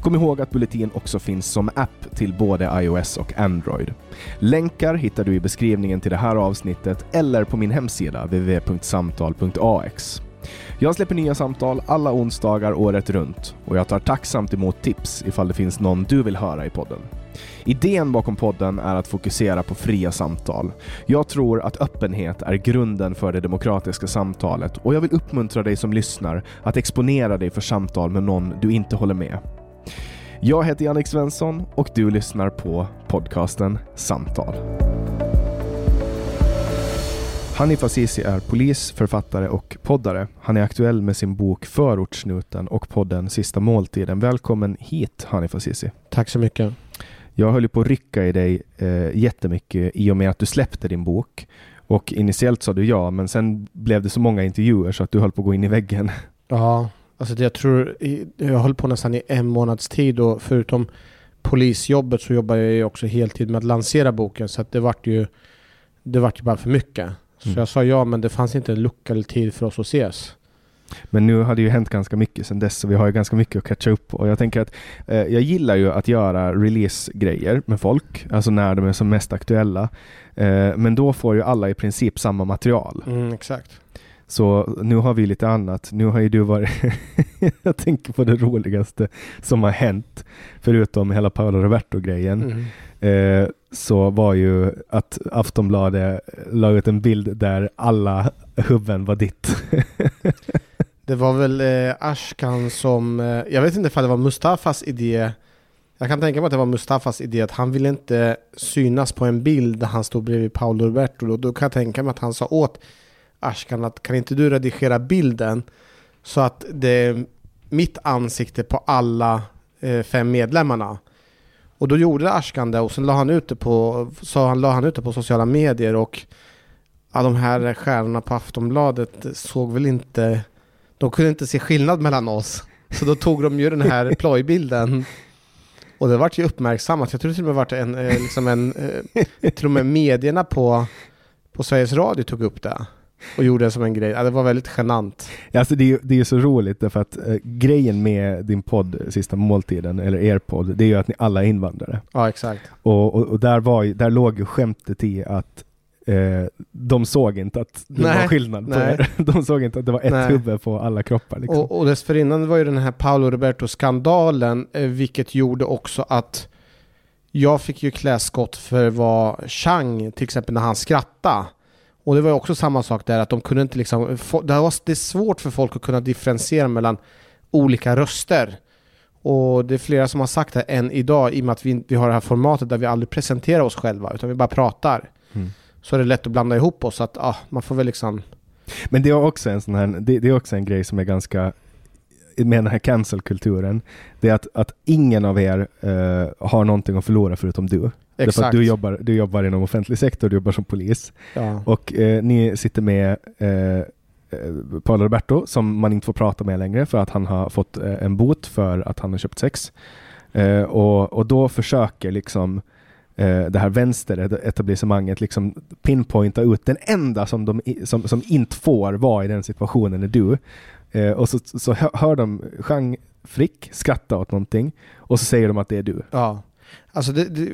Kom ihåg att Bulletin också finns som app till både iOS och Android. Länkar hittar du i beskrivningen till det här avsnittet eller på min hemsida www.samtal.ax. Jag släpper nya samtal alla onsdagar året runt och jag tar tacksamt emot tips ifall det finns någon du vill höra i podden. Idén bakom podden är att fokusera på fria samtal. Jag tror att öppenhet är grunden för det demokratiska samtalet och jag vill uppmuntra dig som lyssnar att exponera dig för samtal med någon du inte håller med. Jag heter Jannik Svensson och du lyssnar på podcasten Samtal. Hanif Azizi är polis, författare och poddare. Han är aktuell med sin bok Förortssnuten och podden Sista måltiden. Välkommen hit Hanif Azizi. Tack så mycket. Jag höll på att rycka i dig eh, jättemycket i och med att du släppte din bok. Och initiellt sa du ja, men sen blev det så många intervjuer så att du höll på att gå in i väggen. Ja, alltså jag tror, jag höll på nästan i en månads tid och förutom polisjobbet så jobbar jag ju också heltid med att lansera boken så att det vart ju, det vart ju bara för mycket. Så Mm. jag sa ja, men det fanns inte en lucka eller tid för oss att ses. Men nu har det ju hänt ganska mycket sedan dess så vi har ju ganska mycket att catcha upp. Och jag tänker att eh, jag gillar ju att göra release-grejer med folk, alltså när de är som mest aktuella. Eh, men då får ju alla i princip samma material. Mm, exakt. Så nu har vi lite annat. Nu har ju du varit... jag tänker på det roligaste som har hänt, förutom hela Paolo Roberto-grejen. Mm. Eh, så var ju att Aftonbladet la ut en bild där alla huvuden var ditt. Det var väl eh, Ashkan som, eh, jag vet inte ifall det var Mustafas idé. Jag kan tänka mig att det var Mustafas idé att han ville inte synas på en bild där han stod bredvid Paolo Roberto. Då, då kan jag tänka mig att han sa åt Ashkan att kan inte du redigera bilden så att det är mitt ansikte på alla eh, fem medlemmarna. Och då gjorde Ashkan det och sen la han ut det på, så han, la han ut det på sociala medier och ja, de här stjärnorna på Aftonbladet såg väl inte de kunde inte se skillnad mellan oss. Så då tog de ju den här plojbilden. Och det vart ju uppmärksammat. Jag tror till och med vart en, eh, liksom en eh, och med medierna på, på Sveriges Radio tog upp det. Och gjorde det som en grej. Ja, det var väldigt genant. Alltså det är det är så roligt därför att eh, grejen med din podd Sista måltiden, eller er podd, det är ju att ni alla är invandrare. Ja, exakt. Och, och, och där, var där låg ju skämtet i att eh, de såg inte att det Nej, var skillnad på nej. er. De såg inte att det var ett Nej. huvud på alla kroppar. Liksom. Och, och dessförinnan var ju den här Paolo Roberto-skandalen, eh, vilket gjorde också att jag fick ju klä skott för vad Chang, till exempel när han skrattade. Och det var också samma sak där, att de kunde inte liksom... Det, var, det är svårt för folk att kunna differentiera mellan olika röster. Och det är flera som har sagt det än idag, i och med att vi, vi har det här formatet där vi aldrig presenterar oss själva, utan vi bara pratar. Mm. Så är det lätt att blanda ihop oss, att ah, man får väl liksom... Men det är också en sån här, det, det är också en grej som är ganska med den här cancel-kulturen, det är att, att ingen av er uh, har någonting att förlora förutom du. Exakt. Därför att du jobbar, du jobbar inom offentlig sektor, du jobbar som polis. Ja. Och uh, ni sitter med uh, Paolo Roberto som man inte får prata med längre för att han har fått en bot för att han har köpt sex. och, och då försöker liksom det här vänsteretablissemanget liksom pinpointa ut den enda som, de, som, som inte får vara i den situationen är du. Eh, och så, så hör de Jean Frick skratta åt någonting och så säger de att det är du. Ja, alltså det, det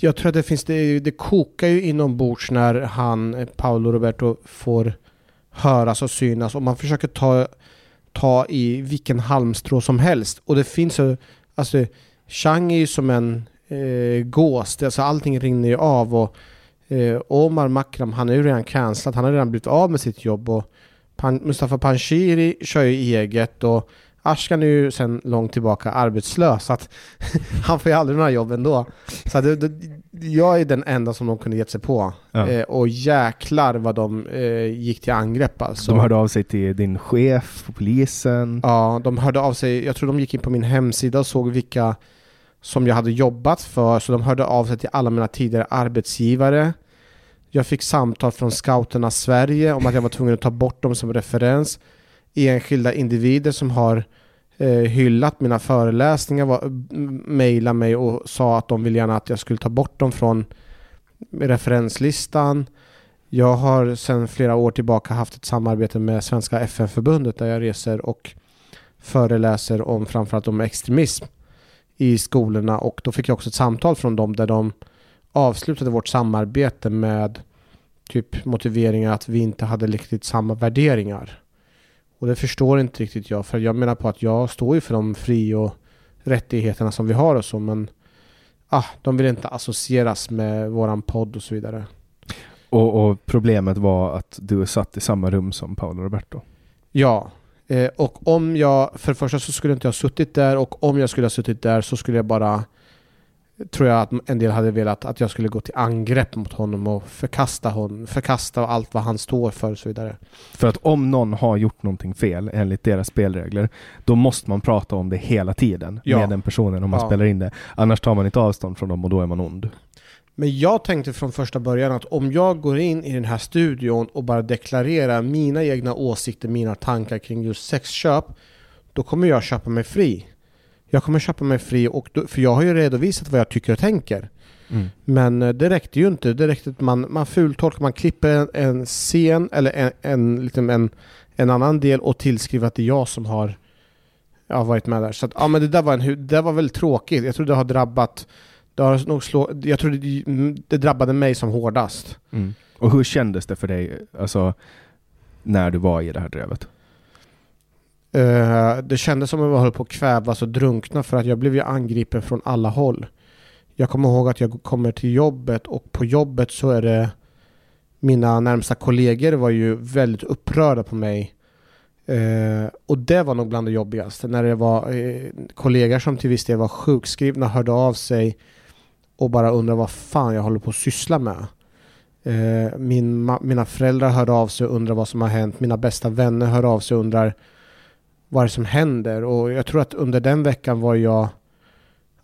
jag tror att det finns, det, det kokar ju inombords när han, eh, Paolo Roberto, får höras och synas. Och man försöker ta, ta i vilken halmstrå som helst. Och det finns ju, alltså Chang är ju som en eh, gås, alltså allting rinner ju av och eh, Omar Makram, han är ju redan cancellad, han har redan blivit av med sitt jobb och Pan Mustafa Panshiri kör ju eget och Ashkan är ju sedan långt tillbaka arbetslös, så att han får ju aldrig några jobb ändå. Så det, det, jag är den enda som de kunde gett sig på. Ja. Eh, och jäklar vad de eh, gick till angrepp alltså. De hörde av sig till din chef på polisen? Ja, de hörde av sig, jag tror de gick in på min hemsida och såg vilka som jag hade jobbat för, så de hörde av sig till alla mina tidigare arbetsgivare. Jag fick samtal från scouterna Sverige om att jag var tvungen att ta bort dem som referens. Enskilda individer som har eh, hyllat mina föreläsningar mejlade mig och sa att de vill gärna att jag skulle ta bort dem från referenslistan. Jag har sedan flera år tillbaka haft ett samarbete med Svenska FN-förbundet där jag reser och föreläser om framförallt om extremism i skolorna och då fick jag också ett samtal från dem där de avslutade vårt samarbete med typ motiveringar att vi inte hade riktigt samma värderingar. Och det förstår inte riktigt jag, för jag menar på att jag står ju för de fri och rättigheterna som vi har och så, men ah, de vill inte associeras med våran podd och så vidare. Och, och problemet var att du satt i samma rum som Paolo Roberto? Ja, eh, och om jag, för det första så skulle inte jag suttit där och om jag skulle ha suttit där så skulle jag bara tror jag att en del hade velat att jag skulle gå till angrepp mot honom och förkasta honom, förkasta allt vad han står för och så vidare. För att om någon har gjort någonting fel enligt deras spelregler, då måste man prata om det hela tiden ja. med den personen om man ja. spelar in det. Annars tar man inte avstånd från dem och då är man ond. Men jag tänkte från första början att om jag går in i den här studion och bara deklarerar mina egna åsikter, mina tankar kring just sexköp, då kommer jag köpa mig fri jag kommer köpa mig fri, och då, för jag har ju redovisat vad jag tycker och tänker. Mm. Men eh, det räckte ju inte. Det räckte att man, man fultolkar, man klipper en, en scen eller en, en, liksom en, en annan del och tillskriver att det är jag som har ja, varit med där. Så att, ja, men det där var, en, det var väldigt tråkigt. Jag tror det har drabbat det har nog slå, jag tror det, det drabbade mig som hårdast. Mm. Och hur kändes det för dig alltså, när du var i det här drevet? Uh, det kändes som att jag höll på att kvävas och drunkna för att jag blev ju angripen från alla håll. Jag kommer ihåg att jag kommer till jobbet och på jobbet så är det mina närmsta kollegor var ju väldigt upprörda på mig. Uh, och det var nog bland det jobbigaste. När det var uh, kollegor som till viss del var sjukskrivna hörde av sig och bara undrade vad fan jag håller på att syssla med. Min, mina föräldrar hörde av sig och undrade vad som har hänt. Mina bästa vänner hörde av sig och undrar vad det som händer. Och jag tror att under den veckan var jag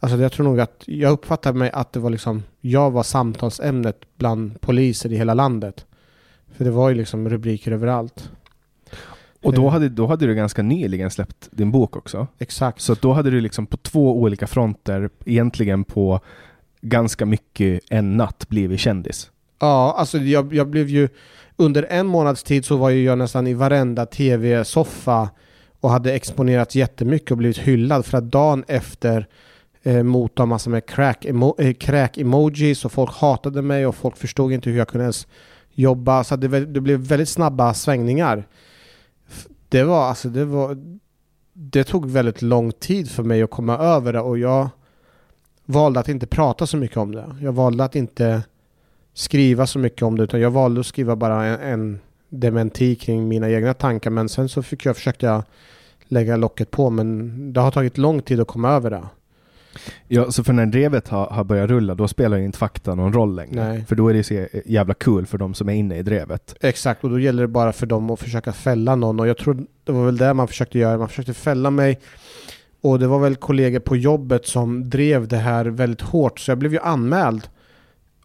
Alltså jag tror nog att jag uppfattade mig att det var liksom Jag var samtalsämnet bland poliser i hela landet. För det var ju liksom rubriker överallt. Och då eh. hade, då hade du ganska nyligen släppt din bok också. Exakt. Så då hade du liksom på två olika fronter, egentligen på ganska mycket en natt blivit kändis. Ja, alltså jag, jag blev ju under en månads tid så var ju jag nästan i varenda tv-soffa och hade exponerats jättemycket och blivit hyllad för att dagen efter eh, motta massor med crack, emo eh, crack emojis och folk hatade mig och folk förstod inte hur jag kunde ens jobba. Så det, det blev väldigt snabba svängningar. Det var alltså, det var det tog väldigt lång tid för mig att komma över det och jag valde att inte prata så mycket om det. Jag valde att inte skriva så mycket om det utan jag valde att skriva bara en, en dementi kring mina egna tankar men sen så fick jag försöka lägga locket på men det har tagit lång tid att komma över det. Ja, så för när drevet har, har börjat rulla, då spelar inte fakta någon roll längre. Nej. För då är det så jävla kul för de som är inne i drevet. Exakt, och då gäller det bara för dem att försöka fälla någon och jag tror det var väl det man försökte göra. Man försökte fälla mig och det var väl kollegor på jobbet som drev det här väldigt hårt så jag blev ju anmäld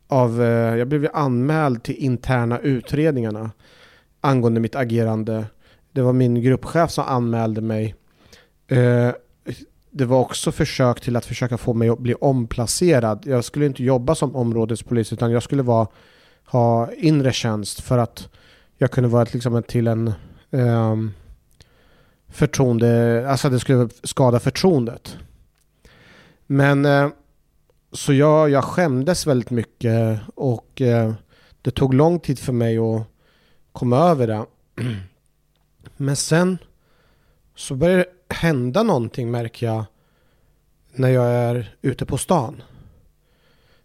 av, eh, jag blev ju anmäld till interna utredningarna angående mitt agerande. Det var min gruppchef som anmälde mig. Eh, det var också försök till att försöka få mig att bli omplacerad. Jag skulle inte jobba som områdespolis utan jag skulle vara, ha inre tjänst för att jag kunde vara liksom till en um, förtroende, alltså det skulle skada förtroendet. Men uh, så jag, jag skämdes väldigt mycket och uh, det tog lång tid för mig att komma över det. Men sen så började det hända någonting märker jag när jag är ute på stan.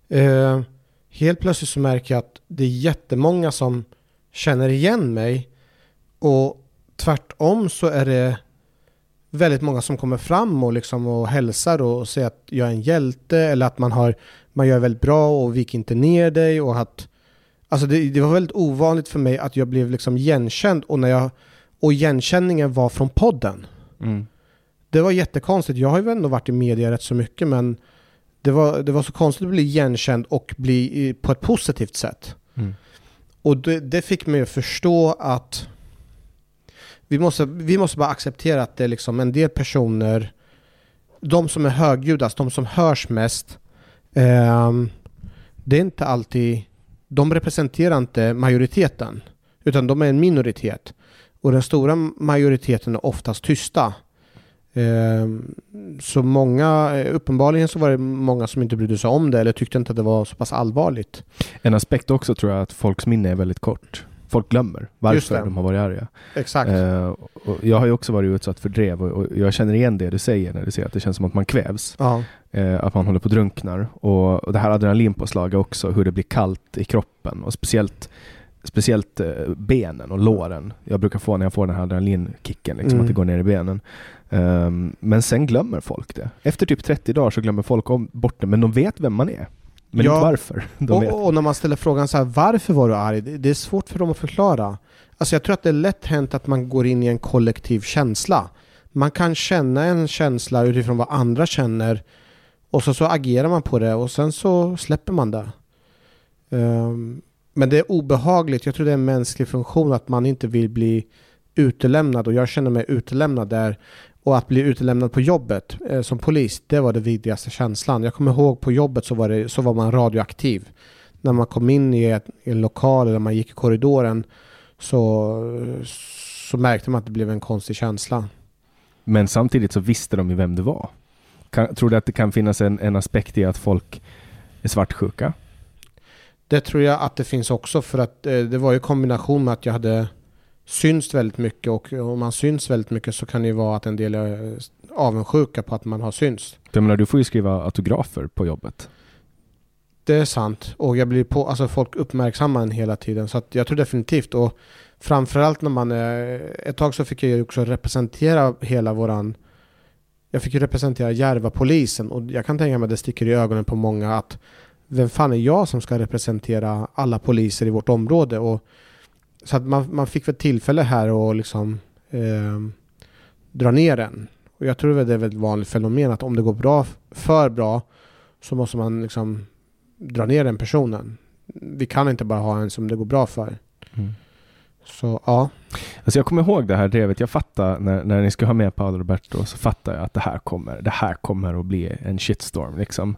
Eh, helt plötsligt så märker jag att det är jättemånga som känner igen mig och tvärtom så är det väldigt många som kommer fram och, liksom och hälsar och säger att jag är en hjälte eller att man, har, man gör väldigt bra och vik inte ner dig och att Alltså det, det var väldigt ovanligt för mig att jag blev liksom igenkänd och, när jag, och igenkänningen var från podden. Mm. Det var jättekonstigt. Jag har ju ändå varit i media rätt så mycket men det var, det var så konstigt att bli igenkänd och bli på ett positivt sätt. Mm. Och det, det, fick mig att förstå att vi måste, vi måste bara acceptera att det är liksom en del personer, de som är högljuddast, de som hörs mest, eh, det är inte alltid, de representerar inte majoriteten, utan de är en minoritet. Och den stora majoriteten är oftast tysta. Ehm, så många, uppenbarligen så var det många som inte brydde sig om det eller tyckte inte att det var så pass allvarligt. En aspekt också tror jag att folks minne är väldigt kort. Folk glömmer varför de har varit arga. Exakt. Uh, och jag har ju också varit utsatt för drev och, och, jag känner igen det du säger när du säger att det känns som att man kvävs. Ja. Uh, att man håller på att drunknar. Och, och det här adrenalinpåslaget också, hur det blir kallt i kroppen och speciellt speciellt uh, benen och låren. Jag brukar få när jag får den här adrenalinkicken, liksom, mm. att det går ner i benen. Um, men sen glömmer folk det. Efter typ 30 dagar så glömmer folk om, bort det, men de vet vem man är. Men ja, inte varför. Och, och, när man ställer frågan så här, varför var du arg? Det, det, är svårt för dem att förklara. Alltså jag tror att det är lätt hänt att man går in i en kollektiv känsla. Man kan känna en känsla utifrån vad andra känner och så, så agerar man på det och sen så släpper man det. Um, men det är obehagligt. Jag tror det är en mänsklig funktion att man inte vill bli utelämnad och jag känner mig utelämnad där. Och att bli utelämnad på jobbet eh, som polis, det var den vidrigaste känslan. Jag kommer ihåg på jobbet så var, det, så var man radioaktiv. När man kom in i, ett, i en lokal eller man gick i korridoren så, så märkte man att det blev en konstig känsla. Men samtidigt så visste de ju vem det var. Kan, tror du att det kan finnas en, en aspekt i att folk är svartsjuka? Det tror jag att det finns också för att eh, det var ju kombination med att jag hade syns väldigt mycket och om man syns väldigt mycket så kan det ju vara att en del är avundsjuka på att man har syns. Jag menar, du får ju skriva autografer på jobbet. Det är sant och jag blir på, alltså folk uppmärksammar en hela tiden så att jag tror definitivt och framförallt när man är, ett tag så fick jag ju också representera hela våran jag fick ju representera Järvapolisen och jag kan tänka mig att det sticker i ögonen på många att vem fan är jag som ska representera alla poliser i vårt område och så att man, man fick väl tillfälle här att liksom eh, dra ner den. Och jag tror att det är ett vanligt fenomen att om det går bra, för bra så måste man liksom dra ner den personen. Vi kan inte bara ha en som det går bra för. Mm. Så ja. Alltså jag kommer ihåg det här drevet. Jag fattar när, när ni ska ha med Paolo Roberto så fattar jag att det här kommer, det här kommer att bli en shitstorm liksom.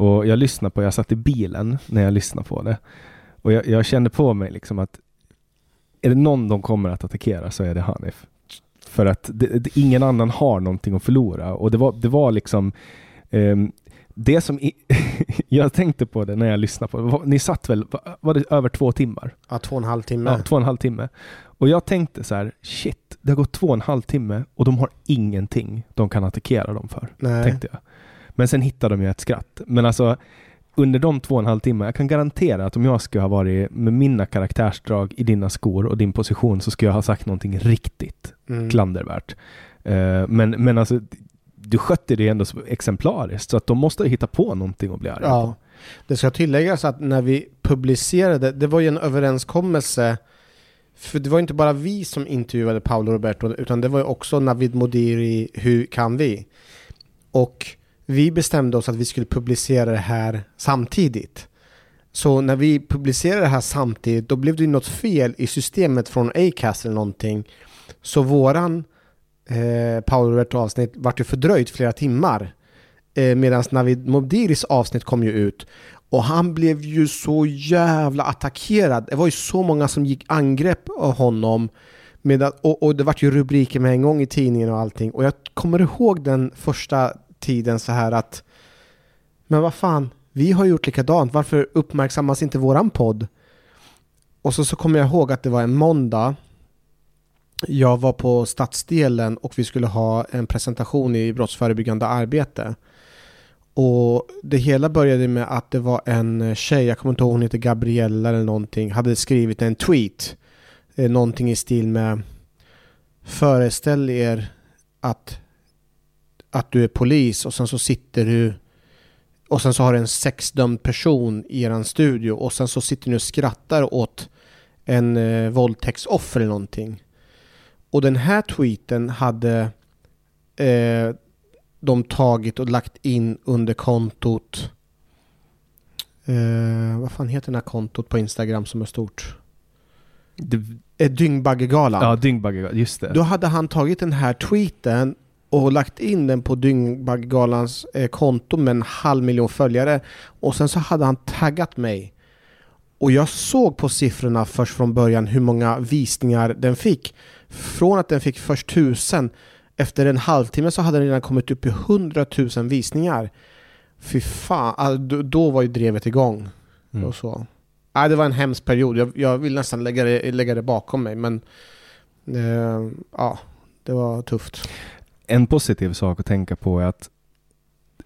Och jag lyssnade på, jag satt i bilen när jag lyssnade på det. Och jag, jag kände på mig liksom att är det någon de kommer att attackera så är det Hanif. För att det, det, ingen annan har någonting att förlora. Och det var, det var liksom um, det som i, jag tänkte på det när jag lyssnade på det. Ni satt väl, var det över två timmar? Ja, två och en halv timme. Ja, två och en halv timme. Och jag tänkte så här, shit, det har gått två och en halv timme och de har ingenting de kan attackera dem för. Nej. Tänkte jag. Men sen hittade de ju ett skratt. Men alltså, under de två och en halv timmar, jag kan garantera att om jag skulle ha varit med mina karaktärsdrag i dina skor och din position så skulle jag ha sagt någonting riktigt Mm. klandervärt. Eh, men, men alltså, du skötte det ändå exemplariskt så att de måste hitta på någonting att bli arga Ja. på. Det ska tilläggas att när vi publicerade, det var ju en överenskommelse för det var inte bara vi som intervjuade Paolo Roberto utan det var ju också Navid Modiri, Hur kan vi? Och vi bestämde oss att vi skulle publicera det här samtidigt. Så när vi publicerade det här samtidigt då blev det ju något fel i systemet från Acast eller någonting. Så våran eh, Paolo Roberto avsnitt vart ju fördröjt flera timmar. Eh, Medan Navid Modiris avsnitt kom ju ut. Och han blev ju så jävla attackerad. Det var ju så många som gick angrepp av honom. Medan, och, och det vart ju rubriker med en gång i tidningen och allting. Och jag kommer ihåg den första tiden så här att Men vad fan, vi har gjort likadant. Varför uppmärksammas inte våran podd? Och så, så kommer jag ihåg att det var en måndag. Jag var på stadsdelen och vi skulle ha en presentation i brottsförebyggande arbete. Och det hela började med att det var en tjej, jag kommer inte ihåg hon heter Gabriella eller någonting, hade skrivit en tweet. Eh, någonting i stil med Föreställ er att, att du är polis och sen så sitter du och sen så har du en sexdömd person i eran studio och sen så sitter ni och skrattar åt en eh, våldtäktsoffer eller någonting. Och den här tweeten hade eh, de tagit och lagt in under kontot eh, vad fan heter det här kontot på Instagram som är stort? Det, Eh, Dyngbaggegalan. ja, Dyngbagge, just det. Då hade han tagit den här tweeten och lagt in den på Dyngbaggegalans eh, konto med en halv miljon följare. Och sen så hade han taggat mig. Och jag såg på siffrorna först från början hur många visningar den fick. Från att den fick först tusen, efter en halvtimme så hade den redan kommit upp i hundratusen visningar. Fy fan, då, då var ju drevet igång. Mm. Och så. Nej, det var en hemsk period. Jag, jag vill nästan lägga det, lägga det bakom mig, men eh, ja, det var tufft. En positiv sak att tänka på är att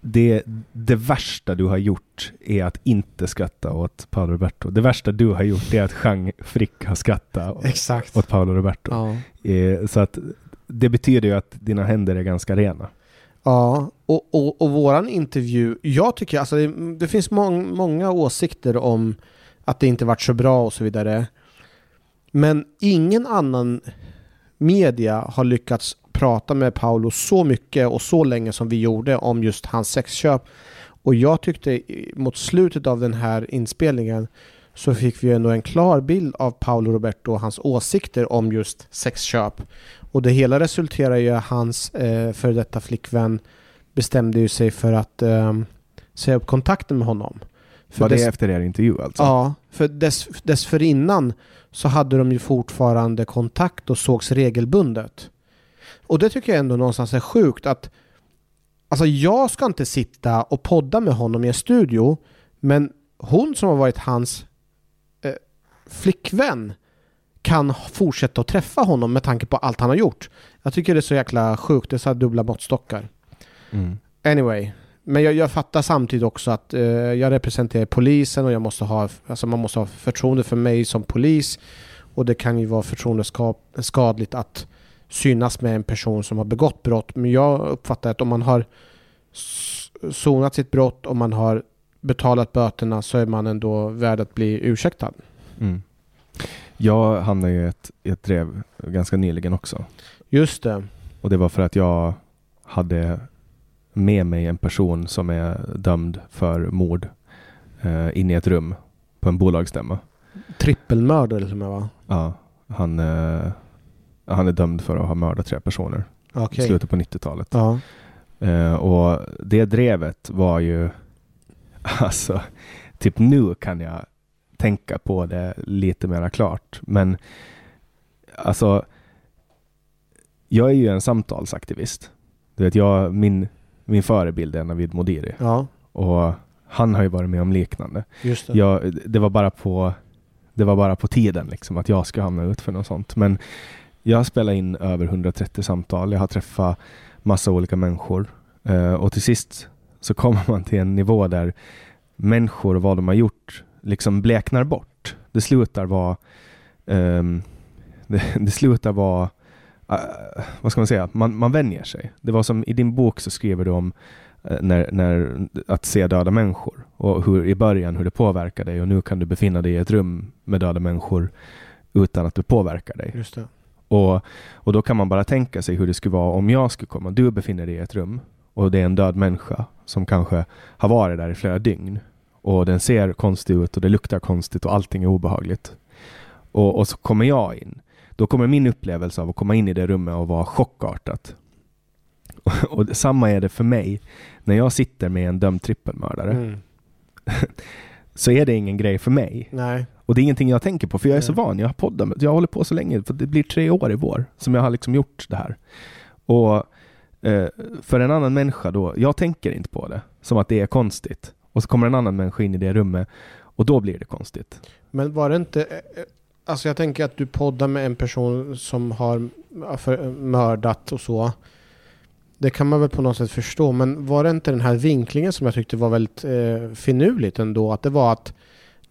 det, det värsta du har gjort är att inte skratta åt Paolo Roberto. Det värsta du har gjort är att Jean Frick har skrattat Exakt. åt Paolo Roberto. Ja, Eh, Så att det betyder ju att dina händer är ganska rena. ja och, och, och våran intervju, jag tycker alltså det, det finns mång, många åsikter om att det inte varit så bra och så vidare. Men ingen annan media har lyckats prata med Paolo så mycket och så länge som vi gjorde om just hans sexköp. Och jag tyckte mot slutet av den här inspelningen så fick vi ändå en klar bild av Paolo Roberto och hans åsikter om just sexköp. Och det hela resulterar ju i att hans eh, före detta flickvän bestämde ju sig för att eh, säga upp kontakten med honom. För Var det dess- efter er intervju alltså? Ja, för dess, dessförinnan så hade de ju fortfarande kontakt och sågs regelbundet. Och det tycker jag ändå någonstans är sjukt att Alltså jag ska inte sitta och podda med honom i en studio men hon som har varit hans eh, flickvän kan fortsätta att träffa honom med tanke på allt han har gjort. Jag tycker det är så jäkla sjukt, det är så här dubbla måttstockar. Mm. Anyway, men jag, jag fattar samtidigt också att eh, jag representerar polisen och jag måste ha, alltså man måste ha förtroende för mig som polis. Och det kan ju vara förtroendeskadligt att synas med en person som har begått brott. Men jag uppfattar att om man har sonat sitt brott och man har betalat böterna så är man ändå värd att bli ursäktad. Mm. Jag hamnade i ett, i ett drev ganska nyligen också. Just det. Och det var för att jag hade med mig en person som är dömd för mord eh, in i ett rum på en bolagsstämma. Trippelmördare till och med va? Ja, han, eh, han är dömd för att ha mördat tre personer i Okej. slutet på 90-talet. Ja. Eh, och det drevet var ju, alltså, typ nu kan jag tänka på det lite mera klart. Men alltså, jag är ju en samtalsaktivist. Du vet, jag, min, min förebild är Navid Modiri ja, och han har ju varit med om liknande. just det. Jag, det var bara på det var bara på tiden liksom att jag ska hamna ut för något sånt. Men jag har spelat in över 130 samtal. Jag har träffat massa olika människor. Eh, och till sist så kommer man till en nivå där människor och vad de har gjort liksom bleknar bort. Det slutar vara um, det, det, slutar vara uh, vad ska man säga, man, man vänjer sig. Det var som i din bok så skriver du om uh, när, när, att se döda människor och hur i början hur det påverkar dig och nu kan du befinna dig i ett rum med döda människor utan att det påverkar dig. Just det. Och, och då kan man bara tänka sig hur det skulle vara om jag skulle komma, du befinner dig i ett rum och det är en död människa som kanske har varit där i flera dygn och den ser konstig ut och det luktar konstigt och allting är obehagligt. Och, och så kommer jag in. Då kommer min upplevelse av att komma in i det rummet och vara chockartat. Och, och samma är det för mig när jag sitter med en dömd trippelmördare. Mm. så är det ingen grej för mig. Nej. Och det är ingenting jag tänker på, för jag är så van. Jag har poddat, jag håller på så länge, för det blir tre år i vår som jag har liksom gjort det här. Och eh, för en annan människa då, jag tänker inte på det som att det är konstigt. Och så kommer en annan människa in i det rummet och då blir det konstigt. Men var det inte, eh, eh, alltså jag tänker att du poddar med en person som har mördat och så. Det kan man väl på något sätt förstå, men var det inte den här vinklingen som jag tyckte var väldigt eh, finurligt ändå? Att det var att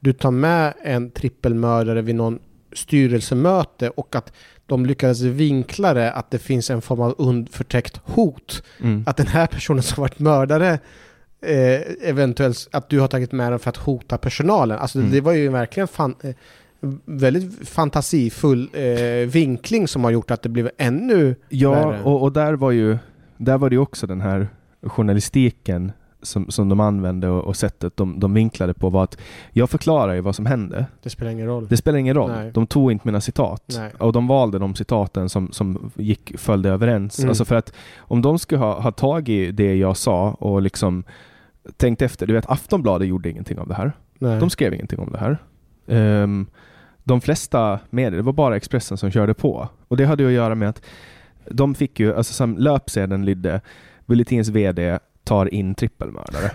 du tar med en trippelmördare vid någon styrelsemöte och att de lyckades vinkla det att det finns en form av förtäckt hot. Mm. Att den här personen som varit mördare eh, eventuellt att du har tagit med den för att hota personalen. Alltså mm. det var ju verkligen fan, eh, väldigt fantasifull eh, vinkling som har gjort att det blev ännu Ja, värre. och, och där var ju där var det ju också den här journalistiken som, som de använde och, och sättet de, de vinklade på var att jag förklarar ju vad som hände. Det spelar ingen roll. Det spelar ingen roll. Nej. De tog inte mina citat. Nej. Och de valde de citaten som, som gick, följde överens. Mm. Alltså för att om de skulle ha, ha tagit det jag sa och liksom tänkt efter. Du vet, Aftonbladet gjorde ingenting av det här. Nej. De skrev ingenting om det här. Um, de flesta medier, det var bara Expressen som körde på. Och det hade ju att göra med att de fick ju, alltså som löpsedeln lydde, Bulletins VD tar in trippelmördare.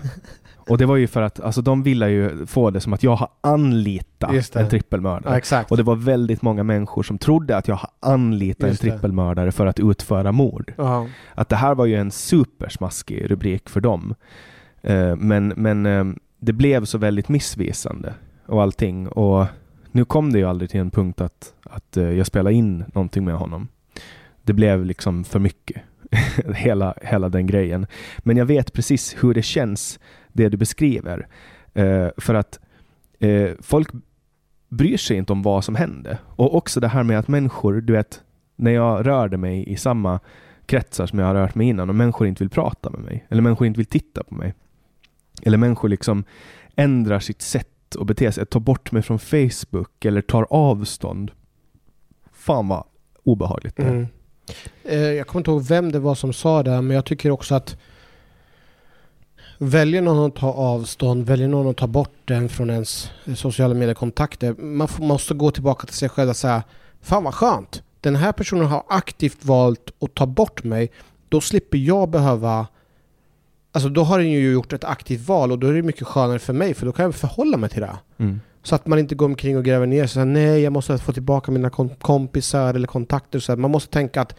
Och det var ju för att alltså, de ville ju få det som att jag har anlitat en trippelmördare. Ja, och det var väldigt många människor som trodde att jag har anlitat en trippelmördare för att utföra mord. Uh Att det här var ju en supersmaskig rubrik för dem. Uh, men men uh, det blev så väldigt missvisande och allting. Och nu kom det ju aldrig till en punkt att, att uh, jag spelade in någonting med honom. Det blev liksom för mycket. hela, hela den grejen. Men jag vet precis hur det känns, det du beskriver. Eh, för att eh, folk bryr sig inte om vad som hände. Och också det här med att människor, du vet, när jag rörde mig i samma kretsar som jag har rört mig innan och människor inte vill prata med mig, eller människor inte vill titta på mig. Eller människor liksom ändrar sitt sätt att bete sig, tar bort mig från Facebook eller tar avstånd. Fan vad obehagligt det mm. Eh, jag kommer inte ihåg vem det var som sa det, men jag tycker också att Väljer någon att ta avstånd, väljer någon att ta bort den från ens sociala mediekontakter. Man måste gå tillbaka till sig själv och säga Fan vad skönt! Den här personen har aktivt valt att ta bort mig. Då slipper jag behöva Alltså då har den ju gjort ett aktivt val och då är det mycket skönare för mig för då kan jag förhålla mig till det. Mm. Så att man inte går omkring och gräver ner sig. Nej, jag måste få tillbaka mina kompisar eller kontakter. Så man måste tänka att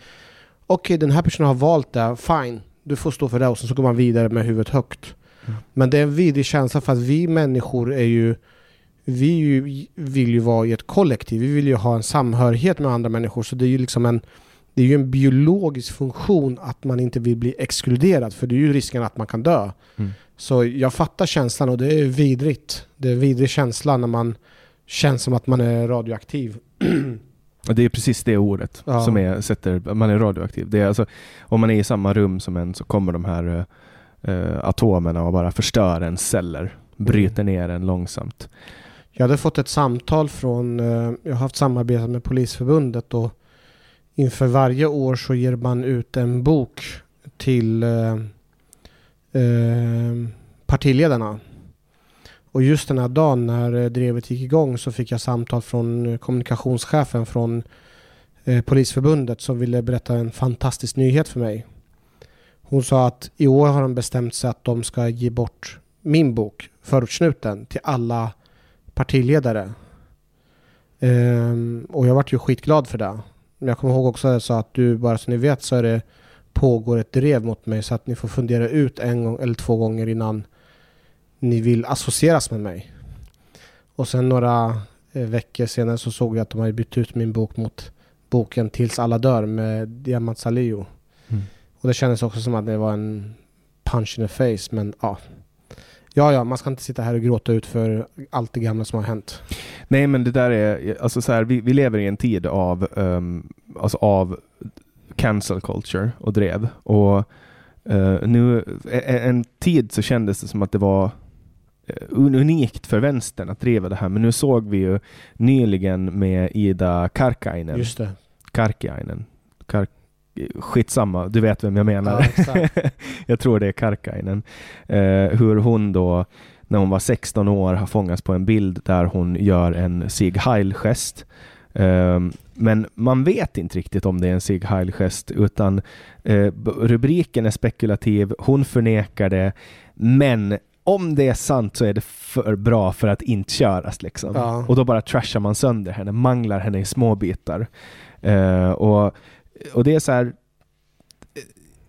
okej, okay, den här personen har valt det. Fine, du får stå för det. Och sen så går man vidare med huvudet högt. Mm. Men det är en vidrig känsla för att vi människor är ju vi ju, vill ju vara i ett kollektiv. Vi vill ju ha en samhörighet med andra människor. Så det är ju liksom en det är ju en biologisk funktion att man inte vill bli exkluderad. För det är ju risken att man kan dö. Mm. Så jag fattar känslan och det är vidrigt. Det är en vidrig känsla när man känner som att man är radioaktiv. Det är precis det ordet ja. som är, sätter, man är radioaktiv. Det är alltså, om man är i samma rum som en så kommer de här uh, atomerna och bara förstör en celler. Bryter ner en långsamt. Jag hade fått ett samtal från, uh, jag har haft samarbete med Polisförbundet och inför varje år så ger man ut en bok till uh, Eh, partiledarna. Och just den här dagen när eh, drevet gick igång så fick jag samtal från eh, kommunikationschefen från eh, Polisförbundet som ville berätta en fantastisk nyhet för mig. Hon sa att i år har de bestämt sig att de ska ge bort min bok, Förortssnuten, till alla partiledare. Ehm, och jag vart ju skitglad för det. Men jag kommer ihåg också att jag sa att du, bara så ni vet så är det pågår ett drev mot mig så att ni får fundera ut en gång eller två gånger innan ni vill associeras med mig. Och sen några eh, veckor senare så såg jag att de hade bytt ut min bok mot boken Tills alla dör med Diamant Salihu. Mm. Och det kändes också som att det var en punch in the face, men ja. Ja, ja, man ska inte sitta här och gråta ut för allt det gamla som har hänt. Nej, men det där är, alltså så här, vi, vi lever i en tid av, um, alltså av cancel culture och drev. Och uh, nu, en tid så kändes det som att det var eh, unikt för vänstern att driva det här, men nu såg vi ju nyligen med Ida Karkainen. Just det. Karkiainen. Kar skitsamma, du vet vem jag menar. Ja, jag tror det är Karkainen. Eh, hur hon då, när hon var 16 år, har fångats på en bild där hon gör en Sieg Heil-gest. Eh, men man vet inte riktigt om det är en Sieg Heil-gest, utan eh, rubriken är spekulativ, hon förnekar det, men om det är sant så är det för bra för att inte köras. Liksom. Ja. Och då bara trashar man sönder henne, manglar henne i små bitar. Uh, och, och det är så här,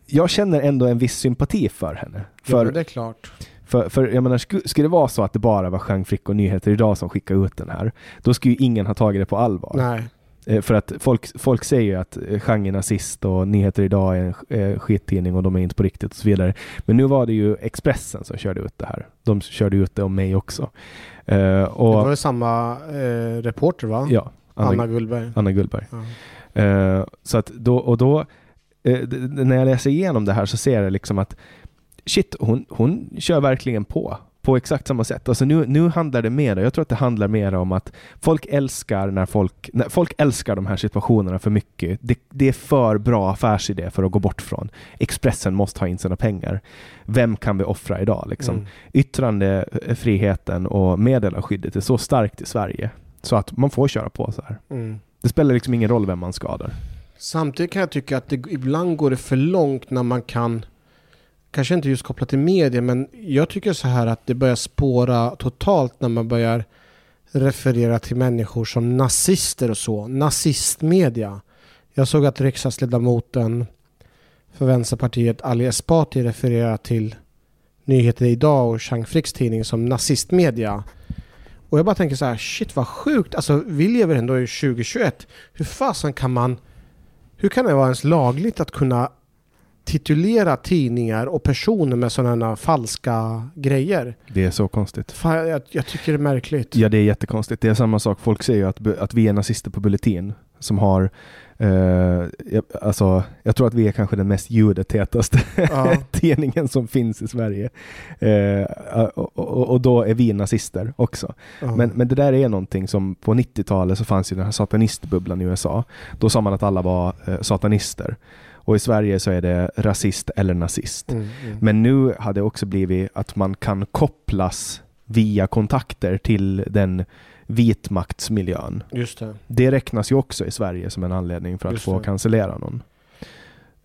jag känner ändå en viss sympati för henne. För, ja, det är klart. För, för jag menar, skulle, skulle det vara så att det bara var Jean Frick och Nyheter Idag som skickade ut den här, då skulle ju ingen ha tagit det på allvar. Nej. Eh, för att folk, folk säger ju att Jean är nazist och Nyheter Idag är en eh, skittidning och de är inte på riktigt och så vidare. Men nu var det ju Expressen som körde ut det här. De körde ut det om mig också. Uh, och, det var det samma eh, reporter va? Ja. Anna, Anna Gullberg. Anna Gullberg. Ja. Uh, så att då, och då, uh, när jag läser igenom det här så ser jag liksom att shit, hon, hon kör verkligen på på exakt samma sätt. Alltså nu, nu handlar det mer, jag tror att det handlar mer om att folk älskar när folk, när folk älskar de här situationerna för mycket. Det, det är för bra affärsidé för att gå bort från. Expressen måste ha in sina pengar. Vem kan vi offra idag? Liksom? Mm. Yttrandefriheten och meddelarskyddet är så starkt i Sverige så att man får köra på så här. Mm. Det spelar liksom ingen roll vem man skadar. Samtidigt kan jag tycka att det, ibland går det för långt när man kan kanske inte just kopplat till media, men jag tycker så här att det börjar spåra totalt när man börjar referera till människor som nazister och så. Nazistmedia. Jag såg att riksdagsledamoten för Vänsterpartiet Ali Esbati refererar till Nyheter Idag och Chang Fricks tidning som nazistmedia. Och jag bara tänker så här, shit vad sjukt. Alltså vi lever ändå i 2021. Hur fasen kan man... Hur kan det vara ens lagligt att kunna titulera tidningar och personer med sådana falska grejer. Det är så konstigt. Fan, jag, jag, tycker det är märkligt. Ja, det är jättekonstigt. Det är samma sak. Folk säger ju att, att vi är nazister på Bulletin som har Uh, alltså, jag tror att vi är kanske den mest judetätaste ja. tidningen som finns i Sverige. Uh, och, och, och, då är vi nazister också. Ja. Men, men det där är någonting som på 90-talet så fanns ju den här satanistbubblan i USA. Då sa man att alla var uh, satanister. Och i Sverige så är det rasist eller nazist. Mm, mm. Men nu har det också blivit att man kan kopplas via kontakter till den vitmaktsmiljön. Just det. det räknas ju också i Sverige som en anledning för att Just få det. cancellera någon.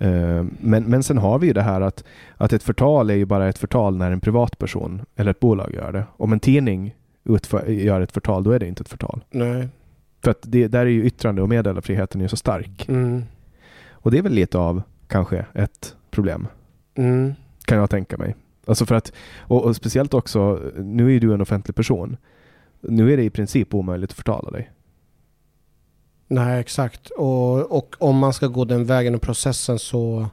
Uh, men, men sen har vi ju det här att, att ett förtal är ju bara ett förtal när en privatperson eller ett bolag gör det. Om en tidning utför, gör ett förtal, då är det inte ett förtal. Nej. För att det, där är ju yttrande och meddelarfriheten är så stark. Mm. Och det är väl lite av kanske ett problem. Mm. Kan jag tänka mig. Alltså för att, och, och, speciellt också, nu är du en offentlig person. Nu är det i princip omöjligt att förtala dig. Nej, exakt. Och, och om man ska gå den vägen och processen så,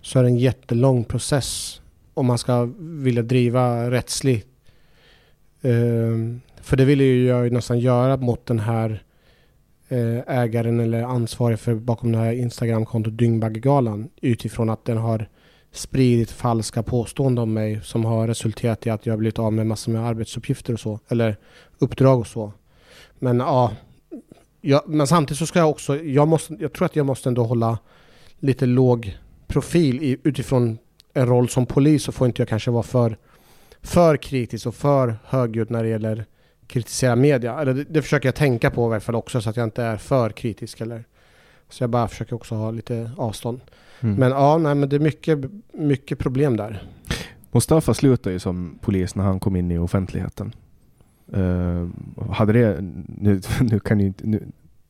så är det en jättelång process. Om man ska vilja driva rättsligt. Um, för det vill ju jag nästan göra mot den här Eh, Eh, ägaren eller ansvarig för bakom det här Instagramkontot Dyngbaggegalan utifrån att den har spridit falska påståenden om mig som har resulterat i att jag blivit av med massor med arbetsuppgifter och så. Eller uppdrag och så. Men ja, jag, men samtidigt så ska jag också, jag, måste, jag tror att jag måste ändå hålla lite låg profil i, utifrån en roll som polis så får inte jag kanske vara för, för kritisk och för högljudd när det gäller kritisera media. Eller det, det, försöker jag tänka på i alla fall också så att jag inte är för kritisk. Eller, så jag bara försöker också ha lite avstånd. Mm. Men ja, nej, men det är mycket, mycket problem där. Mustafa slutade ju som polis när han kom in i offentligheten. Uh, hade det, nu, nu kan ju nu,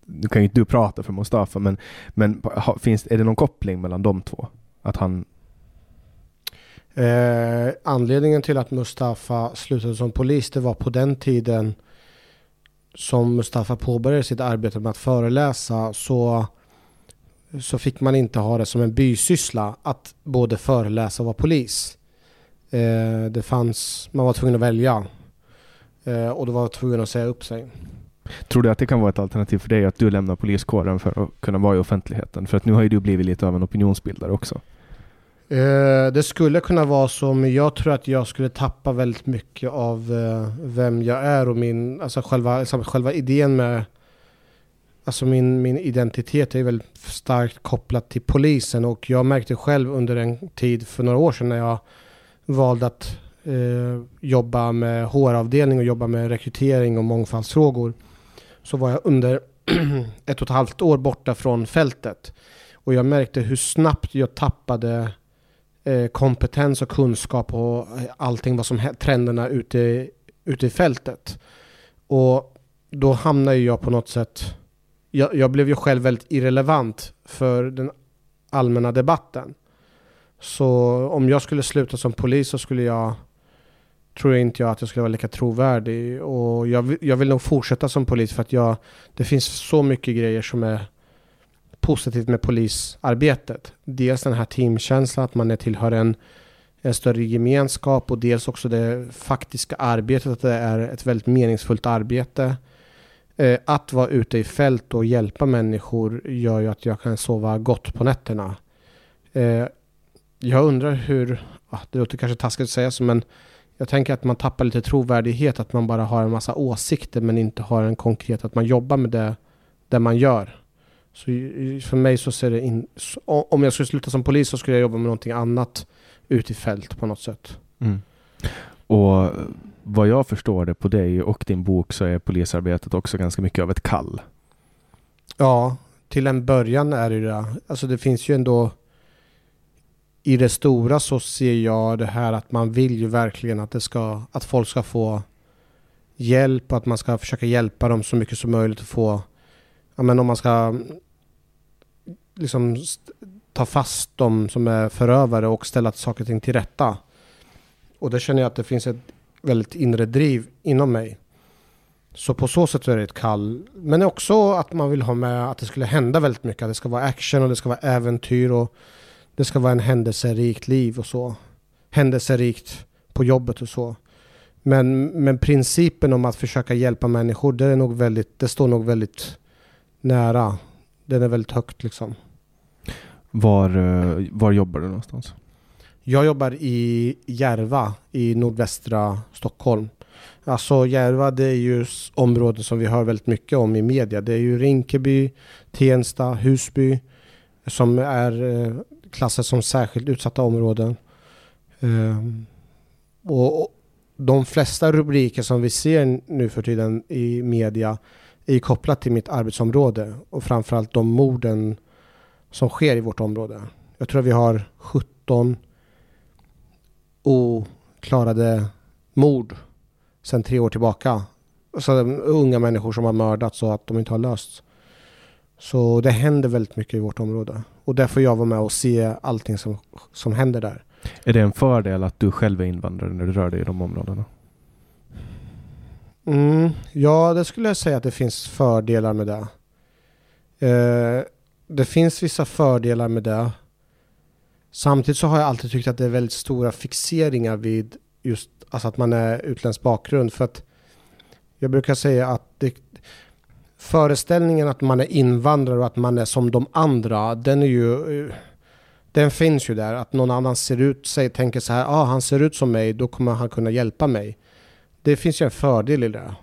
nu kan ju inte du prata för Mustafa, men, men finns, är det någon koppling mellan de två? Att han Eh, anledningen till att Mustafa slutade som polis, det var på den tiden som Mustafa påbörjade sitt arbete med att föreläsa så, så fick man inte ha det som en bysyssla att både föreläsa och vara polis. Eh, det fanns, man var tvungen att välja eh, och då var tvungen att säga upp sig. Tror du att det kan vara ett alternativ för dig att du lämnar poliskåren för att kunna vara i offentligheten? För att nu har ju du blivit lite av en opinionsbildare också. Eh, det skulle kunna vara så, men jag tror att jag skulle tappa väldigt mycket av eh, vem jag är och min, alltså själva, alltså själva idén med, alltså min, min identitet är väldigt starkt kopplat till polisen och jag märkte själv under en tid för några år sedan när jag valde att eh, jobba med HR-avdelning och jobba med rekrytering och mångfaldsfrågor så var jag under ett och ett halvt år borta från fältet. Och jag märkte hur snabbt jag tappade Eh, kompetens och kunskap och eh, allting vad som trenderna ute, ute i fältet. Och då hamnade jag på något sätt, jag, jag blev ju själv väldigt irrelevant för den allmänna debatten. Så om jag skulle sluta som polis så skulle jag tror jag inte jag att jag skulle vara lika trovärdig. Och jag, jag vill nog fortsätta som polis för att jag, det finns så mycket grejer som är positivt med polisarbetet. Dels den här teamkänslan, att man är tillhör en, en större gemenskap och dels också det faktiska arbetet, att det är ett väldigt meningsfullt arbete. Eh, att vara ute i fält och hjälpa människor gör ju att jag kan sova gott på nätterna. Eh, jag undrar hur, ah, det låter kanske taskigt att säga så, men jag tänker att man tappar lite trovärdighet, att man bara har en massa åsikter men inte har en konkret, att man jobbar med det, det man gör. Så för mig så ser det in, om jag skulle sluta som polis så skulle jag jobba med någonting annat ute i fält på något sätt. Mm. Och vad jag förstår det på dig och din bok så är polisarbetet också ganska mycket av ett kall. Ja, till en början är det det. Alltså det finns ju ändå i det stora så ser jag det här att man vill ju verkligen att det ska, att folk ska få hjälp och att man ska försöka hjälpa dem så mycket som möjligt att få, ja men om man ska liksom ta fast de som är förövare och ställa saker och ting till rätta. Och det känner jag att det finns ett väldigt inre driv inom mig. Så på så sätt är det ett kall. Men också att man vill ha med att det skulle hända väldigt mycket. Att det ska vara action och det ska vara äventyr och det ska vara en händelserikt liv och så. Händelserikt på jobbet och så. Men, men principen om att försöka hjälpa människor, det, är nog väldigt, det står nog väldigt nära. Den är väldigt högt liksom. Var, eh, var jobbar du någonstans? Jag jobbar i Järva i nordvästra Stockholm. Alltså Järva det är ju områden som vi hör väldigt mycket om i media. Det är ju Rinkeby, Tensta, Husby som är eh, klassas som särskilt utsatta områden. Um, och, de flesta rubriker som vi ser nu för tiden i media är kopplat till mitt arbetsområde och framförallt de morden som sker i vårt område. Jag tror att vi har 17 oklarade mord sedan tre år tillbaka. Alltså unga människor som har mördats så att de inte har lösts. Så det händer väldigt mycket i vårt område. Och där får jag vara med och se allting som, som händer där. Är det en fördel att du själv är invandrare när du rör dig i de områdena? Mm, ja, det skulle jag säga att det finns fördelar med det. Eh, det finns vissa fördelar med det. Samtidigt så har jag alltid tyckt att det är väldigt stora fixeringar vid just alltså att man är utländsk bakgrund. För att jag brukar säga att det, föreställningen att man är invandrare och att man är som de andra, den är ju... Eh, den finns ju där, att någon annan ser ut, sig, tänker så här, ah, han ser ut som mig, då kommer han kunna hjälpa mig. Det finns ju en fördel i det.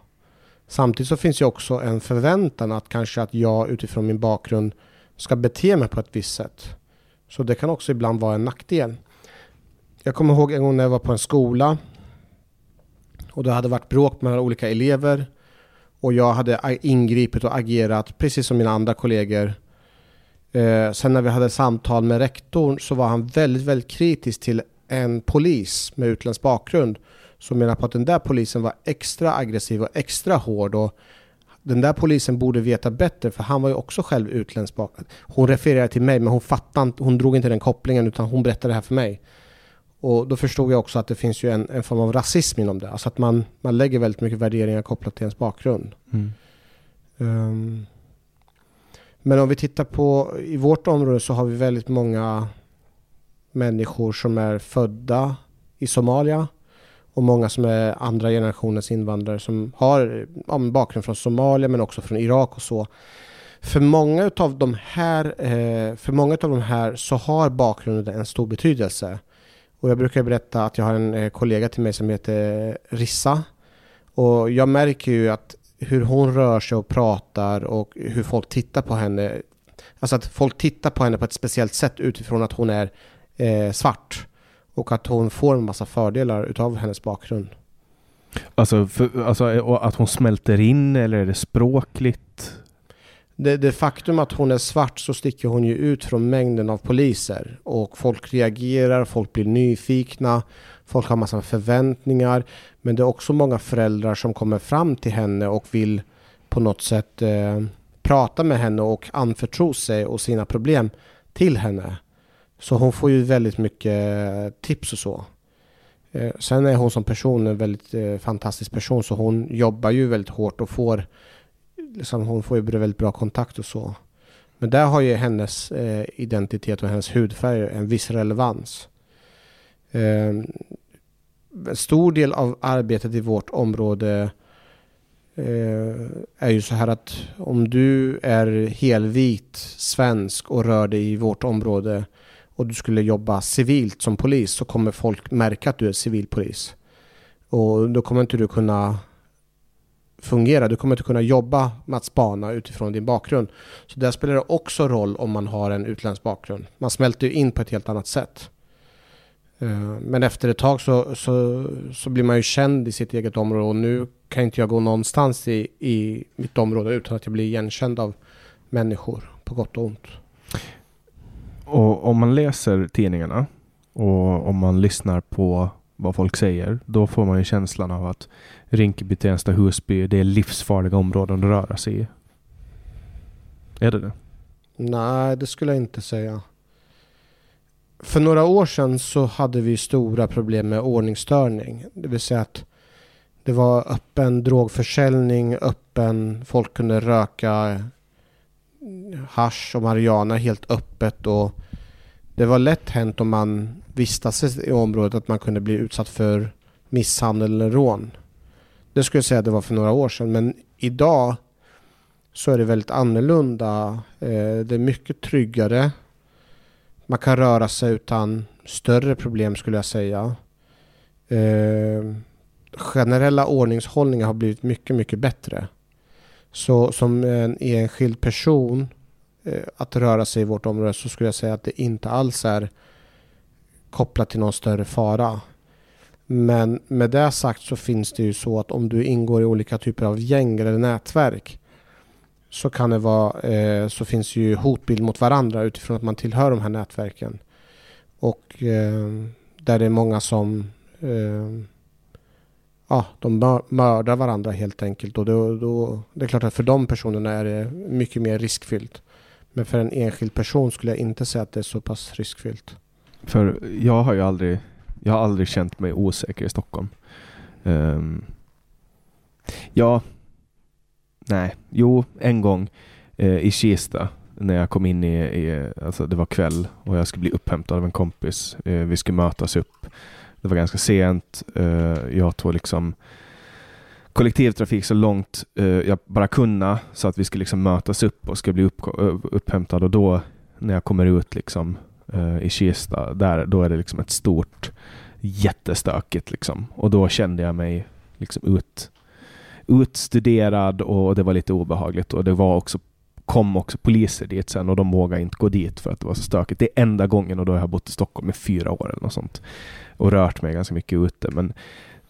Samtidigt så finns ju också en förväntan att kanske att jag utifrån min bakgrund ska bete mig på ett visst sätt. Så det kan också ibland vara en nackdel. Jag kommer ihåg en gång när jag var på en skola och det hade varit bråk mellan olika elever och jag hade ingripit och agerat precis som mina andra kollegor. Eh, sen när vi hade samtal med rektorn så var han väldigt, väldigt kritisk till en polis med utländsk bakgrund som menar på att den där polisen var extra aggressiv och extra hård och den där polisen borde veta bättre för han var ju också själv utländsk bakgrund. Hon refererade till mig men hon fattade hon drog inte den kopplingen utan hon berättade det här för mig. Och då förstod jag också att det finns ju en, en form av rasism inom det. Alltså att man, man lägger väldigt mycket värderingar kopplat till ens bakgrund. Mm. Um, men om vi tittar på, i vårt område så har vi väldigt många människor som är födda i Somalia och många som är andra generationens invandrare som har ja, bakgrund från Somalia men också från Irak och så. För många av de här, eh, för många av de här så har bakgrunden en stor betydelse. Och jag brukar berätta att jag har en eh, kollega till mig som heter Rissa. Och jag märker ju att hur hon rör sig och pratar och hur folk tittar på henne. Alltså att folk tittar på henne på ett speciellt sätt utifrån att hon är eh, svart. Och att hon får en massa fördelar utav hennes bakgrund. Alltså, för, alltså att hon smälter in eller är det språkligt? Det, det, faktum att hon är svart så sticker hon ju ut från mängden av poliser. Och folk reagerar, folk blir nyfikna, folk har massa förväntningar. Men det är också många föräldrar som kommer fram till henne och vill på något sätt eh, prata med henne och anförtro sig och sina problem till henne. Så hon får ju väldigt mycket eh, tips och så. Eh, sen är hon som person en väldigt eh, fantastisk person så hon jobbar ju väldigt hårt och får liksom, hon får ju väldigt bra kontakt och så. Men där har ju hennes identitet och hennes hudfärg en viss relevans. Ehm, en stor del av arbetet i vårt område är ju så här att om du är helvit svensk och rör dig i vårt område och du skulle jobba civilt som polis så kommer folk märka att du är civilpolis. Och då kommer inte du kunna fungera. Du kommer inte kunna jobba med att spana utifrån din bakgrund. Så där spelar det också roll om man har en utländsk bakgrund. Man smälter ju in på ett helt annat sätt. Eh, men efter ett tag så, så, så blir man ju känd i sitt eget område och nu kan inte jag gå någonstans i, i mitt område utan att jag blir igenkänd av människor på gott och ont. Och om man läser tidningarna och om man lyssnar på vad folk säger, då får man ju känslan av att Rinkeby, Tensta, Husby, det är livsfarliga områden att röra sig i. Är det det? Nej, det skulle jag inte säga. För några år sedan så hade vi stora problem med ordningsstörning. Det vill säga att det var öppen drogförsäljning, öppen, folk kunde röka hash och marijuana helt öppet och det var lätt hänt om man vistas i området att man kunde bli utsatt för misshandel eller rån. Det skulle jag säga att det var för några år sedan men idag så är det väldigt annorlunda. Eh, det är mycket tryggare. Man kan röra sig utan större problem skulle jag säga. Eh, generella ordningshållningar har blivit mycket, mycket bättre. Så som en enskild person eh, att röra sig i vårt område så skulle jag säga att det inte alls är kopplat till någon större fara. Men med det sagt så finns det ju så att om du ingår i olika typer av gäng eller nätverk så kan det vara, eh, så finns ju hotbild mot varandra utifrån att man tillhör de här nätverken. Och eh, där det är många som ja, de mördar varandra helt enkelt. Och då, då, det är klart att för de personerna är det mycket mer riskfyllt. Men för en enskild person skulle jag inte säga att det är så pass riskfyllt. För jag har ju aldrig, jag har aldrig känt mig osäker i Stockholm. Um, ja, nej, jo, en gång eh, i Kista när jag kom in i, i, alltså det var kväll och jag skulle bli upphämtad av en kompis. Eh, vi skulle mötas upp det var ganska sent. Uh, jag tog liksom kollektivtrafik så långt uh, jag bara kunde så att vi skulle liksom mötas upp och skulle bli upp, eh, upphämtade. och då när jag kommer ut liksom uh, i Kista, där, då är det liksom ett stort jättestökigt liksom. Och då kände jag mig liksom ut, utstuderad och det var lite obehagligt och det var också kom också poliser dit sen och de vågade inte gå dit för att det var så stökigt. Det är enda gången och då har jag bott i Stockholm i fyra år eller något sånt och rört mig ganska mycket ute. Men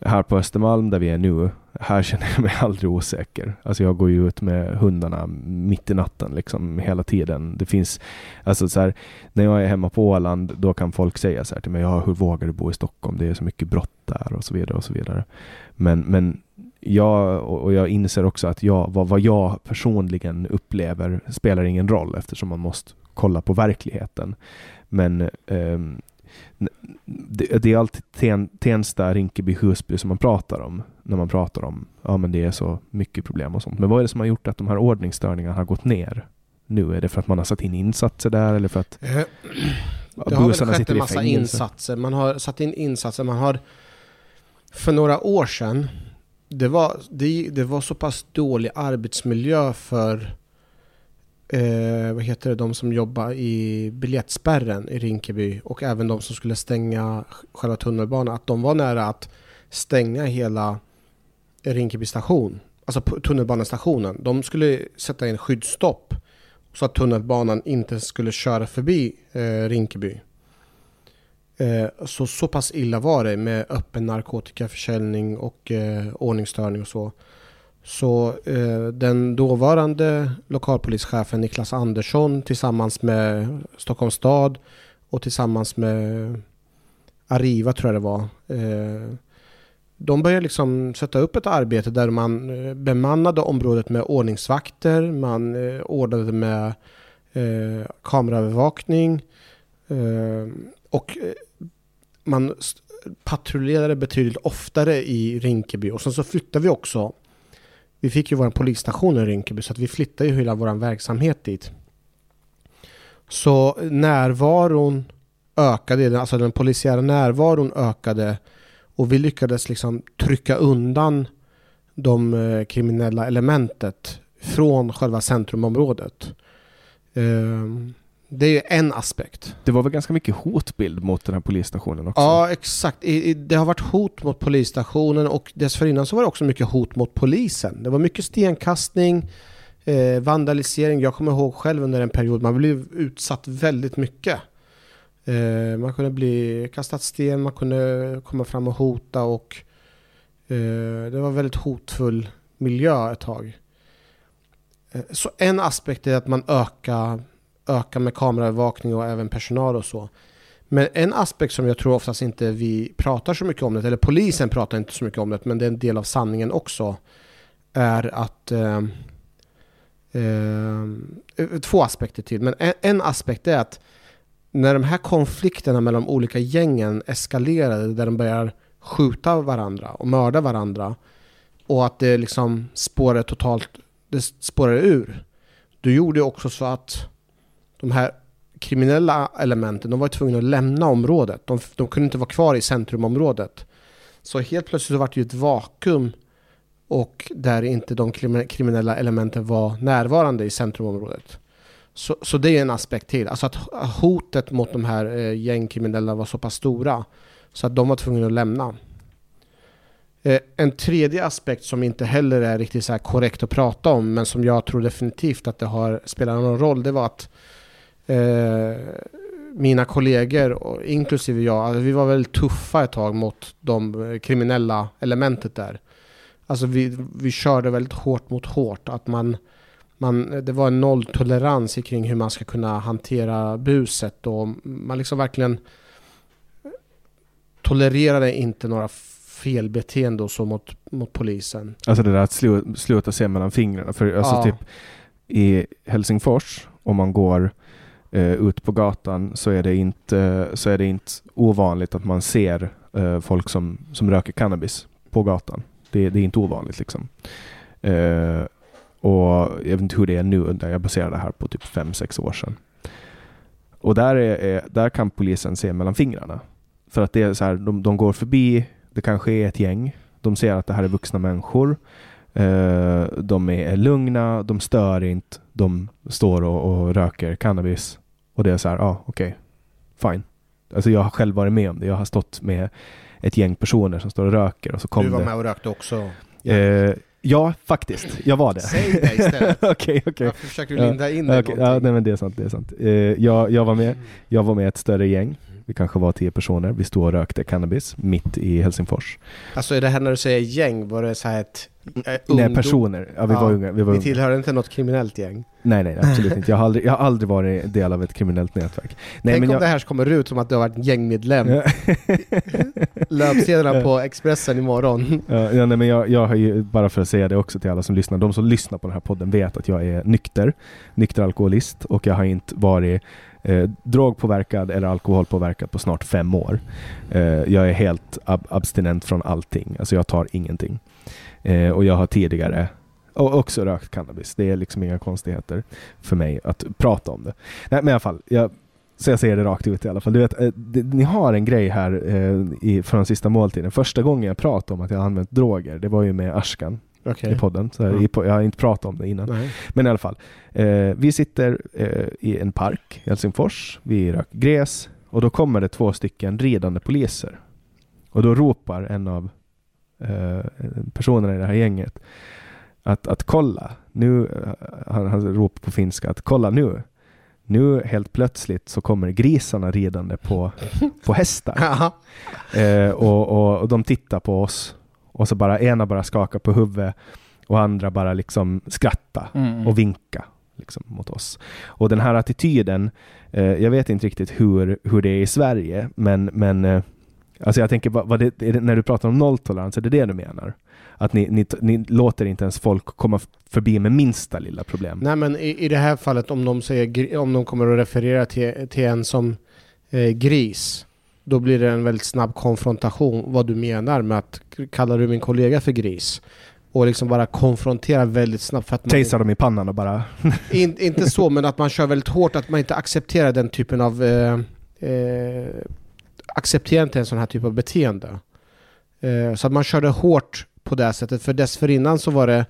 här på Östermalm där vi är nu, här känner jag mig aldrig osäker. Alltså jag går ju ut med hundarna mitt i natten liksom hela tiden. Det finns, alltså så här, när jag är hemma på Åland, då kan folk säga så här till mig, ja hur vågar du bo i Stockholm? Det är så mycket brott där och så vidare och så vidare. Men, men jag, och jag inser också att jag, vad, vad jag personligen upplever spelar ingen roll eftersom man måste kolla på verkligheten. Men um, det, det är alltid ten, Tensta, Rinkeby, Husby som man pratar om när man pratar om ja men det är så mycket problem och sånt. Men vad är det som har gjort att de här ordningsstörningarna har gått ner nu? Är det för att man har satt in insatser där eller för att Eh, Det har väl skett en massa insatser. Man har satt in insatser. Man har för några år sedan det var, det, det var så pass dålig arbetsmiljö för eh, vad heter det, de som jobbar i biljettspärren i Rinkeby och även de som skulle stänga själva tunnelbanan. Att de var nära att stänga hela Rinkeby station. Alltså tunnelbanestationen. De skulle sätta in skyddsstopp så att tunnelbanan inte skulle köra förbi eh, Rinkeby. Eh, så, så pass illa var det med öppen narkotikaförsäljning och eh, ordningsstörning och så. Så eh, den dåvarande lokalpolischefen Niklas Andersson tillsammans med Stockholms stad och tillsammans med Arriva tror jag det var. Eh, de började liksom sätta upp ett arbete där man eh, bemannade området med ordningsvakter, man eh, ordnade med eh, kameraövervakning eh, och eh, man patrullerade betydligt oftare i Rinkeby och sen så flyttade vi också. Vi fick ju vår polisstation i Rinkeby så att vi flyttade ju hela vår verksamhet dit. Så närvaron ökade, alltså den polisiära närvaron ökade och vi lyckades liksom trycka undan de eh, kriminella elementet från själva centrumområdet. Eh, det är ju en aspekt. Det var väl ganska mycket hotbild mot den här polisstationen också? Ja, exakt. I- i- Det har varit hot mot polisstationen och dessförinnan så var det också mycket hot mot polisen. Det var mycket stenkastning, eh, vandalisering. Jag kommer ihåg själv under en period man blev utsatt väldigt mycket. Eh, man kunde bli kastat sten, man kunde komma fram och hota och eh, det var väldigt hotfull miljö ett tag. Så en aspekt är att man ökar, öka med kameraövervakning och även personal och så. Men en aspekt som jag tror oftast inte vi pratar så mycket om det, eller polisen pratar inte så mycket om det, men det är en del av sanningen också, är att eh, eh, två aspekter till. Men en, en aspekt är att när de här konflikterna mellan de olika gängen eskalerade, där de börjar skjuta varandra och mörda varandra och att det liksom spårade totalt, det spårade ur. Då gjorde det också så att de här kriminella elementen, de var tvungna att lämna området. De, de kunde inte vara kvar i centrumområdet. Så helt plötsligt så var det ju ett vakuum och där inte de kriminella elementen var närvarande i centrumområdet. Så, så det är en aspekt till. Alltså att hotet mot de här eh, gängkriminella var så pass stora så att de var tvungna att lämna. Eh, en tredje aspekt som inte heller är riktigt så här korrekt att prata om men som jag tror definitivt att det har spelat någon roll det var att eh, mina kollegor, inklusive jag, alltså vi var väldigt tuffa ett tag mot de eh, kriminella elementet där. Alltså vi, vi körde väldigt hårt mot hårt. Att man, man, det var en nolltolerans i kring hur man ska kunna hantera buset och man liksom verkligen tolererade inte några felbeteende och så mot, mot polisen. Alltså det där att slu, sluta se mellan fingrarna. För alltså Ja. typ i Helsingfors, om man går eh, ut på gatan så är det inte, så är det inte ovanligt att man ser eh, folk som, som röker cannabis på gatan. Det, det är inte ovanligt liksom. Eh, och jag vet inte hur det är nu, där jag baserar det här på typ 5-6 år sedan. Och där, är, är, där kan polisen se mellan fingrarna. För att det är så här, de, de går förbi, det kanske är ett gäng, de ser att det här är vuxna människor. Eh, de är lugna, de stör inte, de står och, och röker cannabis. Och det är så här, ja ah, okej, fine. Alltså jag har själv varit med om det. Jag har stått med ett gäng personer som står och röker och så kom du var det. med och rökte också. Eh, ja, faktiskt. Jag var det. Säg det istället. Okej, okej. Varför försöker du linda in det i Okej, ja, nej, men det är sant. Det är sant. Eh, jag, jag, var med, jag var med ett större gäng. Vi kanske var tio personer. Vi stod och rökte cannabis mitt i Helsingfors. Alltså är det här när du säger gäng, var det så här ett eh, Nej, ungdom. personer. Ja, vi Ja, var unga. Vi var Ni unga. tillhör inte något kriminellt gäng. Nej, nej, absolut inte. Jag har aldrig, jag har aldrig varit del av ett kriminellt nätverk. Nej, Tänk men om jag, det här kommer ut som att du har varit gängmedlem. Löpsedlarna på Expressen imorgon. Ja, ja, nej, men jag, jag har ju, bara för att säga det också till alla som lyssnar, de som lyssnar på den här podden vet att jag är nykter, nykter alkoholist och jag har inte varit eh, drogpåverkad eller alkoholpåverkad på snart fem år. Eh, jag är helt ab abstinent från allting, alltså jag tar ingenting. Eh, och jag har tidigare och också rökt cannabis. Det är liksom inga konstigheter för mig att prata om det. Nej, men i alla fall, jag, så jag säger det rakt ut i alla fall. Du vet, eh, det, ni har en grej här eh, i, från sista måltiden. Första gången jag pratade om att jag använt droger, det var ju med Ashkan Okej. i podden. Så Mm. jag har inte pratat om det innan. Nej. Men i alla fall. Eh, vi sitter eh, i en park i Helsingfors. Vi röker gräs och då kommer det två stycken ridande poliser. Och då ropar en av eh, personerna i det här gänget att, att kolla, nu, eh, han, han ropar på finska att kolla nu, nu helt plötsligt så kommer grisarna ridande på, på hästar. Eh, och, och, och de tittar på oss och så bara ena bara skakar på huvudet och andra bara liksom skratta Mm. och vinka liksom, mot oss. Och den här attityden, eh, jag vet inte riktigt hur, hur det är i Sverige, men, men eh, alltså jag tänker, vad, vad det, är det, när du pratar om nolltolerans, är det det du menar? Att ni, ni, ni låter inte ens folk komma förbi med minsta lilla problem? Nej men i, i det här fallet om de, säger, om de kommer att referera till, till en som eh, gris, då blir det en väldigt snabb konfrontation vad du menar med att kallar du min kollega för gris? Och liksom bara konfrontera väldigt snabbt för att man, Tasar dem i pannan och bara... in, Inte så, men att man kör väldigt hårt, att man inte accepterar den typen av... Eh, eh, accepterar inte en sån här typ av beteende. Eh, så att man körde hårt på det sättet, för dessförinnan så var det...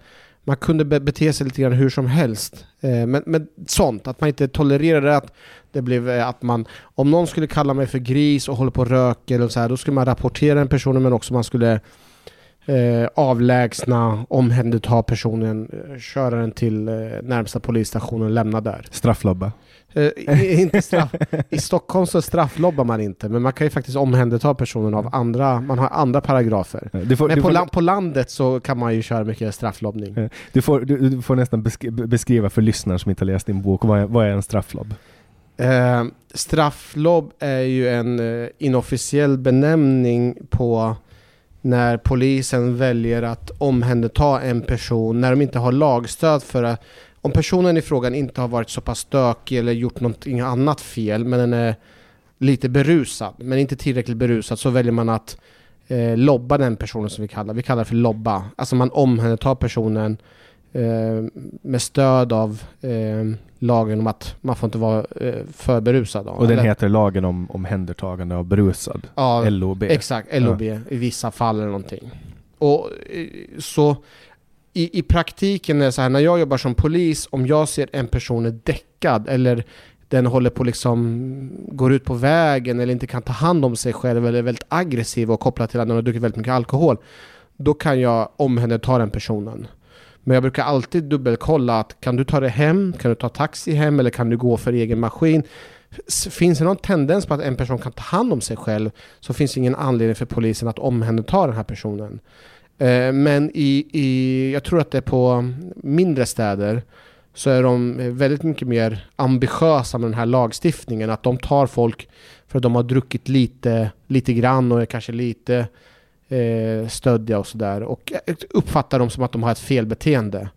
Man kunde be- bete sig lite grann hur som helst. Eh, men, men sånt, att man inte tolererade att det blev eh, att man... Om någon skulle kalla mig för gris och håller på och röker och så här, då skulle man rapportera den personen men också man skulle eh, avlägsna, omhänderta personen, eh, köra den till eh, närmsta polisstation och lämna där. Strafflobba. Eh, inte straff, I Stockholm så strafflobbar man inte, men man kan ju faktiskt omhänderta personen av andra, man har andra paragrafer. Får, Men på, får, la, på landet så kan man ju köra mycket strafflobbning. du får, du, du får nästan besk- beskriva för lyssnare som inte har läst din bok, vad är, vad är en strafflobb? Eh, strafflobb är ju en eh, inofficiell benämning på när polisen väljer att omhänderta en person när de inte har lagstöd för att om personen i frågan inte har varit så pass stökig eller gjort någonting annat fel men den är lite berusad men inte tillräckligt berusad så väljer man att eh, lobba den personen som vi kallar vi kallar det för lobba. Alltså man omhändertar personen med stöd av eh, lagen om att man får inte vara eh, för berusad. Och den Eller- heter lagen om omhändertagande av berusad. ja, LOB. Exakt, LOB i vissa fall eller någonting. Och eh, så i, i praktiken är det så här, när jag jobbar som polis, om jag ser en person är däckad eller den håller på liksom, går ut på vägen eller inte kan ta hand om sig själv eller är väldigt aggressiv och kopplat till att den har druckit väldigt mycket alkohol, då kan jag omhänderta den personen. Men jag brukar alltid dubbelkolla att kan du ta dig hem, kan du ta taxi hem eller kan du gå för egen maskin? Finns det någon tendens på att en person kan ta hand om sig själv så finns det ingen anledning för polisen att omhänderta den här personen. Eh, men i, i, jag tror att det är på mindre städer så är de väldigt mycket mer ambitiösa med den här lagstiftningen. Att de tar folk för att de har druckit lite, lite grann och är kanske lite eh, stödja och sådär. Och uppfattar dem som att de har ett felbeteende.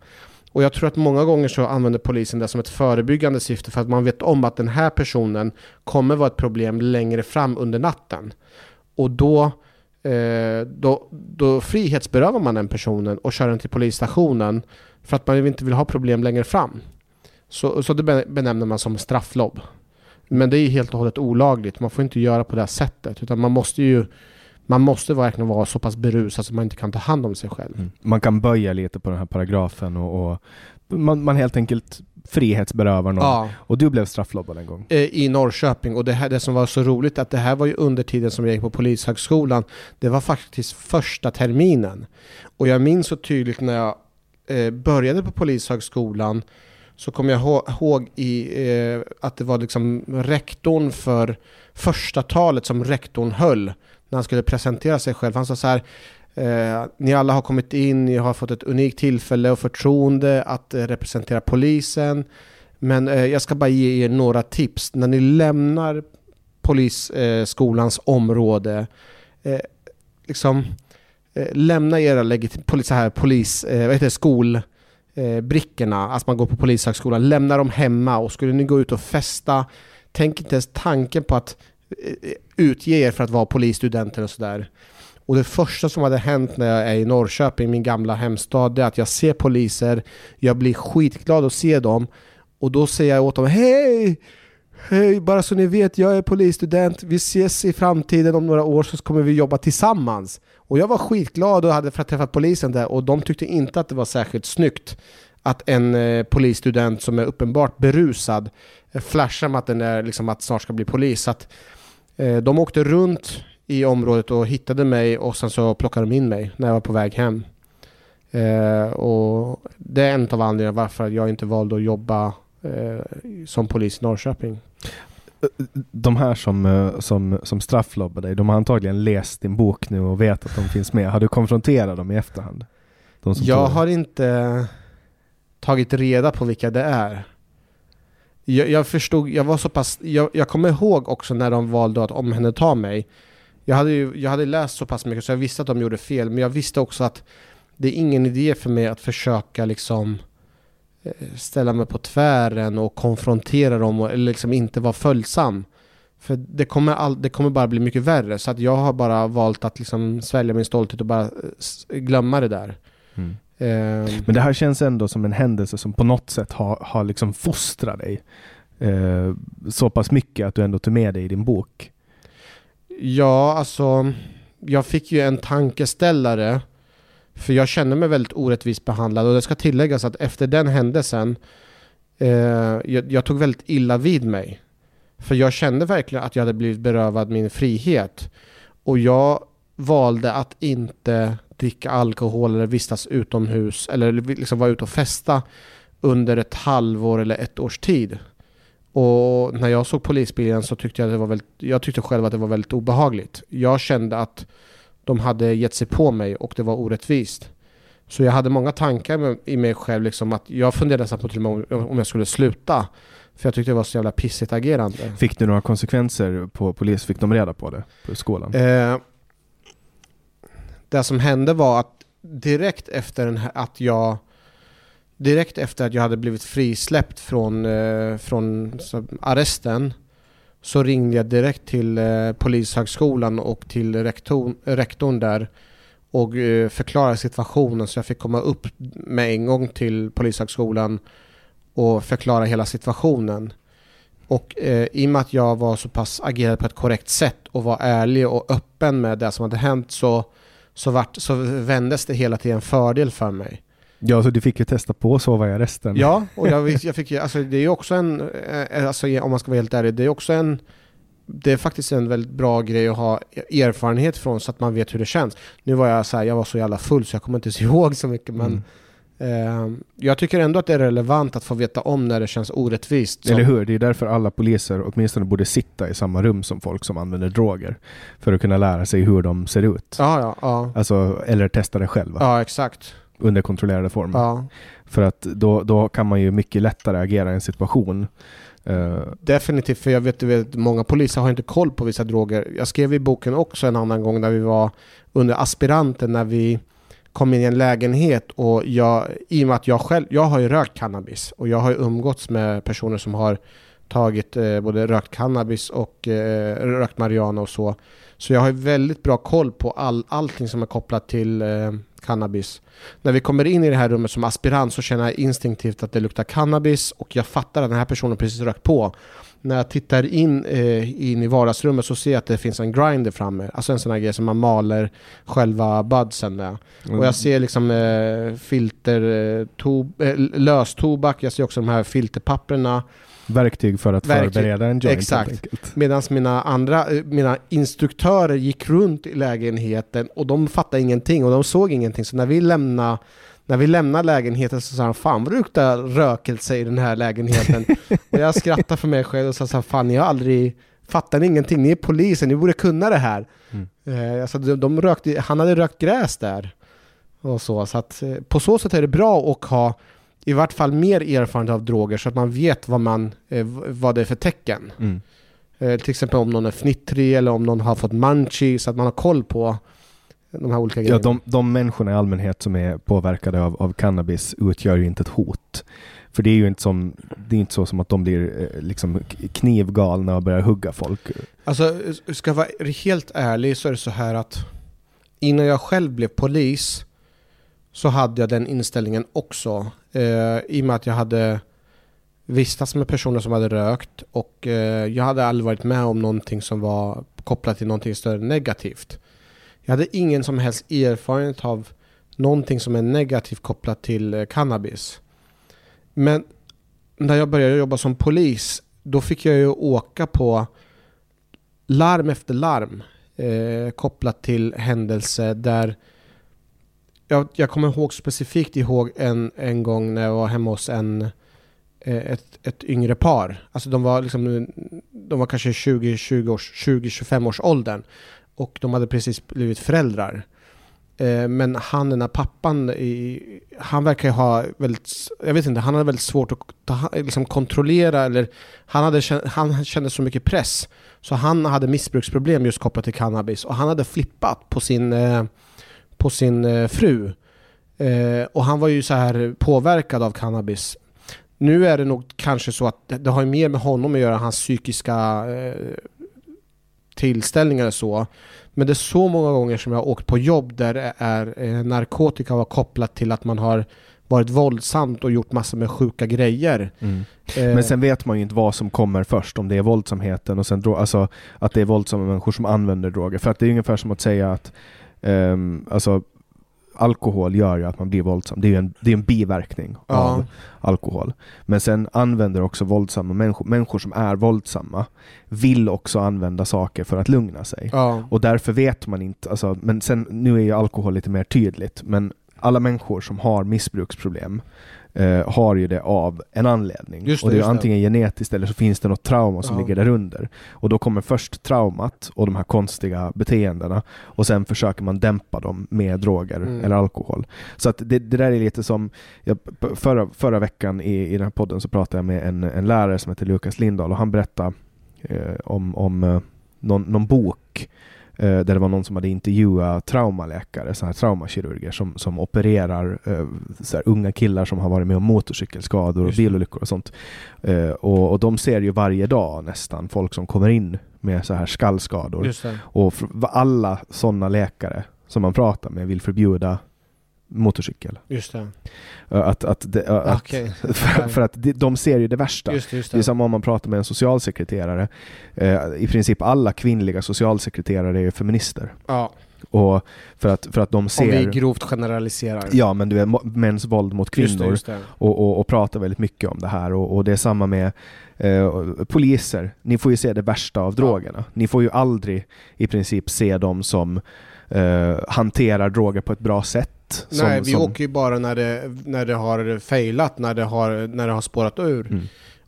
Och jag tror att många gånger så använder polisen det som ett förebyggande syfte för att man vet om att den här personen kommer vara ett problem längre fram under natten. Och då, eh, då, då frihetsberövar man den personen och kör den till polisstationen för att man inte vill ha problem längre fram. Så, så det benämner man som strafflobb. Men det är helt och hållet olagligt. Man får inte göra på det här sättet. Utan man måste ju man måste verkligen vara så pass berusad så man inte kan ta hand om sig själv. Mm. Man kan böja lite på den här paragrafen och, och man, man helt enkelt frihetsberövar någon. Ja, Och du blev strafflobbad en gång. eh, i Norrköping. Och det, här, det som var så roligt att det här var ju under tiden som jag gick på Polishögskolan. Det var faktiskt första terminen. Och jag minns så tydligt när jag eh, började på Polishögskolan så kommer jag ihå- ihåg i, eh, att det var liksom rektorn för första talet som rektorn höll när han skulle presentera sig själv. Han sa så här Eh, ni alla har kommit in, ni har fått ett unikt tillfälle och förtroende att eh, representera polisen. Men eh, jag ska bara ge er några tips. När ni lämnar polisskolans eh, område, eh, liksom eh, lämna era legit- polis, här, polis, eh, vad heter det, skolbrickorna, alltså man går på polishögskolan, lämna dem hemma och skulle ni gå ut och festa, tänk inte ens tanken på att Eh, utge er för att vara polisstudenter och sådär. Och det första som hade hänt när jag är i Norrköping, min gamla hemstad, det är att jag ser poliser, jag blir skitglad att se dem och då säger jag åt dem Hej! Hej, bara så ni vet, jag är polisstudent. Vi ses i framtiden om några år så kommer vi jobba tillsammans. Och jag var skitglad och hade för att träffa polisen där och de tyckte inte att det var särskilt snyggt att en eh, polisstudent som är uppenbart berusad eh, flashar med att den är liksom att snart ska bli polis. Så att, de åkte runt i området och hittade mig och sen så plockade de in mig när jag var på väg hem. Eh, och det är en av anledningarna varför jag inte valde att jobba eh, som polis i Norrköping. De här som, eh, som, som strafflobbar dig, de har antagligen läst din bok nu och vet att de finns med. Har du konfronterat dem i efterhand? Jag har inte tagit reda på vilka det är. Jag, jag förstod, jag var så pass, jag, jag kommer ihåg också när de valde att omhänderta mig. Jag hade, ju, jag hade läst så pass mycket så jag visste att de gjorde fel, men jag visste också att det är ingen idé för mig att försöka liksom eh, ställa mig på tvären och konfrontera dem och, eller liksom inte vara följsam. För det kommer, all, det kommer bara bli mycket värre. Så att jag har bara valt att liksom svälja min stolthet och bara eh, glömma det där. Mm. Ehm, Men det här känns ändå som en händelse som på något sätt har, har liksom fostrat dig eh, så pass mycket att du ändå tog med dig i din bok. Ja, alltså jag fick ju en tankeställare. För jag känner mig väldigt orättvist behandlad och det ska tilläggas att efter den händelsen eh, jag, jag tog väldigt illa vid mig. För jag kände verkligen att jag hade blivit berövad min frihet. Och jag valde att inte dricka alkohol eller vistas utomhus eller liksom vara ute och festa under ett halvår eller ett års tid. Och när jag såg polisbilen så tyckte jag det var väldigt, jag tyckte själv att det var väldigt obehagligt. Jag kände att de hade gett sig på mig och det var orättvist. Så jag hade många tankar med, i mig själv, liksom att jag funderade nästan på till och med om jag skulle sluta. För jag tyckte det var så jävla pissigt agerande. Fick du några konsekvenser på polis? Fick de reda på det på skolan? Eh, det som hände var att direkt efter den här, att jag Direkt efter att jag hade blivit frisläppt från, eh, från så, arresten så ringde jag direkt till eh, Polishögskolan och till rektor, rektorn där och eh, förklarade situationen så jag fick komma upp med en gång till Polishögskolan och förklara hela situationen. Och eh, i och med att jag var så pass agerad på ett korrekt sätt och var ärlig och öppen med det som hade hänt så, så, vart, så vändes det hela till en fördel för mig. Ja, så du fick ju testa på att sova i arresten. Ja, och jag, jag fick ju, alltså det är ju också en, eh, alltså om man ska vara helt ärlig, det är också en det är faktiskt en väldigt bra grej att ha erfarenhet från så att man vet hur det känns. Nu var jag så här, jag var så jävla full så jag kommer inte ihåg så mycket men Mm. Eh, jag tycker ändå att det är relevant att få veta om när det känns orättvist. Eller hur? Det är därför alla poliser åtminstone borde sitta i samma rum som folk som använder droger. För att kunna lära sig hur de ser ut. Ja, ja, ja. Alltså, eller testa det själva. Ja, exakt. Under kontrollerade former. Ja. För att då, då kan man ju mycket lättare agera i en situation. Eh, Definitivt, för jag vet, du vet många poliser har inte koll på vissa droger. Jag skrev i boken också en annan gång där vi var under aspiranten när vi kom in i en lägenhet och jag, i och med att jag själv, jag har ju rökt cannabis och jag har ju umgåtts med personer som har tagit eh, både rökt cannabis och eh, rökt marijuana och så. Så jag har ju väldigt bra koll på all, allting som är kopplat till eh, cannabis. När vi kommer in i det här rummet som aspirant så känner jag instinktivt att det luktar cannabis och jag fattar att den här personen precis rökt på. När jag tittar in, eh, in i vardagsrummet så ser jag att det finns en grinder framme. Alltså en sån här grej som man maler själva budsen med. Och jag ser liksom eh, filter, eh, to, eh, löstobak, jag ser också de här filterpapperna. verktyg för att Verktyg. förbereda en joint Exakt. Medan mina andra, eh, mina instruktörer gick runt i lägenheten och de fattade ingenting och de såg ingenting. Så när vi lämnade när vi lämnade lägenheten så sa de Fan vad det luktar rökelse i den här lägenheten. och jag skrattade för mig själv och sa Fan jag har aldrig fattar ni ingenting? Ni är polisen, ni borde kunna det här. Mm. Eh, alltså de, de rökte, han hade rökt gräs där. Och så, så att, eh, på så sätt är det bra att ha i vart fall mer erfarenhet av droger så att man vet vad, man, eh, vad det är för tecken. Mm. Till exempel om någon är fnittrig eller om någon har fått munchie så att man har koll på de här olika grejerna. Ja, de, de människorna i allmänhet som är påverkade av, av cannabis utgör ju inte ett hot. För det är ju inte, som, det är inte så som att de blir eh, liksom knivgalna och börjar hugga folk. Alltså, ska jag vara helt ärlig så är det så här att innan jag själv blev polis så hade jag den inställningen också. Eh, I och med att jag hade vistats med personer som hade rökt och eh, jag hade aldrig varit med om någonting som var kopplat till någonting större negativt. Jag hade ingen som helst erfarenhet av någonting som är negativt kopplat till eh, cannabis. Men när jag började jobba som polis då fick jag ju åka på larm efter larm eh, kopplat till händelser där jag, jag kommer ihåg specifikt ihåg en, en gång när jag var hemma hos en, eh, ett, ett yngre par. Alltså de var, liksom, de var kanske 20-25 års, 20, års åldern och de hade precis blivit föräldrar. Eh, men han den här pappan, i, han verkar ju ha väldigt, jag vet inte, han hade väldigt svårt att ta, liksom kontrollera eller han, hade, han kände så mycket press. Så han hade missbruksproblem just kopplat till cannabis och han hade flippat på sin, eh, på sin eh, fru. Och han var ju så här påverkad av cannabis. Nu är det nog kanske så att det har mer med honom att göra, hans psykiska tillställningar och så. Men det är så många gånger som jag har åkt på jobb där det är eh, narkotika var kopplat till att man har varit våldsamt och gjort massor med sjuka grejer. Mm. Eh. Men sen vet man ju inte vad som kommer först, om det är våldsamheten och sen dro- alltså att det är våldsamma människor som använder droger. För att det är ungefär som att säga att um, alltså, alkohol gör ju att man blir våldsam. Det är en, det är en biverkning ja. av alkohol. Men sen använder också våldsamma människor, människor som är våldsamma, vill också använda saker för att lugna sig. Ja. Och därför vet man inte, alltså, men sen, nu är ju alkohol lite mer tydligt, men alla människor som har missbruksproblem eh, har ju det av en anledning. Det, och det är antingen det. genetiskt eller så finns det något trauma som ja. ligger där under. Och då kommer först traumat och de här konstiga beteendena och sen försöker man dämpa dem med droger mm. eller alkohol. Så att det, det där är lite som, jag, förra, förra veckan i, i den här podden så pratade jag med en, en lärare som heter Lukas Lindahl och han berättade eh, om, om eh, någon, någon bok där det var någon som hade intervjuat traumaläkare, så här traumakirurger som, som opererar eh, så här, unga killar som har varit med om motorcykelskador och bilolyckor och sånt. Eh, och, och de ser ju varje dag nästan folk som kommer in med så här skallskador. Och alla sådana läkare som man pratar med vill förbjuda motorcykel. Just det. Att, att, det, att okay. för, för, att de ser ju det värsta. Just, just det. det är som om man pratar med en socialsekreterare. I princip alla kvinnliga socialsekreterare är feminister. Ja. Och för att, för att de ser... Om vi grovt generaliserar. Ja, men du är mäns våld mot kvinnor. Just det, just det. Och, och, och, pratar väldigt mycket om det här. Och, och det är samma med eh, poliser. Ni får ju se det värsta av drogerna. Ni får ju aldrig i princip se dem som eh, hanterar droger på ett bra sätt som, Nej, vi som... åker ju bara när det, när det har failat, när det har, när det har spårat ur. Mm.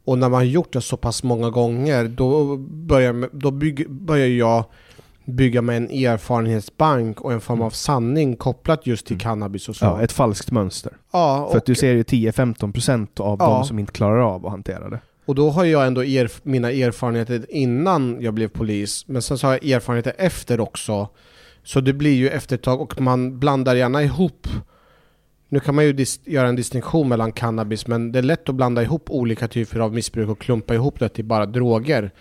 Och när man har gjort det så pass många gånger, då börjar, då bygg, börjar jag bygga med en erfarenhetsbank och en form av sanning kopplat just till mm. cannabis och så. Ja, ett falskt mönster. Ja, För att du ser ju 10-15% av ja. de som inte klarar av att hantera det. Och då har jag ändå erf mina erfarenheter innan jag blev polis, men sen så har jag erfarenheter efter också så det blir ju efter ett tag och man blandar gärna ihop nu kan man ju göra en distinktion mellan cannabis men det är lätt att blanda ihop olika typer av missbruk och klumpa ihop det till bara droger.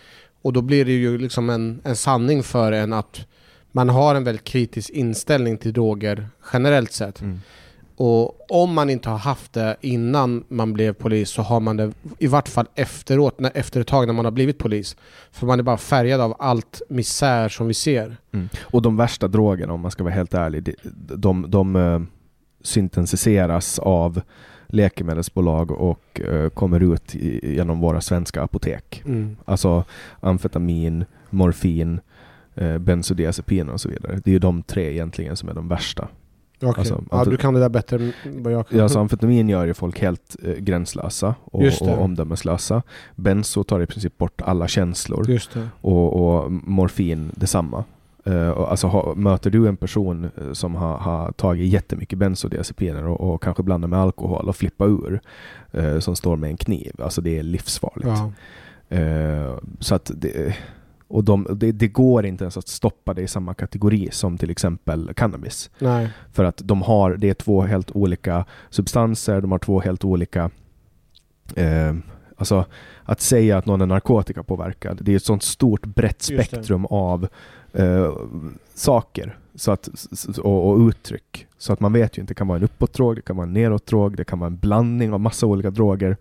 Och då blir det ju liksom en, en sanning för en att man har en väldigt kritisk inställning till droger generellt sett. Mm. Och om man inte har haft det innan man blev polis så har man det i vart fall efteråt, när, efter ett tag när man har blivit polis. För man är bara färgad av allt misär som vi ser. Mm. Och de värsta drogerna om man ska vara helt ärlig, de, de, de uh, syntetiseras av läkemedelsbolag och uh, kommer ut i, genom våra svenska apotek. Mm. Alltså amfetamin, morfin, uh, bensodiazepiner och så vidare. Det är ju de tre egentligen som är de värsta Okej. Alltså, ja, du kan det där bättre än vad jag kan. Alltså amfetamin gör ju folk helt eh, gränslösa och, och omdömeslösa. Benzo tar i princip bort alla känslor. Och, och morfin detsamma. Uh, alltså, ha, möter du en person eh, som har, har tagit jättemycket bensodiazepiner och, och kanske blandar med alkohol och flippar ur, eh, som står med en kniv, alltså det är livsfarligt. Ja. Eh, så att det, och de, det, det går inte ens att stoppa det i samma kategori som till exempel cannabis. Nej. För att de har, det är två helt olika substanser, de har två helt olika eh, Alltså att säga att någon är narkotikapåverkad, det är ett sånt stort brett spektrum av eh, saker så att, och, och uttryck. Så att man vet ju inte, det kan vara en uppåtdrog, det kan vara en nedåtdrog, det kan vara en blandning av massa olika droger.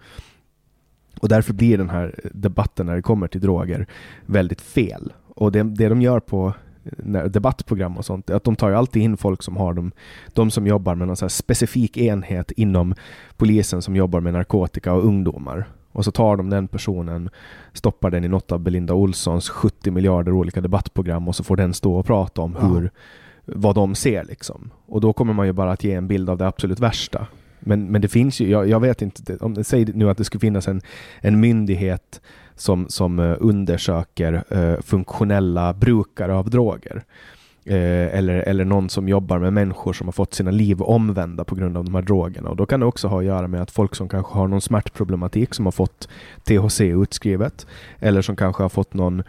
Och därför blir den här debatten när det kommer till droger väldigt fel. Och det, det de gör på när, debattprogram och sånt, att de tar ju alltid in folk som har de, de som jobbar med någon så specifik enhet inom polisen som jobbar med narkotika och ungdomar. Och så tar de den personen, stoppar den i något av Belinda Olssons 70 miljarder olika debattprogram och så får den stå och prata om Ja. hur, vad de ser liksom. Och då kommer man ju bara att ge en bild av det absolut värsta. Men, men det finns ju, jag, jag vet inte, om säg nu att det skulle finnas en, en myndighet som, som eh, undersöker eh, funktionella brukare av droger. Eh, eller, eller någon som jobbar med människor som har fått sina liv omvända på grund av de här drogerna. Och då kan det också ha att göra med att folk som kanske har någon smärtproblematik som har fått THC utskrivet. Eller som kanske har fått någon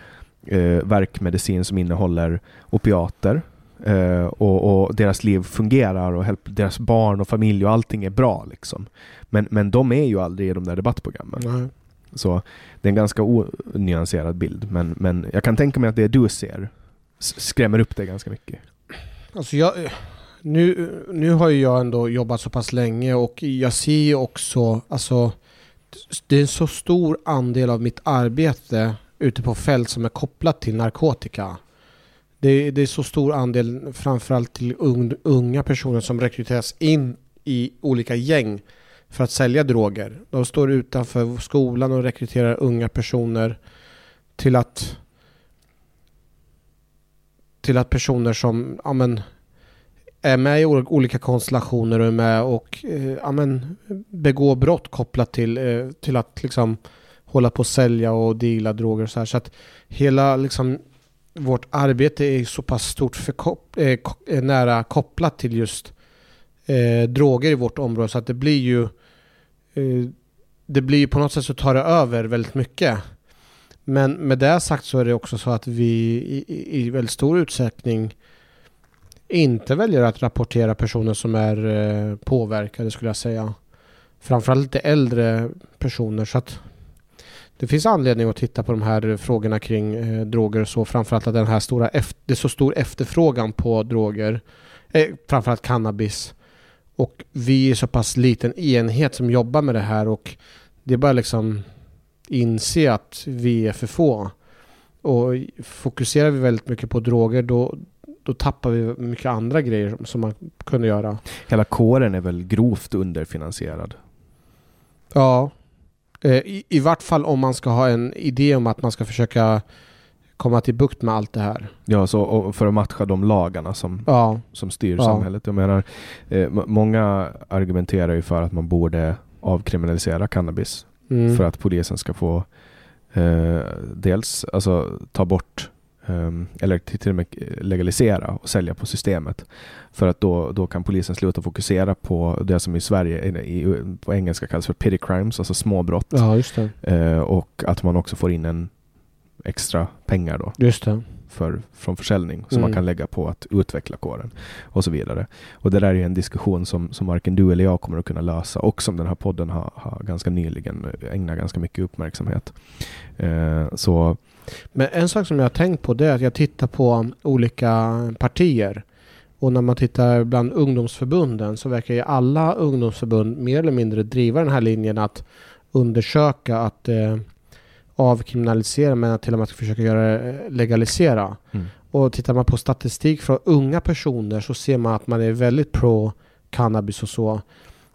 eh, verkmedicin som innehåller opiater. Eh, och, och deras liv fungerar och help, deras barn och familj och allting är bra. Liksom. Men, men de är ju aldrig i de där debattprogrammen. Nej. Så det är en ganska onyanserad bild. Men, men jag kan tänka mig att det du ser skrämmer upp dig ganska mycket. Alltså jag, nu, nu har ju jag ändå jobbat så pass länge och jag ser ju också, alltså det är en så stor andel av mitt arbete ute på fält som är kopplat till narkotika. Det, är- det är så stor andel framförallt till unga personer som rekryteras in i olika gäng för att sälja droger. De står utanför skolan och rekryterar unga personer till att till att personer som ja, men, är med i olika konstellationer och är med och eh, ja, men, begår brott kopplat till, eh, till att liksom hålla på och sälja och deala droger och så här. Så att hela liksom vårt arbete är så pass stort för eh, kop- eh, nära kopplat till just eh, droger i vårt område så att det blir ju eh, det blir ju på något sätt så tar det över väldigt mycket. Men med det sagt så är det också så att vi i, i, i väldigt stor utsträckning inte väljer att rapportera personer som är eh, påverkade skulle jag säga. Framförallt lite äldre personer. Så att det finns anledning att titta på de här frågorna kring eh, droger och så. Framförallt att den här stora det är så stor efterfrågan på droger. Eh, framförallt cannabis. Och vi är så pass liten enhet som jobbar med det här och det är bara liksom inse att vi är för få. Och fokuserar vi väldigt mycket på droger då, då tappar vi mycket andra grejer som man kunde göra. Hela kåren är väl grovt underfinansierad. Ja. Eh, I, I vart fall om man ska ha en idé om att man ska försöka komma till bukt med allt det här. Ja, så, för att matcha de lagarna som, Ja, som styr Ja. samhället. Jag menar, eh, många argumenterar ju för att man borde avkriminalisera cannabis mm. för att polisen ska få eh, dels alltså, ta bort ehm, eller till och med legalisera och sälja på systemet. För att då, då kan polisen sluta fokusera på det som i Sverige i, på engelska kallas för petty crimes, alltså småbrott. ja just. Eh, och att man också får in en extra pengar då Just det. för, från försäljning som Mm. man kan lägga på att utveckla kåren och så vidare. Och det där är ju en diskussion som, som varken du eller jag kommer att kunna lösa och som den här podden har, har ganska nyligen ägnat ganska mycket uppmärksamhet. Eh, så Men en sak som jag har tänkt på det är att jag tittar på olika partier. Och när man tittar bland ungdomsförbunden så verkar ju alla ungdomsförbund mer eller mindre driva den här linjen att undersöka att eh, avkriminalisera men att till och med att försöka göra det eh, legalisera. Mm. Och tittar man på statistik från unga personer så ser man att man är väldigt pro cannabis och så.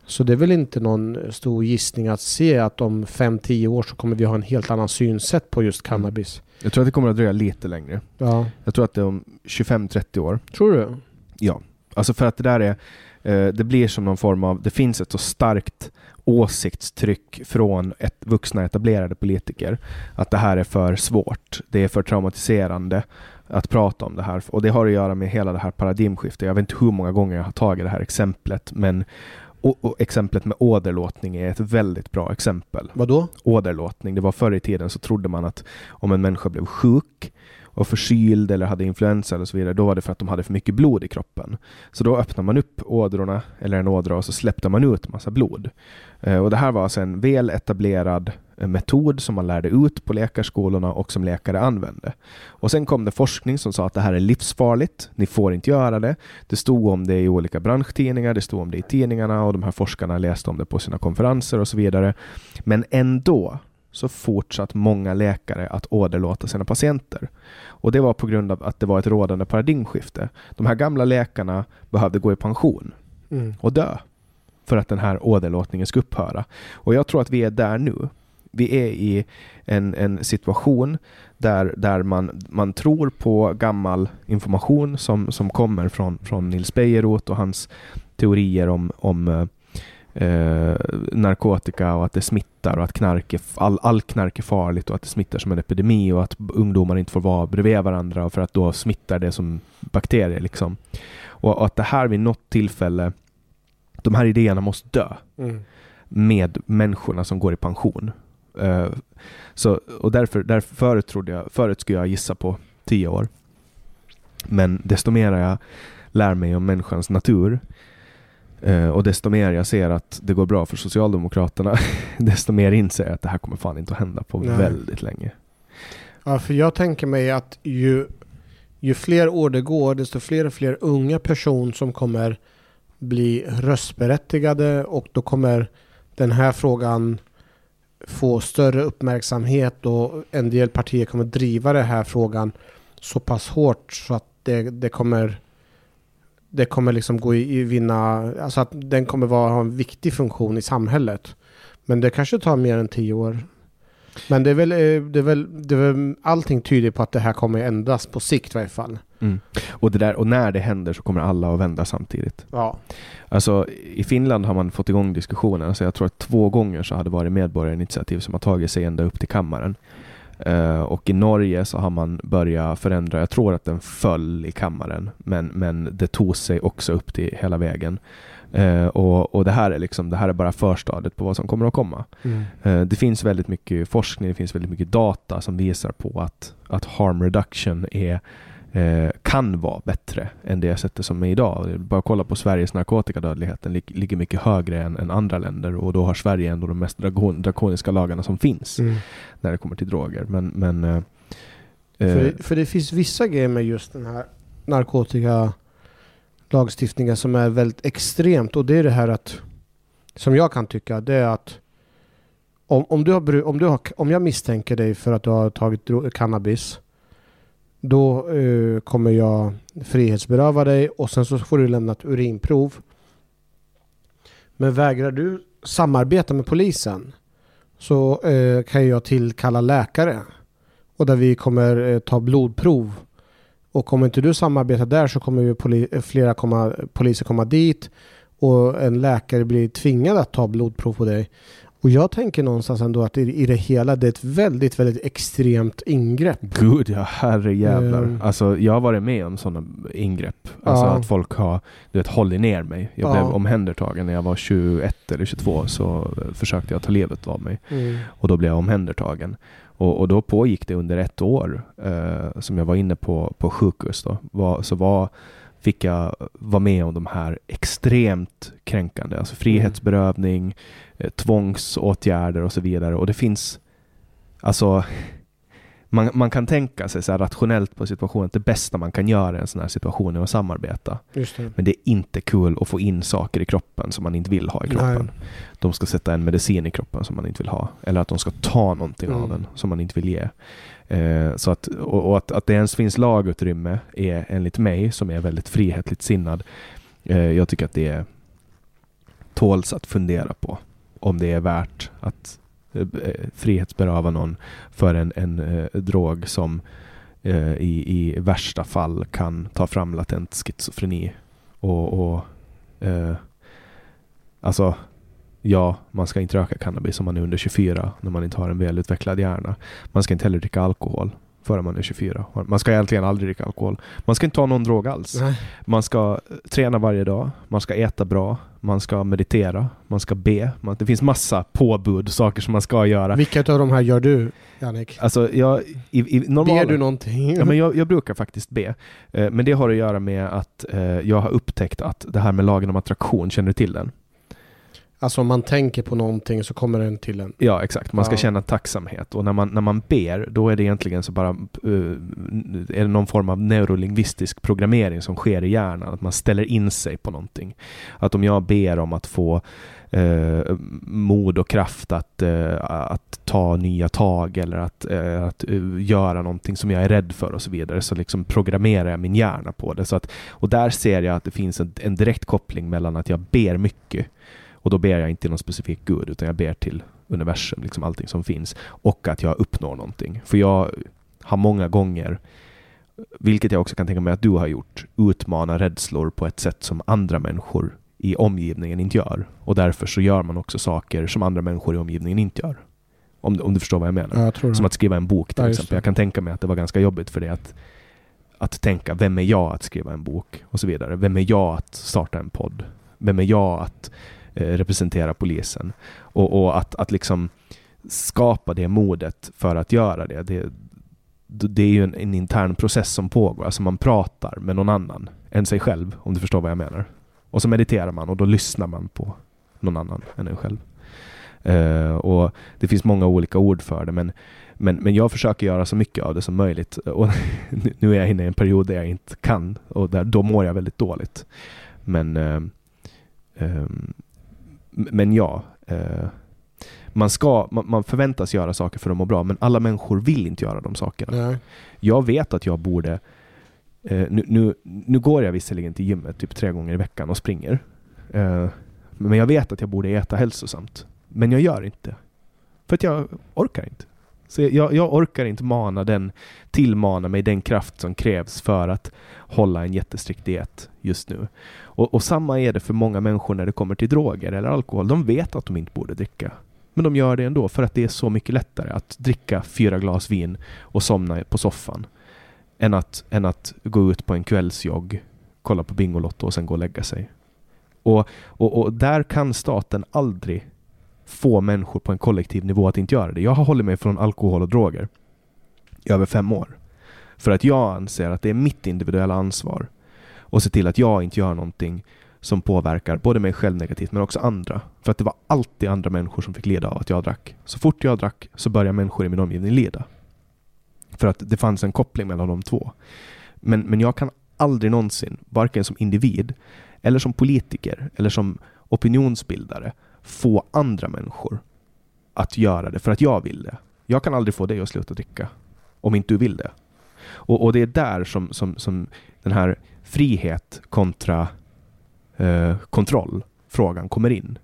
Så det är väl inte någon stor gissning att se att om 5-10 år så kommer vi ha en helt annan synsätt på just cannabis. jag tror att det kommer att dröja lite längre. Ja, Jag tror att det är om 25-30 år, tror du? ja, Alltså för att det där är, eh, det blir som någon form av, det finns ett så starkt åsiktstryck från ett, vuxna etablerade politiker att det här är för svårt. Det är för traumatiserande att prata om det här. Och det har att göra med hela det här paradigmskiftet. Jag vet inte hur många gånger jag har tagit det här exemplet, men och, och exemplet med åderlåtning är ett väldigt bra exempel. Vadå? Åderlåtning. Det var förr i tiden så trodde man att om en människa blev sjuk och förkyld eller hade influensa eller så vidare, då var det för att de hade för mycket blod i kroppen. Så då öppnade man upp ådrorna, eller en ådra, och så släppte man ut massa blod. Eh, och det här var alltså en väl etablerad metod som man lärde ut på läkarskolorna och som läkare använde. Och sen kom det forskning som sa att det här är livsfarligt, ni får inte göra det. Det stod om det i olika branschtidningar, det stod om det i tidningarna och de här forskarna läste om det på sina konferenser och så vidare. Men ändå så fortsatt många läkare att åderlåta sina patienter. Och det var på grund av att det var ett rådande paradigmskifte. De här gamla läkarna behövde gå i pension Mm. och dö för att den här åderlåtningen ska upphöra. Och jag tror att vi är där nu. Vi är i en, en situation där, där man, man tror på gammal information som, som kommer från, från Nils Bejerot och hans teorier om, om eh, eh, narkotika och att det smittar och att knark är, all, all knark är farligt och att det smittar som en epidemi och att ungdomar inte får vara bredvid varandra för att då smittar det som bakterier. Liksom. Och, och att det här vid något tillfälle, de här idéerna måste dö Mm. med människorna som går i pension. Eh, så, och därför, därför förut, trodde jag, förut skulle jag gissa på tio år. Men desto mer jag lär mig om människans natur eh, och desto mer jag ser att det går bra för Socialdemokraterna, desto mer inser jag att det här kommer fan inte att hända på Nej. väldigt länge. Ja, för jag tänker mig att ju, ju fler år det går, desto fler och fler unga personer som kommer bli röstberättigade och då kommer den här frågan få större uppmärksamhet och en del partier kommer driva den här frågan så pass hårt så att det, det kommer det kommer liksom gå i, i vinna, alltså att den kommer vara, ha en viktig funktion i samhället. Men det kanske tar mer än tio år. Men det är väl, eh, det är väl, det är väl allting tyder på att det här kommer ändras på sikt i varje fall. Mm. Och, det där, och när det händer så kommer alla att vända samtidigt. Ja. Alltså, I Finland har man fått igång diskussionen. Alltså, jag tror att två gånger så har det varit medborgarinitiativ som har tagit sig ända upp till kammaren. Eh, och i Norge så har man börjat förändra. Jag tror att den föll i kammaren, men, men det tog sig också upp till hela vägen. Eh, och, och det här är liksom, det här är bara förstadiet på vad som kommer att komma. Mm. Eh, Det finns väldigt mycket forskning, det finns väldigt mycket data som visar på att, att harm reduction är, eh, kan vara bättre än det sättet som är idag. Bara kolla på Sveriges narkotikadödlighet, den lig- ligger mycket högre än, än andra länder och då har Sverige ändå de mest drakon, drakoniska lagarna som finns Mm. när det kommer till droger. Men, men eh, För, eh, för det finns vissa grejer med just den här narkotika lagstiftningen som är väldigt extremt och det är det här att som jag kan tycka det är att om, om, du har, om, du har, om jag misstänker dig för att du har tagit cannabis då eh, kommer jag frihetsberöva dig och sen så får du lämna ett urinprov. Men vägrar du samarbeta med polisen så eh, kan jag tillkalla läkare och där vi kommer eh, ta blodprov. Och om inte du samarbetar där så kommer ju poli- flera komma, poliser komma dit och en läkare blir tvingad att ta blodprov på dig. Och jag tänker någonstans ändå att i, i det hela det är ett väldigt, väldigt extremt ingrepp. Gud ja, herrejävlar. Mm. Alltså, jag har varit med om sådana ingrepp. Alltså Ja. att folk har du vet, hållit ner mig. Jag Ja. blev omhändertagen när jag var 21 eller 22 så försökte jag ta livet av mig. Och då blev jag omhändertagen. Och, och då pågick det under ett år eh, som jag var inne på, på sjukhus. Då. Var, så var, fick jag vara med om de här extremt kränkande, alltså frihetsberövning, eh, tvångsåtgärder och så vidare. Och det finns, alltså man, man kan tänka sig så rationellt på situationen att det bästa man kan göra i en sån här situation är att samarbeta. Det. Men det är inte kul att få in saker i kroppen som man inte vill ha i kroppen. De ska sätta en medicin i kroppen som man inte vill ha. Eller att de ska ta någonting av Mm. den som man inte vill ge. Eh, så att, och, och att, att det ens finns lagutrymme är enligt mig, som är väldigt frihetligt sinnad, eh, jag tycker att det är tåls att fundera på. Om det är värt att frihetsberöva någon för en, en eh, drog som eh, i, i värsta fall kan ta fram latent schizofreni Och, och eh, alltså, ja, man ska inte röka cannabis om man är under 24 när man inte har en välutvecklad hjärna. Man ska inte heller dricka alkohol förrän man är 24. Man ska egentligen aldrig dricka alkohol. Man ska inte ta någon drog alls. Nej. Man ska träna varje dag, man ska äta bra, man ska meditera, man ska be. Man, det finns massa påbud, saker som man ska göra. Vilka av de här gör du, Jannik? Alltså, jag, i, i normala, Ber du någonting? Ja, men jag, jag brukar faktiskt be. Eh, men det har att göra med att eh, jag har upptäckt att det här med lagen om attraktion, känner du till den? Alltså om man tänker på någonting så kommer den till en. Ja, exakt. Man ska Ja. känna tacksamhet. Och när man, när man ber, då är det egentligen så bara uh, är det någon form av neurolingvistisk programmering som sker i hjärnan. Att man ställer in sig på någonting. Att om jag ber om att få eh, mod och kraft att, eh, att ta nya tag eller att, att göra någonting som jag är rädd för och så vidare så liksom programmerar jag min hjärna på det. Så att, och där ser jag att det finns en, en direkt koppling mellan att jag ber mycket och då ber jag inte till någon specifik gud utan jag ber till universum, liksom allting som finns. Och att jag uppnår någonting. För jag har många gånger, vilket jag också kan tänka mig att du har gjort, utmana rädslor på ett sätt som andra människor i omgivningen inte gör. Och därför så gör man också saker som andra människor i omgivningen inte gör. Om, om du förstår vad jag menar. Ja, jag Som att skriva en bok till Ja, exempel. Jag kan tänka mig att det var ganska jobbigt för dig att, att tänka, vem är jag att skriva en bok? Och så vidare. Vem är jag att starta en podd? Vem är jag att Eh, representera polisen? Och, och att, att liksom skapa det modet för att göra det. Det, det är ju en, en intern process som pågår. Alltså man pratar med någon annan än sig själv, om du förstår vad jag menar. Och så mediterar man och då lyssnar man på någon annan än en själv. Uh, och det finns många olika ord för det, men, men, men jag försöker göra så mycket av det som möjligt. Och nu- är jag inne i en period där jag inte kan och där, då mår jag väldigt dåligt. Men, uh, um, men ja, eh, man, ska, man, man förväntas göra saker för att må bra, men alla människor vill inte göra de sakerna. Nej. Jag vet att jag borde... Eh, nu, nu, nu går jag visserligen till gymmet typ tre gånger i veckan och springer. Eh, men jag vet att jag borde äta hälsosamt. Men jag gör inte. För att jag orkar inte. Så jag, jag orkar inte mana den, tillmana mig den kraft som krävs för att hålla en jättestrikt diet just nu. Och, och samma är det för många människor när det kommer till droger eller alkohol. De vet att de inte borde dricka. Men de gör det ändå för att det är så mycket lättare att dricka fyra glas vin och somna på soffan än att, än att gå ut på en kvällsjogg, kolla på Bingolotto och sen gå och lägga sig. Och, och, och där kan staten aldrig få människor på en kollektiv nivå att inte göra det. Jag har hållit mig från alkohol och droger i över fem år. För att jag anser att det är mitt individuella ansvar och se till att jag inte gör någonting som påverkar både mig själv negativt men också andra. För att det var alltid andra människor som fick lida av att jag drack. Så fort jag drack så började människor i min omgivning lida. För att det fanns en koppling mellan de två. Men, men jag kan aldrig någonsin, varken som individ eller som politiker eller som opinionsbildare, få andra människor att göra det för att jag vill det. Jag kan aldrig få dig att sluta dricka om inte du vill det. Och, och det är där som, som, som den här frihet kontra eh, kontrollfrågan kommer in.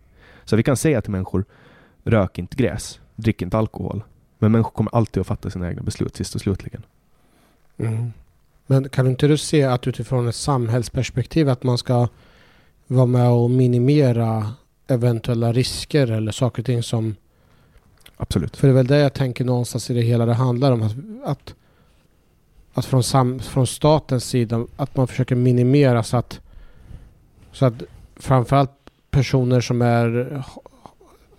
Så vi kan säga till människor, rök inte gräs, drick inte alkohol. Men människor kommer alltid att fatta sina egna beslut sist och slutligen. Mm. Men kan du inte du se att utifrån ett samhällsperspektiv att man ska vara med och minimera eventuella risker eller saker och ting som... Absolut. För det är väl det jag tänker någonstans i det hela det handlar om. Att, att, att från, sam, från statens sida att man försöker minimera så att, så att framförallt personer som är,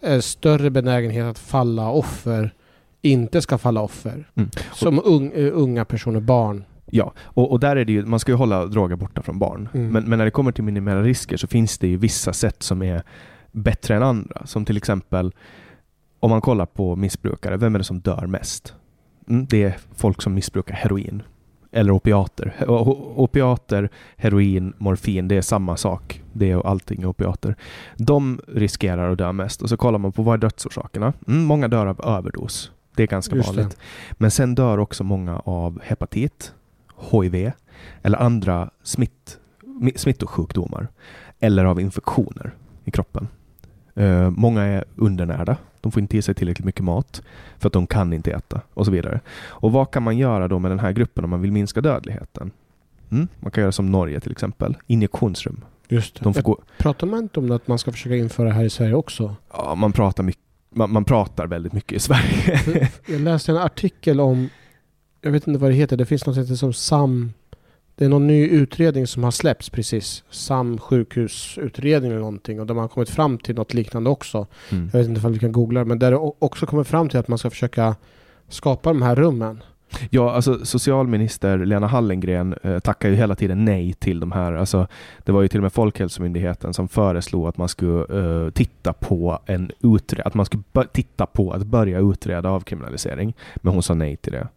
är större benägenhet att falla offer inte ska falla offer. Mm. Som ung, eh, unga personer, barn. Ja, och, och där är det ju, man ska ju hålla droger borta från barn. Mm. Men, men när det kommer till minimera risker så finns det ju vissa sätt som är bättre än andra. Som till exempel, om man kollar på missbrukare, vem är det som dör mest? Mm, det är folk som missbrukar heroin. Eller opiater. Opiater, heroin, morfin, det är samma sak. Det är allting är opiater. De riskerar att dö mest. Och så kollar man på vad är dödsorsakerna? Mm, många dör av överdos. Det är ganska Just det. vanligt. Men sen dör också många av hepatit, HIV eller andra smitt, mi- smittosjukdomar. Eller av infektioner i kroppen. Eh, många är undernärda. De får inte i sig tillräckligt mycket mat för att de kan inte äta och så vidare. Och vad kan man göra då med den här gruppen om man vill minska dödligheten? Mm, man kan göra som Norge till exempel. Injektionsrum. Just. De gå, Pratar man inte om att man ska försöka införa det här i Sverige också? ja, man, pratar mycket, man, man pratar väldigt mycket i Sverige. Jag läste en artikel om, jag vet inte vad det heter, det finns något som heter som SAM. Det är någon ny utredning som har släppts precis. SAM sjukhusutredning eller någonting. Och man har kommit fram till något liknande också. Mm. Jag vet inte om du kan googla det, men där det också kommer fram till att man ska försöka skapa de här rummen. Ja, alltså socialminister Lena Hallengren eh, tackar ju hela tiden nej till de här. Alltså, det var ju till och med Folkhälsomyndigheten som föreslog att man skulle eh, titta på en utre- att man skulle titta på att börja utreda avkriminalisering. Men hon sa nej till det.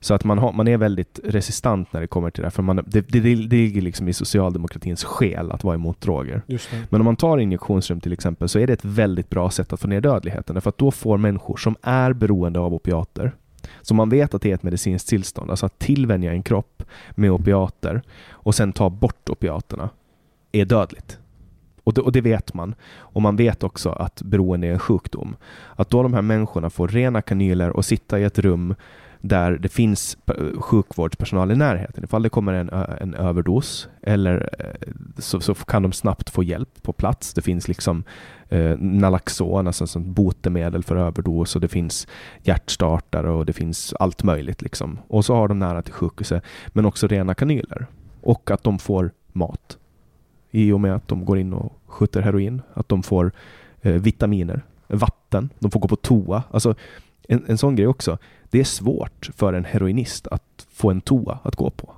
Så att man, har, man är väldigt resistant när det kommer till det. För man, det, det, det ligger liksom i socialdemokratins själ att vara emot droger. Men om man tar injektionsrum till exempel så är det ett väldigt bra sätt att få ner dödligheten. För att då får människor som är beroende av opiater, så man vet att det är ett medicinskt tillstånd, alltså att tillvänja en kropp med opiater och sen ta bort opiaterna, är dödligt. Och det, och det vet man. Och man vet också att beroende är en sjukdom. Att då de här människorna får rena kanyler och sitta i ett rum där det finns eh, sjukvårdspersonal i närheten. Ifall det kommer en, en överdos eller eh, så, så kan de snabbt få hjälp på plats. Det finns liksom eh, Nalaxon, alltså ett sånt botemedel för överdos och det finns hjärtstartare och det finns allt möjligt liksom. Och så har de nära till sjukhuset, men också rena kanyler. Och att de får mat. I och med att de går in och skjuter heroin. Att de får eh, vitaminer, vatten, de får gå på toa. Alltså en, en sån grej också. Det är svårt för en heroinist att få en toa att gå på.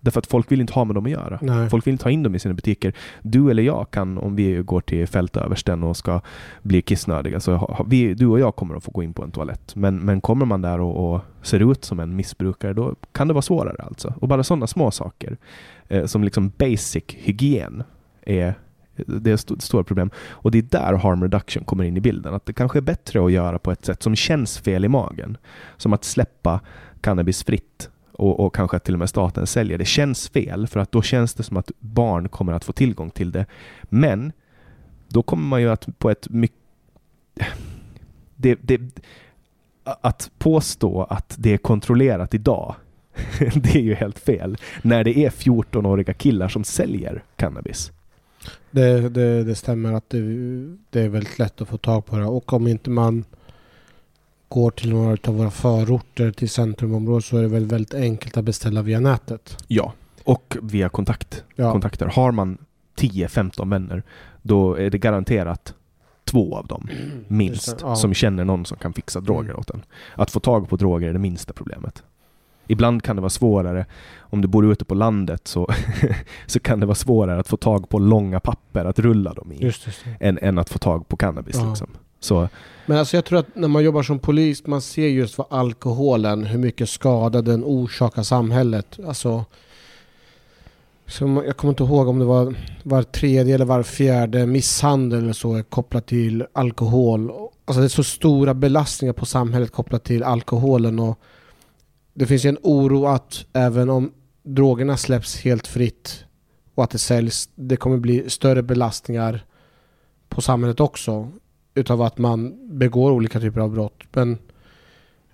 Därför att folk vill inte ha med dem att göra. Nej. Folk vill inte ha in dem i sina butiker. Du eller jag kan, om vi går till fältöversten och ska bli kissnödiga, så har vi, du och jag kommer att få gå in på en toalett. Men, men kommer man där och, och ser ut som en missbrukare, då kan det vara svårare alltså. Och bara sådana små saker eh, som liksom basic hygien är det är ett stort, problem. Och det är där harm reduction kommer in i bilden. Att det kanske är bättre att göra på ett sätt som känns fel i magen. Som att släppa cannabis fritt och, och kanske att till och med staten säljer. Det känns fel för att då känns det som att barn kommer att få tillgång till det. Men då kommer man ju att på ett mycket... Det, det, att påstå att det är kontrollerat idag, det är ju helt fel. När det är 14-åriga killar som säljer cannabis. Det, det, det stämmer att det, det är väldigt lätt att få tag på det. Och om inte man går till några av våra förorter till centrumområdet så är det väl väldigt enkelt att beställa via nätet. Ja, och via kontakt, Ja, kontakter. Har man 10-15 vänner, då är det garanterat två av dem, minst, det, ja. som känner någon som kan fixa droger Mm. åt en. Att få tag på droger är det minsta problemet. Ibland kan det vara svårare, om du bor ute på landet så, så kan det vara svårare att få tag på långa papper att rulla dem i, just det. än, än att få tag på cannabis. Ja. Liksom. Så Men alltså jag tror att när man jobbar som polis, man ser just vad alkoholen, hur mycket skada den orsakar samhället. Alltså, så jag kommer inte ihåg om det var var tredje eller var fjärde misshandel eller så är kopplat till alkohol. Alltså det är så stora belastningar på samhället kopplat till alkoholen och det finns ju en oro att även om drogerna släpps helt fritt och att det säljs, det kommer bli större belastningar på samhället också utav att man begår olika typer av brott. Men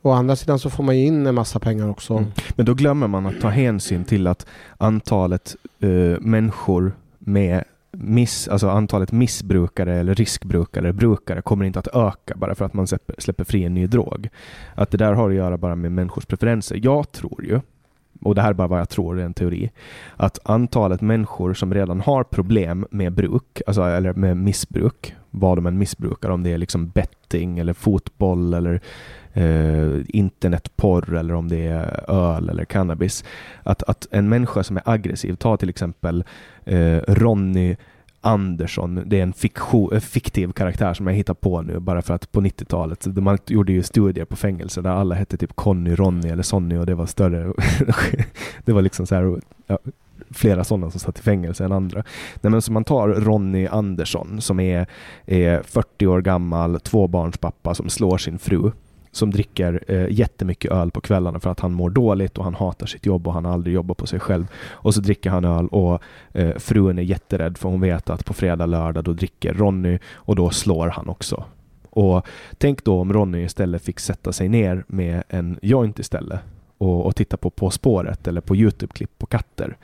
å andra sidan så får man ju in en massa pengar också. Mm. Men då glömmer man att ta hänsyn till att antalet eh, människor med miss, alltså antalet missbrukare eller riskbrukare, brukare, kommer inte att öka bara för att man släpper, släpper fri en ny drog. Att det där har att göra bara med människors preferenser. Jag tror ju, och det här är bara vad jag tror, det är en teori, att antalet människor som redan har problem med bruk, alltså, eller med missbruk, vad de än missbrukar, om det är liksom betting eller fotboll eller eh, internetporr eller om det är öl eller cannabis. Att, att en människa som är aggressiv, ta till exempel eh, Ronny Andersson, det är en fiktion, fiktiv karaktär som jag hittar på nu bara för att på 90-talet, man gjorde ju studier på fängelser där alla hette typ Conny, Ronny eller Sonny och det var större, det var liksom så här, ja, flera sådana som satt i fängelse än andra. Nej, men så man tar Ronny Andersson som är, är 40 år gammal, tvåbarnspappa som slår sin fru som dricker eh, jättemycket öl på kvällarna för att han mår dåligt och han hatar sitt jobb och han har aldrig jobbat på sig själv. Och så dricker han öl och eh, frun är jätterädd för hon vet att på fredag, lördag då dricker Ronny och då slår han också. Och tänk då om Ronny istället fick sätta sig ner med en joint istället och, och titta på På spåret eller på Youtube-klipp på katter.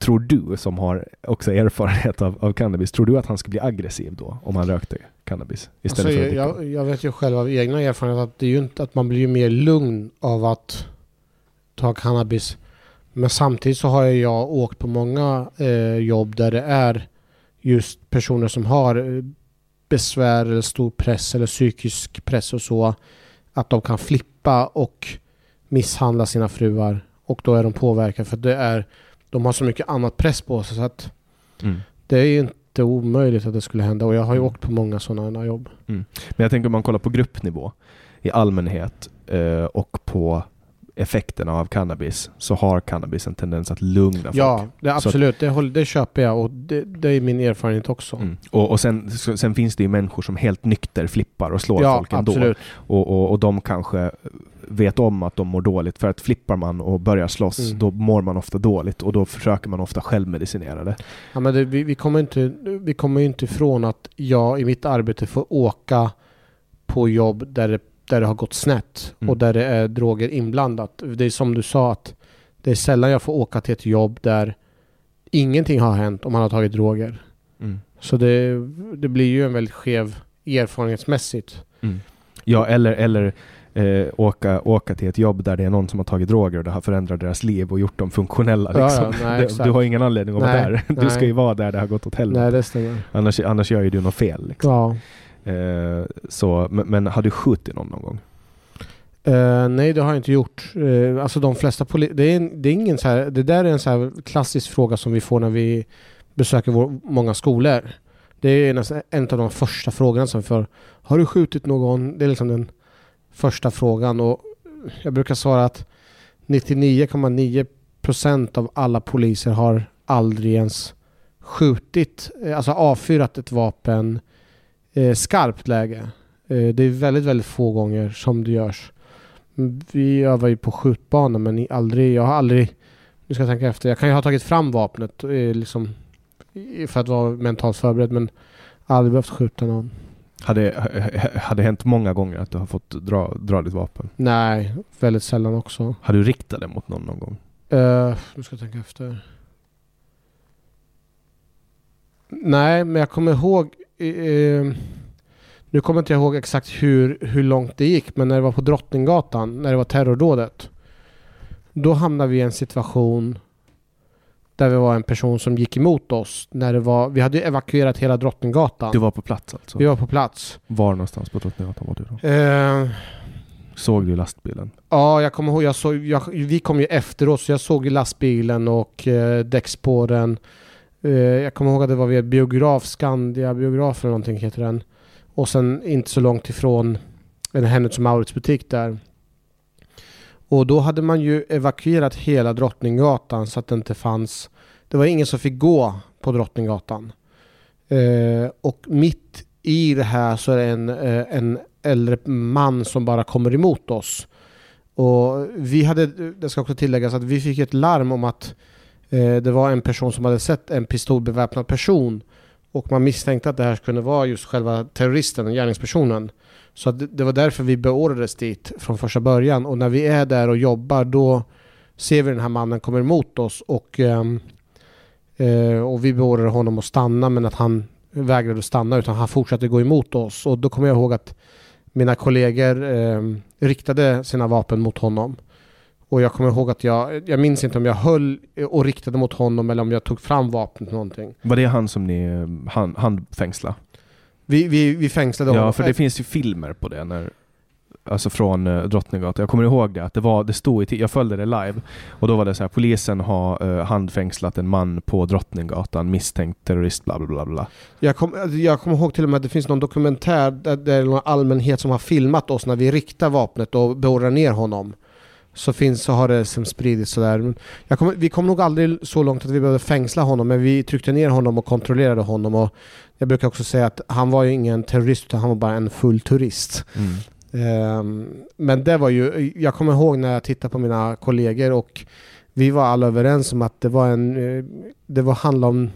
Tror du, som har också erfarenhet av, av cannabis, tror du att han skulle bli aggressiv då om han rökte cannabis? Istället Alltså, för att jag, jag vet ju själv av egna erfarenheter att det är ju inte att man blir mer lugn av att ta cannabis. Men samtidigt så har jag åkt på många eh, jobb där det är just personer som har eh, besvär eller stor press eller psykisk press och så. Att de kan flippa och misshandla sina fruar. Och då är de påverkade för det är de har så mycket annat press på sig så att Mm. det är ju inte omöjligt att det skulle hända och jag har ju åkt på många sådana jobb. Men jag tänker om man kollar på gruppnivå i allmänhet eh, och på effekterna av cannabis så har cannabis en tendens att lugna folk. Ja, det absolut. Det, håller, det köper jag och det, det är min erfarenhet också. Mm. Och, och sen, sen finns det ju människor som helt nykter flippar och slår Ja, folk ändå. absolut. Och, och, och de kanske vet om att de mår dåligt. För att flippar man och börjar slåss, Mm. då mår man ofta dåligt och då försöker man ofta självmedicinera det. Ja, men det, vi, vi, kommer inte, vi kommer ju inte ifrån att jag i mitt arbete får åka på jobb där det, där det har gått snett Mm. och där det är droger inblandat. Det är som du sa att det är sällan jag får åka till ett jobb där ingenting har hänt om man har tagit droger. Mm. Så det, det blir ju en väldigt skev erfarenhetsmässigt. Ja, eller, eller eh, åka, åka till ett jobb där det är någon som har tagit droger och det har förändrat deras liv och gjort dem funktionella. Ja, Liksom. ja, nej, du, du har ingen anledning att vara Nej, där. Du nej. ska ju vara där det har gått åt helvete. Nej, det stämmer. Annars, annars gör ju du något fel. Liksom. Ja. Eh, så, men, men har du skjutit någon någon gång? Eh, nej, det har jag inte gjort. Uh, alltså de flesta det, är, det är ingen så här, det där är en så klassisk fråga som vi får när vi besöker vår, många skolor. Det är nästan en av de första frågorna som vi får. Har du skjutit någon? Det är liksom den första frågan och jag brukar svara att 99,9% av alla poliser har aldrig ens skjutit, eh, alltså avfyrat ett vapen eh, skarpt läge. Eh, det är väldigt, väldigt få gånger som det görs. Mm, vi övar ju på skjutbana men aldrig, jag har aldrig, nu ska jag tänka efter, jag kan ju ha tagit fram vapnet eh, liksom, för att vara mentalt förberedd men aldrig behövt skjuta någon. Hade, hade hänt många gånger att du har fått dra, dra ditt vapen? Nej, väldigt sällan också. Har du riktat det mot någon någon gång? Uh, nu ska jag tänka efter. Nej, men jag kommer ihåg... eh, nu kommer inte jag ihåg exakt hur, hur långt det gick, men när det var på Drottninggatan, när det var terrordådet. Då hamnade vi i en situation där det var en person som gick emot oss. När det var, vi hade evakuerat hela Drottninggatan. Du var på plats alltså? Vi var på plats. Var någonstans på Drottninggatan var du då? Eh, Såg du lastbilen? Ja, jag kommer ihåg. Jag såg, jag, vi kom ju efteråt så jag såg lastbilen och eh, däckspåren. Eh, jag kommer ihåg att det var vid biograf, Skandia biograf eller någonting heter den. Och sen inte så långt ifrån en Hennes och Mauritz butik där. Och då hade man ju evakuerat hela Drottninggatan så att det inte fanns... Det var ingen som fick gå på Drottninggatan. Eh, och mitt i det här så är det en, eh, en äldre man som bara kommer emot oss. Och vi hade, det ska också tilläggas att vi fick ett larm om att eh, det var en person som hade sett en pistolbeväpnad person. Och man misstänkte att det här kunde vara just själva terroristen, gärningspersonen. Så att det, det var därför vi beordrades dit från första början. Och när vi är där och jobbar då ser vi den här mannen kommer emot oss och, ehm, eh, och vi beordrade honom att stanna men att han vägrade att stanna utan han fortsatte gå emot oss. Och då kommer jag ihåg att mina kollegor eh, riktade sina vapen mot honom. Och jag kommer ihåg att jag, jag minns inte om jag höll och riktade mot honom eller om jag tog fram vapnet någonting. Var det han som ni eh, hand, handfängslade? Vi, vi, vi fängslade honom. Ja, för det finns ju filmer på det när Alltså från uh, Drottninggatan. Jag kommer ihåg det, att det, var, det stod i jag följde det live. Och då var det så här, polisen har uh, handfängslat en man på Drottninggatan misstänkt terrorist, bla bla bla. bla. Jag, kom, jag kommer ihåg till och med att det finns någon dokumentär där det är någon allmänhet som har filmat oss när vi riktar vapnet och beordrar ner honom. Så, finns, så har det som spridits sådär. Kommer, vi kom nog aldrig så långt att vi behövde fängsla honom men vi tryckte ner honom och kontrollerade honom. Och jag brukar också säga att han var ju ingen terrorist utan han var bara en full turist. Mm. Ehm, men det var ju, jag kommer ihåg när jag tittade på mina kollegor och vi var alla överens om att det var en, eh, det var handla om,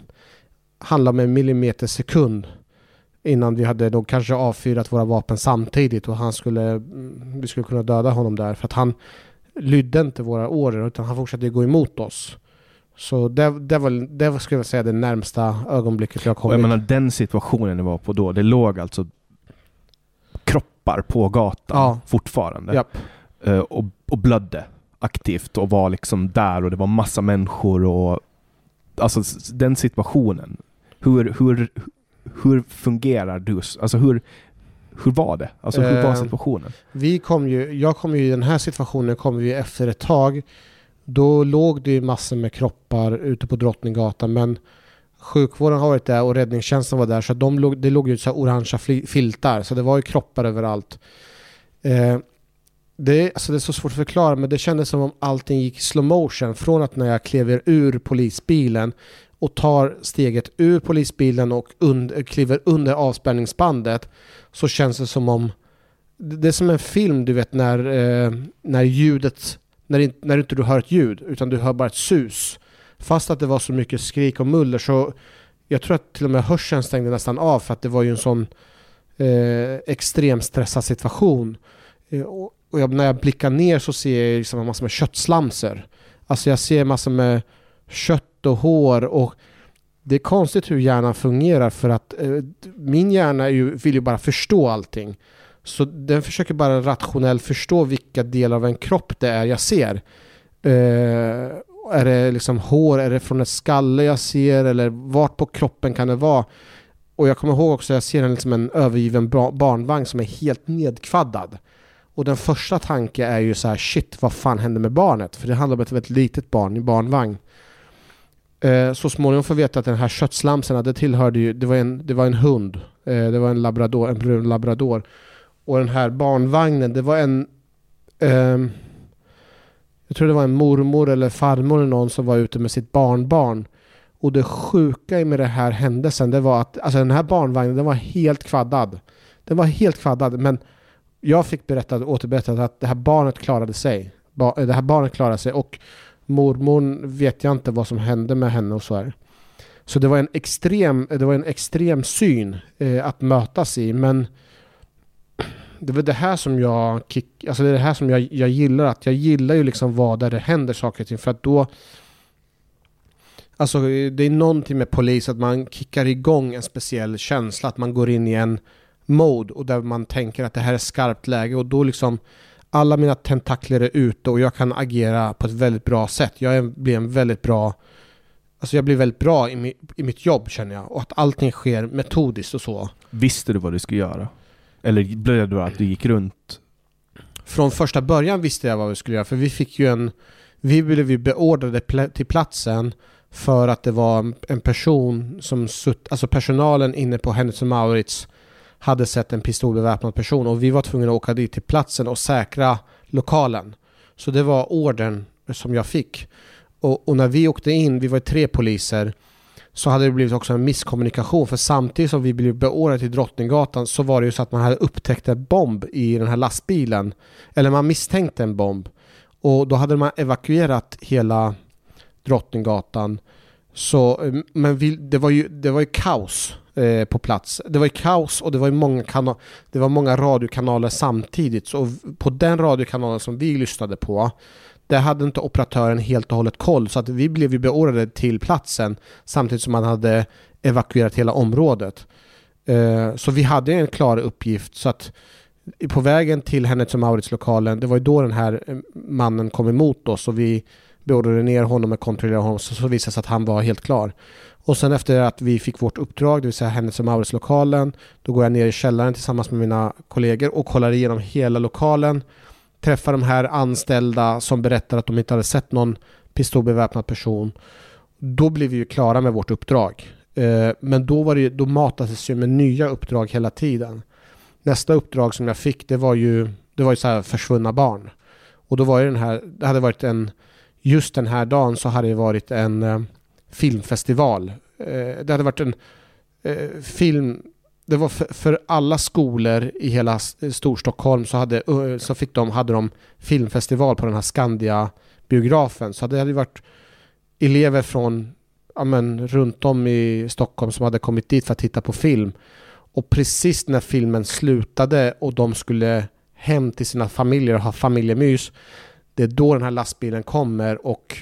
handla om en millimeter sekund innan vi hade nog kanske avfyrat våra vapen samtidigt och han skulle, mm, vi skulle kunna döda honom där för att han lydde inte våra order utan han fortsatte gå emot oss. Så det, det, var, det var, skulle jag säga, det närmsta ögonblicket jag kom Och jag menar den situationen ni var på då, det låg alltså kroppar på gatan Ja. fortfarande. Japp. Eh, och, och blödde aktivt och var liksom där och det var massa människor och alltså den situationen. Hur, hur, hur fungerar du? Alltså hur, hur var det? Alltså hur var Eh, situationen? Vi kom ju, jag kom ju i den här situationen kom vi efter ett tag. Då låg det ju massor med kroppar ute på Drottninggatan men sjukvården har varit där och räddningstjänsten var där så de låg, det låg ju så orangea filtar så det var ju kroppar överallt. Eh, det, är- alltså det är så svårt att förklara men det kändes som om allting gick i slow motion från att när jag klev ur polisbilen och tar steget ur polisbilen och und- kliver under avspärrningsbandet så känns det som om det är som en film du vet när, eh, när ljudet, när, in, när inte du hör ett ljud utan du hör bara ett sus. Fast att det var så mycket skrik och muller så jag tror att till och med hörseln stängde nästan av för att det var ju en sån eh, extremt stressad situation. Eh, och och jag, när jag blickar ner så ser jag liksom en massa med köttslamser. Alltså jag ser massor med kött och hår och det är konstigt hur hjärnan fungerar för att eh, min hjärna är ju, vill ju bara förstå allting. Så den försöker bara rationellt förstå vilka delar av en kropp det är jag ser. Eh, är det liksom hår, är det från ett skalle jag ser eller vart på kroppen kan det vara? Och jag kommer ihåg också att jag ser en, liksom en övergiven barnvagn som är helt nedkvaddad. Och den första tanken är ju så här shit vad fan hände med barnet? För det handlar om ett väldigt litet barn i barnvagn. Eh, så småningom får vi veta att den här köttslamsen, det tillhörde ju, det var en, det var en hund. Eh, det var en labrador, en brun labrador. Och den här barnvagnen, det var en... Eh, jag tror det var en mormor eller farmor eller någon som var ute med sitt barnbarn. Och det sjuka med den här händelsen, det var att alltså den här barnvagnen, den var helt kvaddad. Den var helt kvaddad, men jag fick berättat, återberättat att det här barnet klarade sig. Ba, det här barnet klarade sig och mormor vet jag inte vad som hände med henne och så här. Så det var en extrem, det var en extrem syn eh, att mötas i, men det var det här som jag kick, alltså det är det här som jag, jag gillar, att jag gillar ju liksom vad där det händer saker och ting, för att då Alltså det är någonting med polis, att man kickar igång en speciell känsla, att man går in i en mode och där man tänker att det här är skarpt läge och då liksom alla mina tentakler är ute och jag kan agera på ett väldigt bra sätt. Jag blir en väldigt bra Alltså jag blir väldigt bra i, mi, i mitt jobb känner jag och att allting sker metodiskt och så. Visste du vad du skulle göra? Eller blev det att du gick runt? Från första början visste jag vad vi skulle göra för vi fick ju en Vi blev ju beordrade till platsen för att det var en- person som sutt, alltså personalen inne på Hennes och Mauritz hade sett en pistolbeväpnad person och vi var tvungna att åka dit till platsen och säkra lokalen. Så det var ordern som jag fick. Och, och när vi åkte in, vi var tre poliser, så hade det blivit också en misskommunikation för samtidigt som vi blev beordrade till Drottninggatan så var det ju så att man hade upptäckt en bomb i den här lastbilen. Eller man misstänkte en bomb. Och då hade man evakuerat hela Drottninggatan. Så, eh, men vi, det, var ju, det var ju kaos eh, på plats. Det var ju kaos och det var ju många, kana- det var många radiokanaler samtidigt. Så på den radiokanalen som vi lyssnade på där hade inte operatören helt och hållet koll så att vi blev ju beordrade till platsen samtidigt som man hade evakuerat hela området. Eh, så vi hade en klar uppgift så att på vägen till Hennes och Mauritz-lokalen, det var ju då den här eh, mannen kom emot oss och vi beordrade ner honom och kontrollerade honom så, så visade det sig att han var helt klar. Och sen efter att vi fick vårt uppdrag, det vill säga Hennes och Mauritz-lokalen, då går jag ner i källaren tillsammans med mina kollegor och kollar igenom hela lokalen träffar de här anställda som berättar att de inte hade sett någon pistolbeväpnad person. Då blev vi ju klara med vårt uppdrag. Eh, men då, var det, ju- då matades ju med nya uppdrag hela tiden. Nästa uppdrag som jag fick det var ju, det var ju så här försvunna barn. Och då var ju den här, det hade varit en, just den här dagen så hade det varit en eh, filmfestival. Eh, det hade varit en eh, film det var för, för alla skolor i hela eh, Storstockholm så, hade, eh, så fick de, hade de filmfestival på den här Skandia-biografen. Så det hade varit elever från ja, men, runt om i Stockholm som hade kommit dit för att titta på film. Och precis när filmen slutade och de skulle hem till sina familjer och ha familjemys det är då den här lastbilen kommer och,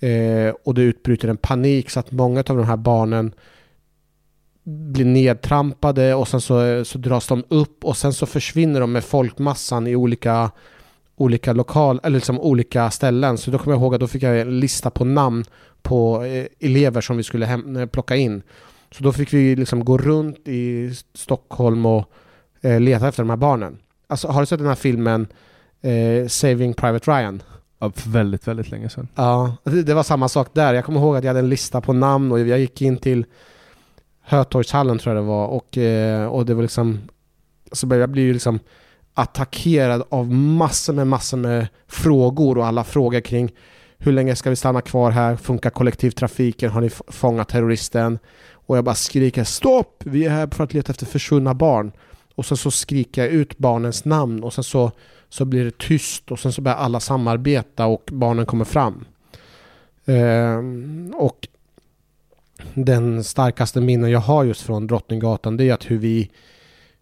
eh, och det utbryter en panik så att många av de här barnen blir nedtrampade och sen så, så dras de upp och sen så försvinner de med folkmassan i olika olika lokal, eller liksom olika ställen. Så då kommer jag ihåg att då fick jag en lista på namn på eh, elever som vi skulle hem, eh, plocka in. Så då fick vi liksom gå runt i Stockholm och eh, leta efter de här barnen. Alltså har du sett den här filmen eh, Saving Private Ryan? Ja, för väldigt, väldigt länge sedan. Ja, det, det, var samma sak där. Jag kommer ihåg att jag hade en lista på namn och jag gick in till Hötorgshallen tror jag det var och, eh, och det var liksom så jag blir ju liksom attackerad av massor med massor med frågor och alla frågor kring hur länge ska vi stanna kvar här? Funkar kollektivtrafiken? Har ni fångat terroristen? Och jag bara skriker stopp! Vi är här för att leta efter försvunna barn. Och sen så skriker jag ut barnens namn och sen så, så blir det tyst och sen så börjar alla samarbeta och barnen kommer fram. Eh, och den starkaste minnen jag har just från Drottninggatan det är att hur vi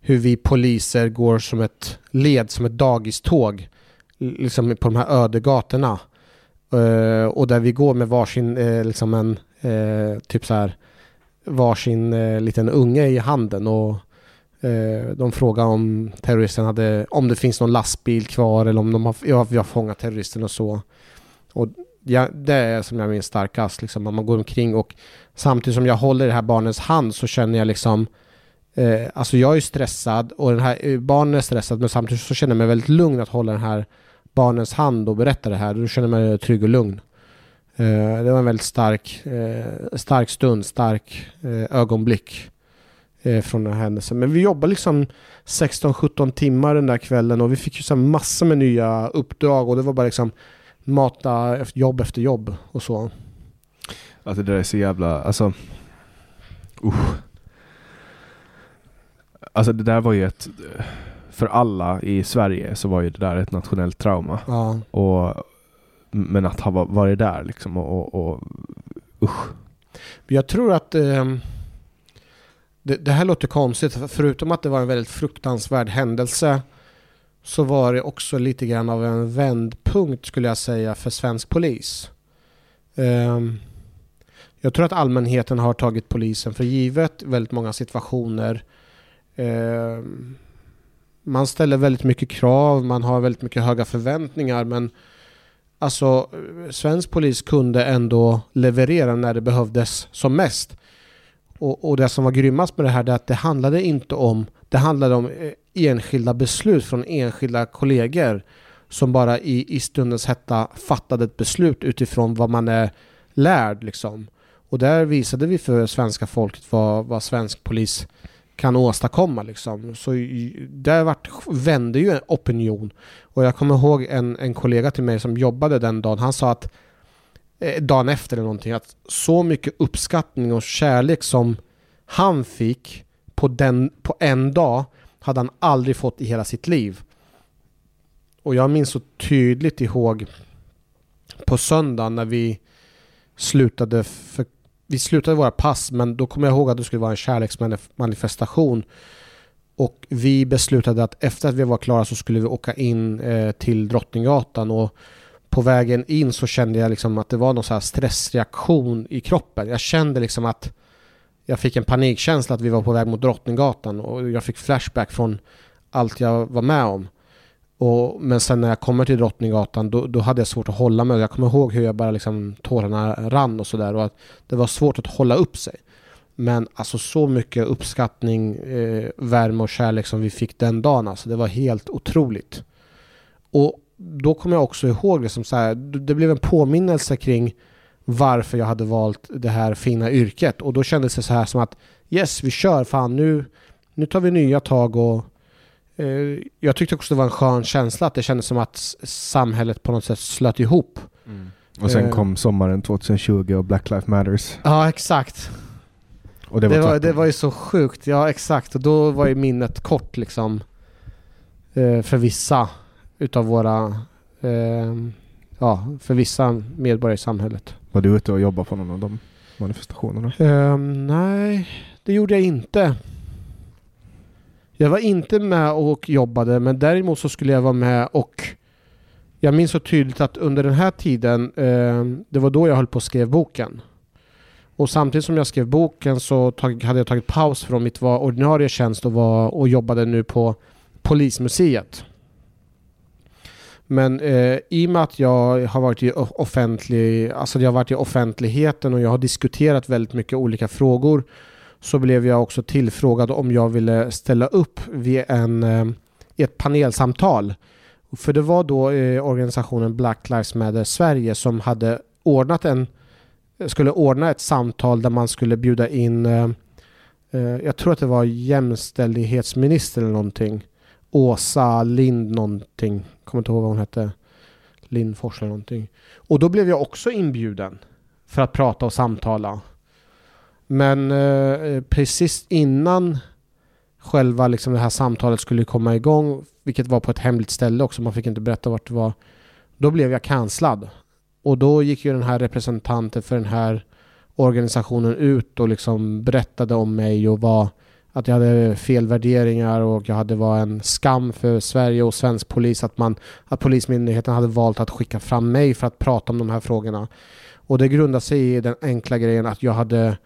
hur vi poliser går som ett led, som ett dagiståg liksom på de här öde gatorna. Eh, och där vi går med varsin, eh, liksom en, eh, typ så här, varsin eh, liten unge i handen och Eh, de frågar om terroristen hade, om det finns någon lastbil kvar eller om de har, ja, vi har fångat terroristen och så. Och ja, det är som jag minns starkast, liksom, man går omkring och samtidigt som jag håller det här barnets hand så känner jag liksom Eh, alltså jag är stressad och den här, eh, barnen är stressad men samtidigt så känner jag mig väldigt lugn att hålla den här barnens hand och berätta det här. Då känner jag mig trygg och lugn. Eh, det var en väldigt stark, eh, stark stund, stark eh, ögonblick eh, från den här händelsen. Men vi jobbade liksom 16-17 timmar den där kvällen och vi fick ju så massor med nya uppdrag och det var bara liksom mata efter jobb efter jobb och så. Alltså det där är så jävla, alltså usch. Alltså det där var ju ett, för alla i Sverige så var ju det där ett nationellt trauma. Ja. Och, men att ha varit där liksom och, och, och usch. Jag tror att eh, det, det, här låter konstigt, förutom att det var en väldigt fruktansvärd händelse så var det också lite grann av en vändpunkt skulle jag säga för svensk polis. Um, jag tror att allmänheten har tagit polisen för givet väldigt många situationer Um, man ställer väldigt mycket krav, man har väldigt mycket höga förväntningar men alltså eh, svensk polis kunde ändå leverera när det behövdes som mest. Och, och det som var grymmast med det här är att det handlade inte om, det handlade om eh, enskilda beslut från enskilda kollegor som bara i, i stundens hetta fattade ett beslut utifrån vad man är lärd liksom. Och där visade vi för svenska folket vad, vad svensk polis kan åstadkomma liksom. Så där vart, vände ju en opinion. Och jag kommer ihåg en, en kollega till mig som jobbade den dagen, han sa att eh, dagen efter eller någonting, att så mycket uppskattning och kärlek som han fick på, den, på en dag hade han aldrig fått i hela sitt liv. Och jag minns så tydligt ihåg på söndagen när vi slutade för vi slutade våra pass men då kommer jag ihåg att det skulle vara en kärleksmanifestation. Och vi beslutade att efter att vi var klara så skulle vi åka in eh, till Drottninggatan och på vägen in så kände jag liksom att det var någon så stressreaktion i kroppen. Jag kände liksom att jag fick en panikkänsla att vi var på väg mot Drottninggatan och jag fick flashback från allt jag var med om. Och, men sen när jag kommer till Drottninggatan då, då hade jag svårt att hålla mig. Jag kommer ihåg hur jag bara liksom tårarna rann och sådär och att det var svårt att hålla upp sig. Men alltså så mycket uppskattning, eh, värme och kärlek som vi fick den dagen alltså. Det var helt otroligt. Och då kommer jag också ihåg det som så här, det blev en påminnelse kring varför jag hade valt det här fina yrket. Och då kändes det så här som att yes, vi kör, fan nu, nu tar vi nya tag och Eh, jag tyckte också det var en skön känsla att det kändes som att samhället på något sätt slöt ihop. Mm. Och sen eh. kom sommaren 2020 och Black Lives Matters. Ja, exakt. Och det var, det var, det var ju så sjukt, ja exakt. Och då var ju minnet kort liksom. Eh, för vissa utav våra, ja, för vissa medborgare i samhället. Var du ute och jobbade på någon av de manifestationerna? Um, nej, det gjorde jag inte. Jag var inte med och jobbade men däremot så skulle jag vara med och jag minns så tydligt att under den här tiden, eh, det var då jag höll på att skriva boken. Och samtidigt som jag skrev boken så tag, hade jag tagit paus från mitt var ordinarie tjänst och, var, och jobbade nu på Polismuseet. Men eh, i och med att jag har varit i offentlig, alltså jag har varit i offentligheten och jag har diskuterat väldigt mycket olika frågor så blev jag också tillfrågad om jag ville ställa upp vid en, eh, ett panelsamtal. För det var då eh, organisationen Black Lives Matter Sverige som hade ordnat en, skulle ordna ett samtal där man skulle bjuda in, eh, eh jag tror att det var jämställdhetsminister eller någonting Åsa Lind någonting. Kommer inte ihåg vad hon hette. Lindfors eller någonting. Och då blev jag också inbjuden för att prata och samtala. Men eh, eh, precis innan själva liksom det här samtalet skulle komma igång, vilket var på ett hemligt ställe också, man fick inte berätta vart det var. Då blev jag kanslad. Och då gick ju den här representanten för den här organisationen ut och liksom berättade om mig och var att jag hade fel värderingar och jag hade var en skam för Sverige och svensk polis att, man, att Polismyndigheten hade valt att skicka fram mig för att prata om de här frågorna. Och det grundar sig i den enkla grejen att jag hade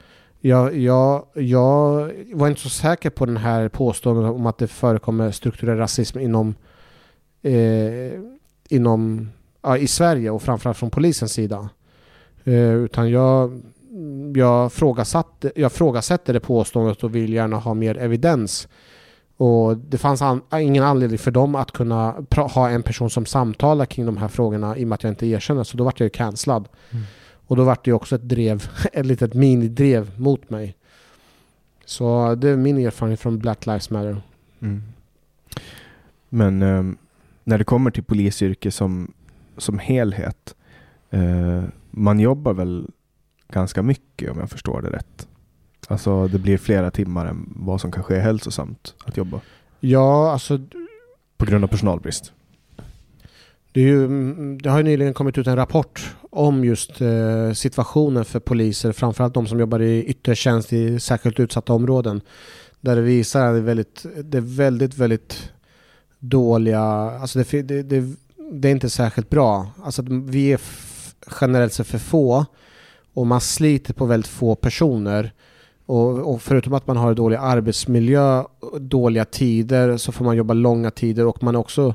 jag, jag, jag var inte så säker på den här påståendet om att det förekommer strukturell rasism inom, eh, inom ja, i Sverige och framförallt från polisens sida. Eh, utan jag jag, frågasatte, jag frågasätter det påståendet och vill gärna ha mer evidens. Och det fanns an, ingen anledning för dem att kunna ha en person som samtalar kring de här frågorna i och med att jag inte erkänner. Så då vart jag ju cancellad. Mm. Och då vart det också ett drev, ett litet minidrev mot mig. Så det är min erfarenhet från Black Lives Matter. Mm. Men eh, när det kommer till polisyrke som, som helhet, eh, man jobbar väl ganska mycket om jag förstår det rätt. Alltså det blir flera timmar än vad som kanske är hälsosamt att jobba. Ja, alltså... På grund av personalbrist. Det, ju, det har ju nyligen kommit ut en rapport om just eh, situationen för poliser, framförallt de som jobbar i yttre tjänst i särskilt utsatta områden. Där det visar att det är väldigt, det är väldigt, väldigt dåliga, alltså det, det, det, det är inte särskilt bra. Alltså vi är generellt sett för få och man sliter på väldigt få personer. Och, och, förutom att man har dålig arbetsmiljö, dåliga tider, så får man jobba långa tider och man är också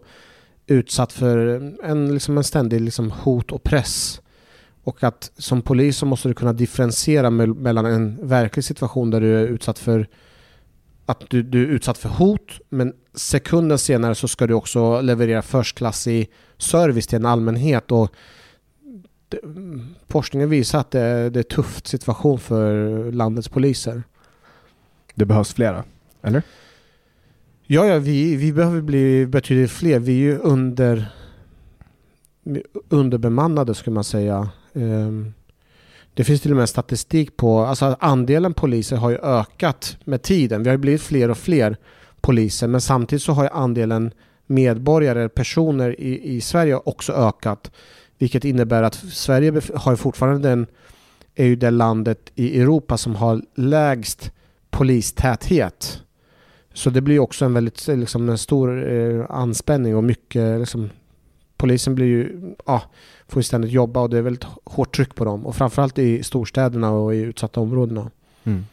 utsatt för en, liksom en ständig liksom hot och press. Och att som polis så måste du kunna differentiera me mellan en verklig situation där du är utsatt för att du, du, är utsatt för hot, men sekunden senare så ska du också leverera förstklassig service till en allmänhet. Och forskningen visar att det är, är tufft situation för landets poliser. Det behövs flera, eller? Ja, ja vi, vi behöver bli betydligt fler. Vi är ju under, underbemannade skulle man säga. Um, det finns till och med statistik på, alltså andelen poliser har ju ökat med tiden. Vi har blivit fler och fler poliser, men samtidigt så har ju andelen medborgare, personer i, i Sverige också ökat. Vilket innebär att Sverige har fortfarande den, är ju det landet i Europa som har lägst polistäthet. Så det blir också en väldigt liksom, en stor eh, anspänning och mycket liksom, polisen blir ju, ja, får ju ständigt jobba och det är väldigt hårt tryck på dem. Och framförallt i storstäderna och i utsatta områdena. Mm.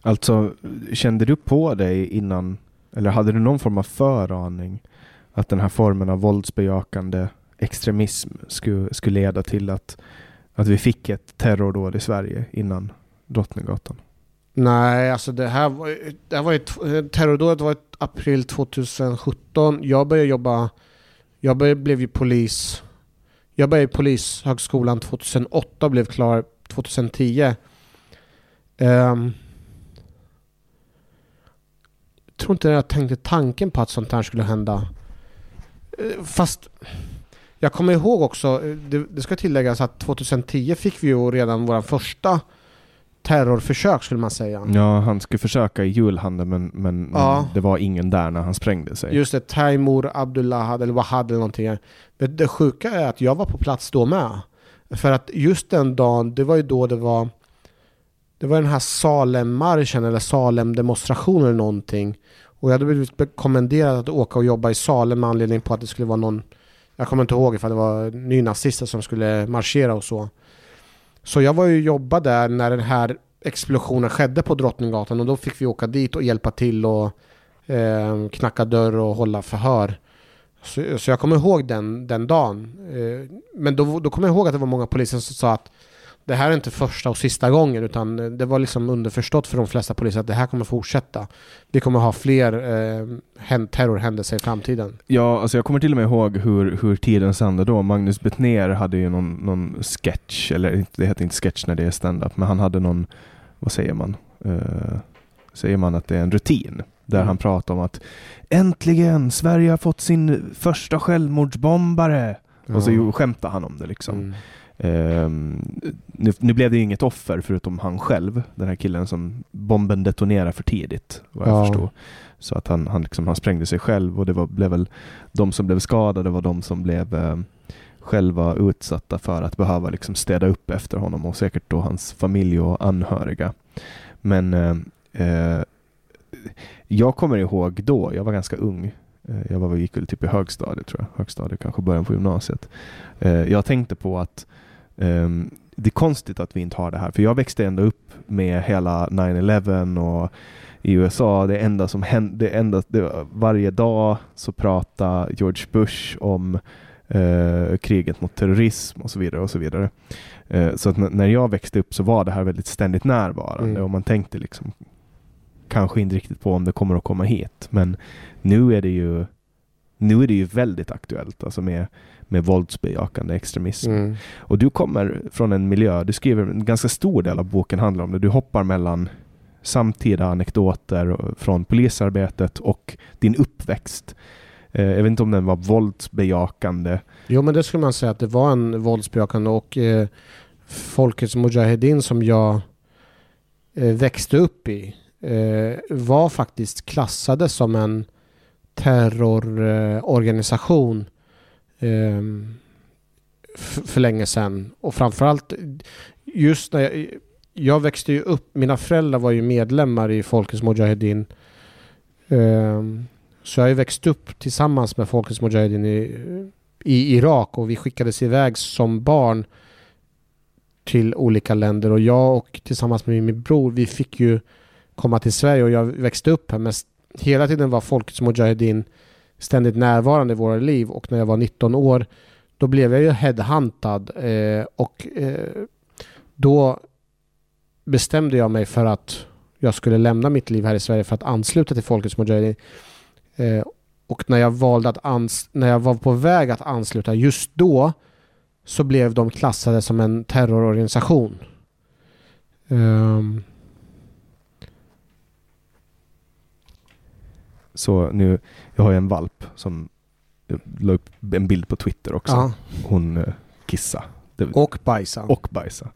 Alltså, kände du på dig innan, eller hade du någon form av föraning att den här formen av våldsbejakande extremism skulle, skulle leda till att, att vi fick ett terrordåd i Sverige innan Drottninggatan? Nej, alltså det här var, det här var ett, terrordådet var ett april 2017. Jag började jobba, jag började, blev ju polis, jag började i polishögskolan 2008 och blev klar 2010. Um, jag tror inte jag tänkte tanken på att sånt här skulle hända. Eh, fast jag kommer ihåg också, eh, det, det, ska tilläggas att 2010 fick vi ju redan vår första terrorförsök skulle man säga. Ja, han skulle försöka i julhandeln men, men, ja. men, det var ingen där när han sprängde sig. Just det, Taimur Abdullah eller Wahad eller någonting. Det sjuka är att jag var på plats då med. För att just den dagen, det var ju då det var det var den här Salem-marschen eller Salem-demonstrationen eller någonting. Och jag hade blivit kommenderad att åka och jobba i Salem med anledning på att det skulle vara någon jag kommer inte ihåg ifall det var nynazister som skulle marschera och så. Så jag var ju jobba där när den här explosionen skedde på Drottninggatan och då fick vi åka dit och hjälpa till och eh, knacka dörr och hålla förhör. Så, så jag kommer ihåg den, den dagen. Eh, men då, då kommer jag ihåg att det var många poliser som sa att det här är inte första och sista gången utan det var liksom underförstått för de flesta poliser att det här kommer fortsätta. Vi kommer ha fler eh, terrorhändelser i framtiden. Ja, alltså jag kommer till och med ihåg hur, hur tiden sände då. Magnus Bettner hade ju någon, någon sketch, eller det heter inte sketch när det är stand-up, men han hade någon, vad säger man? Uh, säger man att det är en rutin där mm. han pratar om att äntligen, Sverige har fått sin första självmordsbombare. Ja. Och så skämtar han om det liksom. Mm. Um, nu, nu, blev det inget offer förutom han själv, den här killen som bomben detonerade för tidigt, vad jag ja. förstår. Så att han, han, liksom, han sprängde sig själv och det var, blev väl de som blev skadade var de som blev eh, själva utsatta för att behöva liksom städa upp efter honom och säkert då hans familj och anhöriga. Men eh, eh, jag kommer ihåg då, jag var ganska ung, eh, jag var, gick väl typ i högstadiet tror jag, högstadiet kanske början på gymnasiet. Eh, jag tänkte på att Um, det är konstigt att vi inte har det här, för jag växte ändå upp med hela 9-11 och i USA, det enda som hände, det enda, det, varje dag så pratar George Bush om uh, kriget mot terrorism och så vidare och så vidare. Uh, så att när jag växte upp så var det här väldigt ständigt närvarande mm. och man tänkte liksom kanske inte riktigt på om det kommer att komma hit, men nu är det ju nu är det ju väldigt aktuellt alltså med med våldsbejakande extremism. Mm. Och du kommer från en miljö, du skriver en ganska stor del av boken handlar om det. Du hoppar mellan samtida anekdoter från polisarbetet och din uppväxt. Eh, jag vet inte om den var våldsbejakande. Jo men det skulle man säga att det var en våldsbejakande och eh, Folkets Mujahedin som jag eh, växte upp i eh, var faktiskt klassade som en terrororganisation Ehm, för länge sedan. Och framförallt just när jag, jag växte ju upp, mina föräldrar var ju medlemmar i Folkets Mujahedin. Ehm, så jag har ju växt upp tillsammans med Folkets Mujahedin i, i Irak och vi skickades iväg som barn till olika länder och jag och tillsammans med min bror vi fick ju komma till Sverige och jag växte upp här men hela tiden var Folkets Mujahedin ständigt närvarande i våra liv och när jag var 19 år då blev jag ju headhuntad eh, och eh, då bestämde jag mig för att jag skulle lämna mitt liv här i Sverige för att ansluta till Folkets Mujahedin. Eh, och när jag valde att ans när jag var på väg att ansluta just då så blev de klassade som en terrororganisation. Um, Så nu, jag har ju en valp som la upp en bild på Twitter också. Ja. Hon eh, kissa. Och bajsa. Och bajsa.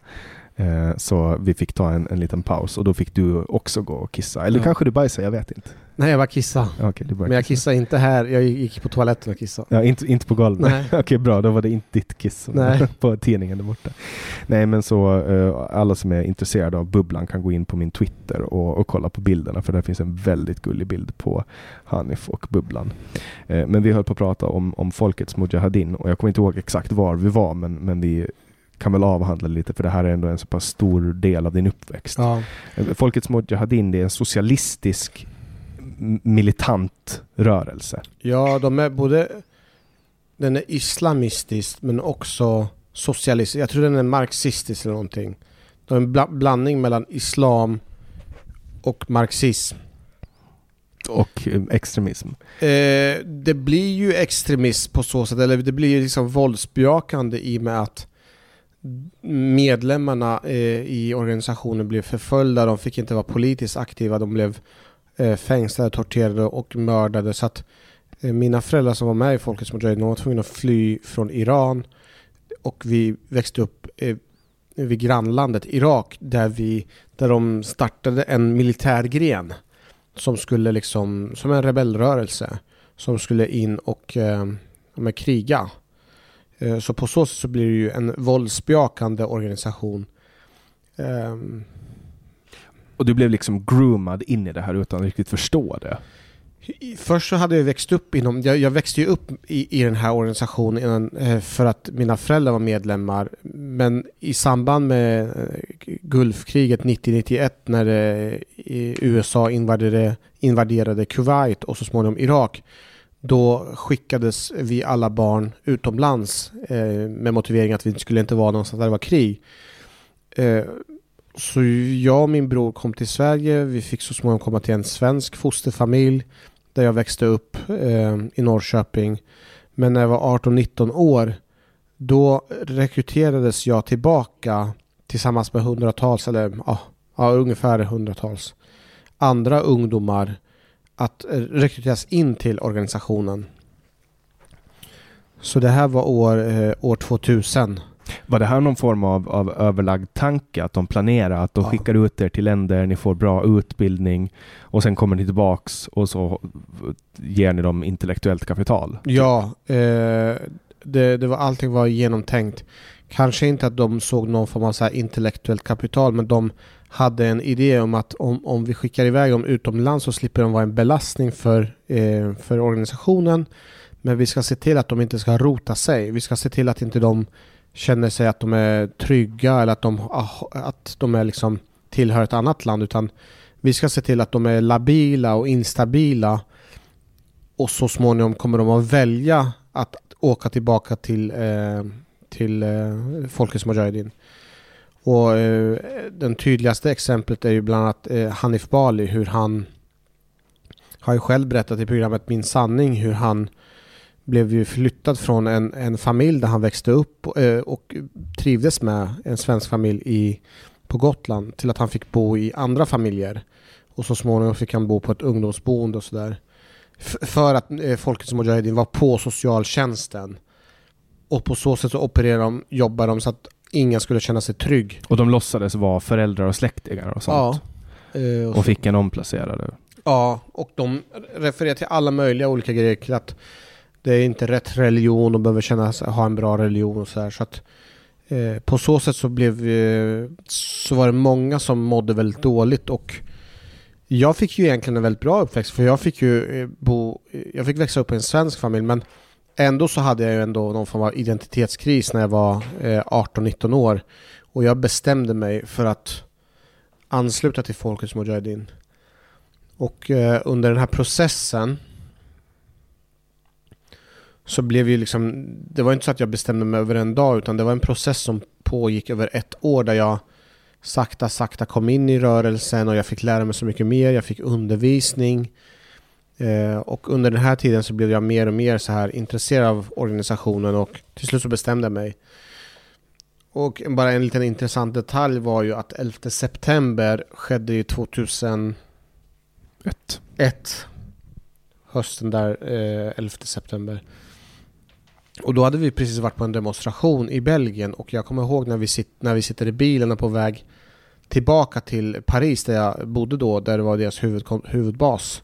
Eh, så vi fick ta en, en liten paus och då fick du också gå och kissa. Eller ja. kanske du bajsade, jag vet inte. Nej, jag bara kissa. Okay, bara Men jag kissade inte här, jag gick på toaletten och kissade. Ja, inte, inte på golvet? Okej, okay, bra. Då var det inte ditt kiss på tidningen där borta. Nej, men så uh, alla som är intresserade av Bubblan kan gå in på min Twitter och, och kolla på bilderna, för där finns en väldigt gullig bild på Hanif och Bubblan. Uh, men vi höll på att prata om, om folkets Mujahedin och jag kommer inte ihåg exakt var vi var, men, men vi kan väl avhandla lite, för det här är ändå en så pass stor del av din uppväxt. Ja. Eh, folkets Mujahedin, det är en socialistisk militant rörelse. Ja, de är både... Den är islamistisk men också socialistisk. Jag tror den är marxistisk eller någonting. De är en bla blandning mellan islam och marxism. Och eh, extremism? Eh, det blir ju extremism på så sätt, eller det blir ju liksom våldsbejakande i och med att medlemmarna eh, i organisationen blev förföljda, de fick inte vara politiskt aktiva, de blev eh, fängslade, torterade och mördade. Så att eh, mina föräldrar som var med i Folkets Mujahedin var tvungna att fly från Iran och vi växte upp eh, vid grannlandet Irak där, vi, där de startade en militärgren som skulle liksom, som en rebellrörelse, som skulle in och eh, med kriga. Eh, så på så sätt så blir det ju en våldsbejakande organisation. Um, och du blev liksom groomad in i det här utan att riktigt förstå det? Först så hade jag växt upp inom, jag, jag växte ju upp i, i den här organisationen innan, eh, för att mina föräldrar var medlemmar. Men i samband med eh, Gulfkriget 90-91 när USA invaderade, invaderade Kuwait och så småningom Irak. Då skickades vi alla barn utomlands eh, med motivering att vi skulle inte vara någonstans där det var krig. Eh, så jag och min bror kom till Sverige. Vi fick så småningom komma till en svensk fosterfamilj där jag växte upp eh, i Norrköping. Men när jag var 18-19 år då rekryterades jag tillbaka tillsammans med hundratals, eller ja, ja, ungefär hundratals andra ungdomar att rekryteras in till organisationen. Så det här var år, eh, år 2000. Var det här någon form av, av överlagd tanke? Att de planerar att de ja. skickar ut er till länder, ni får bra utbildning och sen kommer ni tillbaks och så ger ni dem intellektuellt kapital? Ja, eh, det, det var, allting var genomtänkt. Kanske inte att de såg någon form av så intellektuellt kapital, men de hade en idé om att om, om vi skickar iväg dem utomlands så slipper de vara en belastning för, eh, för organisationen. Men vi ska se till att de inte ska rota sig. Vi ska se till att inte de känner sig att de är trygga eller att de, ah, att de är liksom tillhör ett annat land utan vi ska se till att de är labila och instabila och så småningom kommer de att välja att åka tillbaka till, eh, till eh, Folkets Mujahedin. Och eh, den tydligaste exemplet är ju bland annat eh, Hanif Bali, hur han har ju själv berättat i programmet Min sanning hur han blev ju flyttad från en, en familj där han växte upp och, eh, och trivdes med en svensk familj i, på Gotland till att han fick bo i andra familjer. Och så småningom fick han bo på ett ungdomsboende och sådär. För att eh, Folkets Mujahedin var på socialtjänsten. Och på så sätt så opererade de, jobbade de så att ingen skulle känna sig trygg. Och de låtsades vara föräldrar och släktingar och sånt? Ja. Eh, och, och fick en omplacerade? Ja, och de refererade till alla möjliga olika grejer till att det är inte rätt religion och behöver känna, ha en bra religion och så här. Så att, eh, på så sätt så blev eh, så var det många som mådde väldigt dåligt och jag fick ju egentligen en väldigt bra uppväxt för jag fick ju eh, bo, jag fick växa upp i en svensk familj men ändå så hade jag ju ändå någon form av identitetskris när jag var eh, 18-19 år och jag bestämde mig för att ansluta till Folkets Mujahedin. Och eh, under den här processen så blev ju liksom, det var inte så att jag bestämde mig över en dag utan det var en process som pågick över ett år där jag sakta, sakta kom in i rörelsen och jag fick lära mig så mycket mer, jag fick undervisning. Eh, och under den här tiden så blev jag mer och mer så här intresserad av organisationen och till slut så bestämde jag mig. Och bara en liten intressant detalj var ju att 11 september skedde ju 2001. Ett. Hösten där, eh, 11 september. Och då hade vi precis varit på en demonstration i Belgien och jag kommer ihåg när vi, sit, när vi sitter i bilen och på väg tillbaka till Paris där jag bodde då, där det var deras huvud, huvudbas.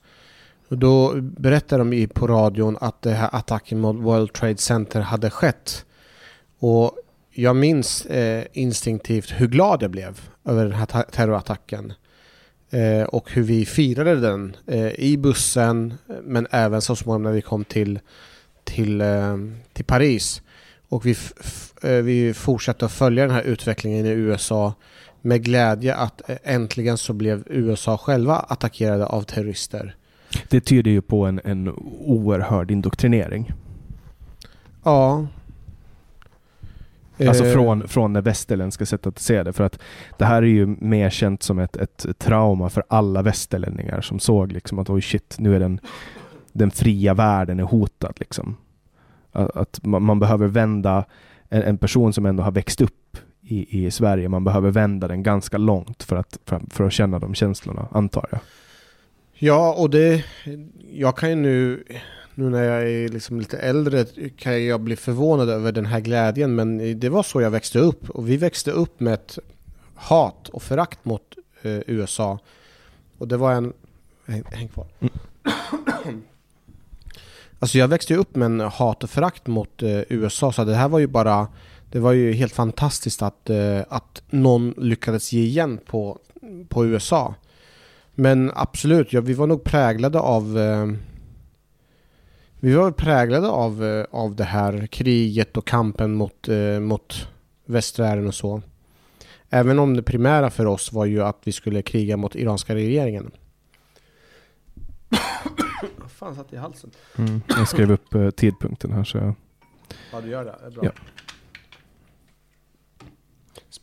Då berättade de på radion att det här attacken mot World Trade Center hade skett. Och jag minns eh, instinktivt hur glad jag blev över den här terrorattacken. Eh, och hur vi firade den eh, i bussen men även så småningom när vi kom till till, eh, till Paris. Och vi, eh, vi fortsatte att följa den här utvecklingen i USA med glädje att eh, äntligen så blev USA själva attackerade av terrorister. Det tyder ju på en, en oerhörd indoktrinering. Ja. Alltså från, från det västerländska sättet att se det. För att det här är ju mer känt som ett, ett trauma för alla västerlänningar som såg liksom att oj shit, nu är den den fria världen är hotad. Liksom. Att, att man, man, behöver vända en, en, person som ändå har växt upp i, i Sverige, man behöver vända den ganska långt för att, för, för att känna de känslorna, antar jag. Ja, och det, jag kan ju nu, nu när jag är liksom lite äldre, kan jag bli förvånad över den här glädjen, men det var så jag växte upp. Och vi växte upp med ett hat och förakt mot eh, USA. Och det var en... Häng, häng kvar. Mm. Alltså jag växte upp med en hat och förakt mot eh, USA så det här var ju bara Det var ju helt fantastiskt att, eh, att någon lyckades ge igen på, på USA Men absolut, ja, vi var nog präglade av eh, vi var präglade av, eh, av det här kriget och kampen mot, eh, mot västvärlden och så. Även om det primära för oss var ju att vi skulle kriga mot iranska regeringen. Vad fan satt i halsen? Mm. Jag skrev upp eh, tidpunkten här så jag... Ja, du gör det. det är bra. Ja.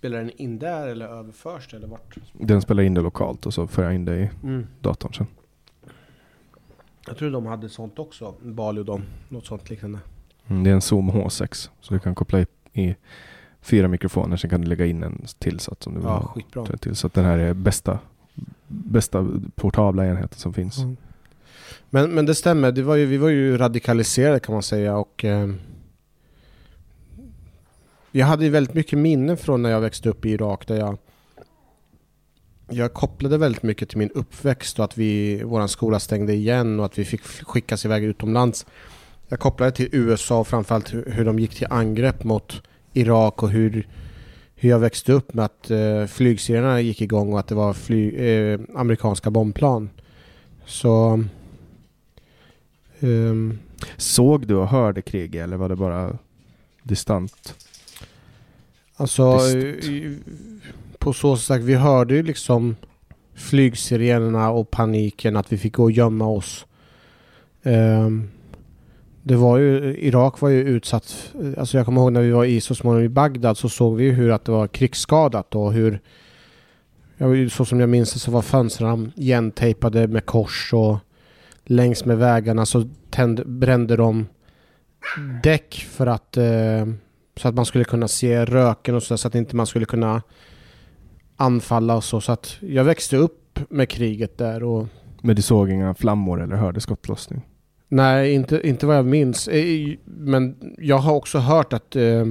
Spelar den in där eller överförs det eller vart? Den spelar in det lokalt och så för jag in det i Mm. datorn sen. Jag tror de hade sånt också, Bali och de. Något sånt liknande. Mm, det är en Zoom H6 så du kan koppla i, i fyra mikrofoner sen kan du lägga in en tillsatt som du vill Ja, skitbra. till. Så att den här är bästa, bästa portabla enheten som finns. Mm. Men, men det stämmer, det var ju, vi var ju radikaliserade kan man säga och eh, jag hade ju väldigt mycket minnen från när jag växte upp i Irak där jag Jag kopplade väldigt mycket till min uppväxt och att vi, våran skola stängde igen och att vi fick skickas iväg utomlands Jag kopplade till USA och framförallt hur, de gick till angrepp mot Irak och hur hur jag växte upp med att eh, flygserierna gick igång och att det var fly, eh, amerikanska bombplan. Så... Um, Såg du och hörde krig eller var det bara distant? Alltså... Visst. På så sätt, vi hörde ju liksom flygsirenerna och paniken att vi fick gå och gömma oss. Ehm, det var ju, Irak var ju utsatt, alltså jag kommer ihåg när vi var i så småningom i Bagdad så såg vi ju hur att det var krigsskadat och hur så som jag minns det så var fönstren igentejpade med kors och längs med vägarna så tände, brände de däck för att eh, så att man skulle kunna se röken och så, så att inte man skulle kunna anfalla och så. Så att jag växte upp med kriget där och Men du såg inga flammor eller hörde skottlossning? Nej, inte, inte vad jag minns. Eh, Men jag har också hört att eh,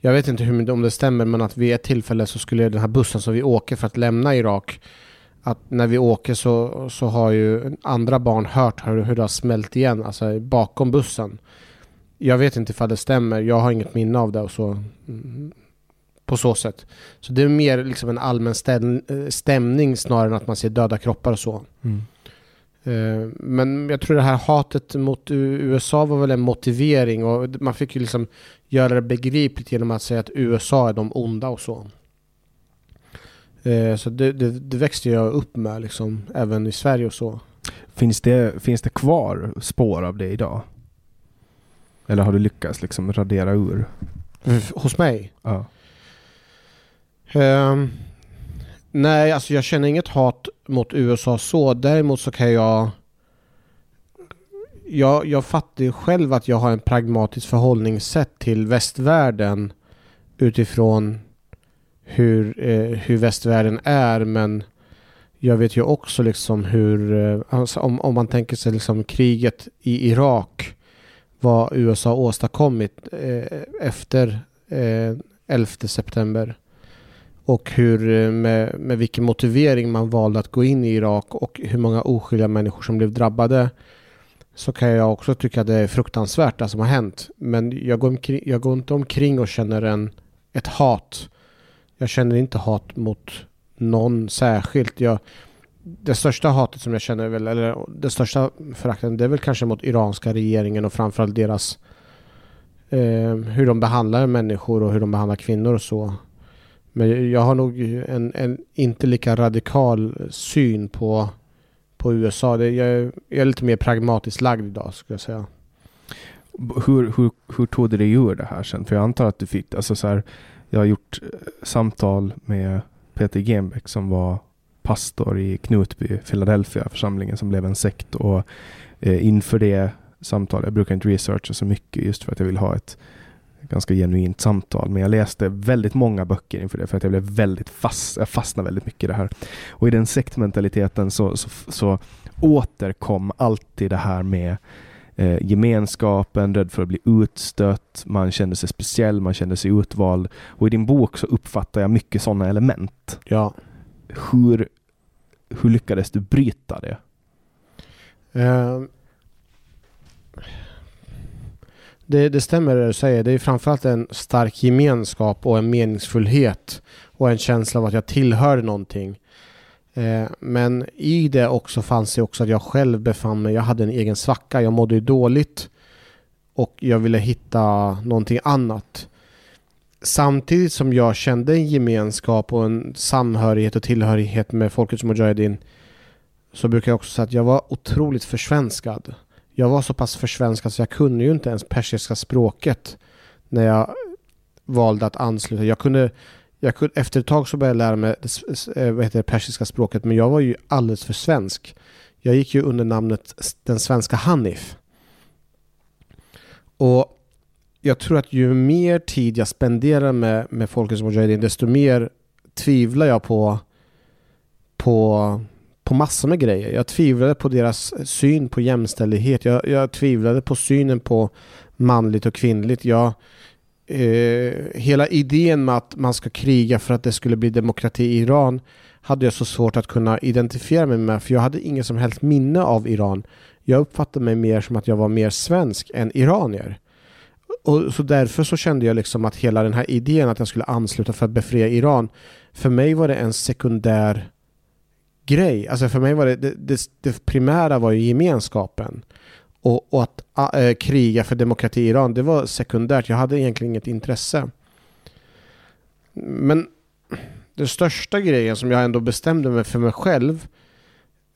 jag vet inte hur, om det stämmer, men att vid ett tillfälle så skulle den här bussen som vi åker för att lämna Irak, att när vi åker så, så har ju andra barn hört hur, hur det har smält igen, alltså bakom bussen. Jag vet inte ifall det stämmer, jag har inget minne av det och så. mm, På så sätt. Så det är mer liksom en allmän eh, stämning snarare än att man ser döda kroppar och så. Eh, Men jag tror det här hatet mot USA var väl en motivering och man fick ju liksom göra det begripligt genom att säga att USA är de onda och så. Eh, Så det, det, det växte jag upp med liksom, även i Sverige och så. Finns det, finns det kvar spår av det idag? Eller har du lyckats liksom radera ur? Hos mig? Ja. Ehm, nej, alltså jag känner inget hat mot USA så. Däremot så kan jag... Jag, jag fattar ju själv att jag har en pragmatisk förhållningssätt till västvärlden utifrån hur, eh, hur västvärlden är. Men jag vet ju också liksom hur... Eh, alltså om, om man tänker sig liksom kriget i Irak. Vad USA åstadkommit eh, efter eh, 11 september och hur eh, med, med vilken motivering man valde att gå in i Irak och hur många oskyldiga människor som blev drabbade så kan jag också tycka att det är fruktansvärt alltså, det som har hänt. Men jag går, omkring, jag går inte omkring och känner en, ett hat. Jag känner inte hat mot någon särskilt. Jag, det största hatet som jag känner, väl, eller det största förakten, det är väl kanske mot iranska regeringen och framförallt deras eh, hur de behandlar människor och hur de behandlar kvinnor och så. Men jag har nog en, en inte lika radikal syn på, på USA. Det, jag, är- jag är lite mer pragmatiskt lagd idag skulle jag säga. Hur, hur, hur tog du dig ur det här sen? För jag antar att du fick, alltså så här, jag har gjort eh, samtal med Peter Genbeck som var pastor i Knutby, Philadelphia, församlingen som blev en sekt och eh, inför det samtalet, jag brukar inte researcha så mycket just för att jag vill ha ett ganska genuint samtal, men jag läste väldigt många böcker inför det för att jag blev väldigt fast, jag fastnade väldigt mycket i det här. Och i den sektmentaliteten så, så, så återkom alltid det här med eh, gemenskapen, rädd för att bli utstött, man kände sig speciell, man kände sig utvald. Och i din bok så uppfattar jag mycket sådana element. Ja. Hur, hur lyckades du bryta det? Uh, det, det stämmer det du säger. Det är framförallt en stark gemenskap och en meningsfullhet och en känsla av att jag tillhör någonting. Ehm, men i det också fanns det också att jag själv befann mig, jag hade en egen svacka, jag mådde ju dåligt och jag ville hitta någonting annat. Samtidigt som jag kände en gemenskap och en samhörighet och tillhörighet med Folkets Mujahedin så brukar jag också säga att jag var otroligt försvenskad. Jag var så pass försvenskad så jag kunde ju inte ens persiska språket när jag valde att ansluta. Jag kunde, jag kunde, efter ett tag så började jag lära mig det, eh, vad heter det, persiska språket men jag var ju alldeles för svensk. Jag gick ju under namnet den svenska Hanif. Och jag tror att ju mer tid jag spenderar med, med Folkets Mujahedin desto mer tvivlar jag på, på, på massor med grejer. Jag tvivlade på deras syn på jämställdhet. Jag, jag tvivlade på synen på manligt och kvinnligt. Jag, eh, hela idén med att man ska kriga för att det skulle bli demokrati i Iran hade jag så svårt att kunna identifiera mig med för jag hade ingen som helst minne av Iran. Jag uppfattade mig mer som att jag var mer svensk än iranier. Och så därför så kände jag liksom att hela den här idén att jag skulle ansluta för att befria Iran, för mig var det en sekundär grej. Alltså för mig var det, det, det, det primära var ju gemenskapen. Och, och att äh, kriga för demokrati i Iran, det var sekundärt. Jag hade egentligen inget intresse. Men den största grejen som jag ändå bestämde mig för mig själv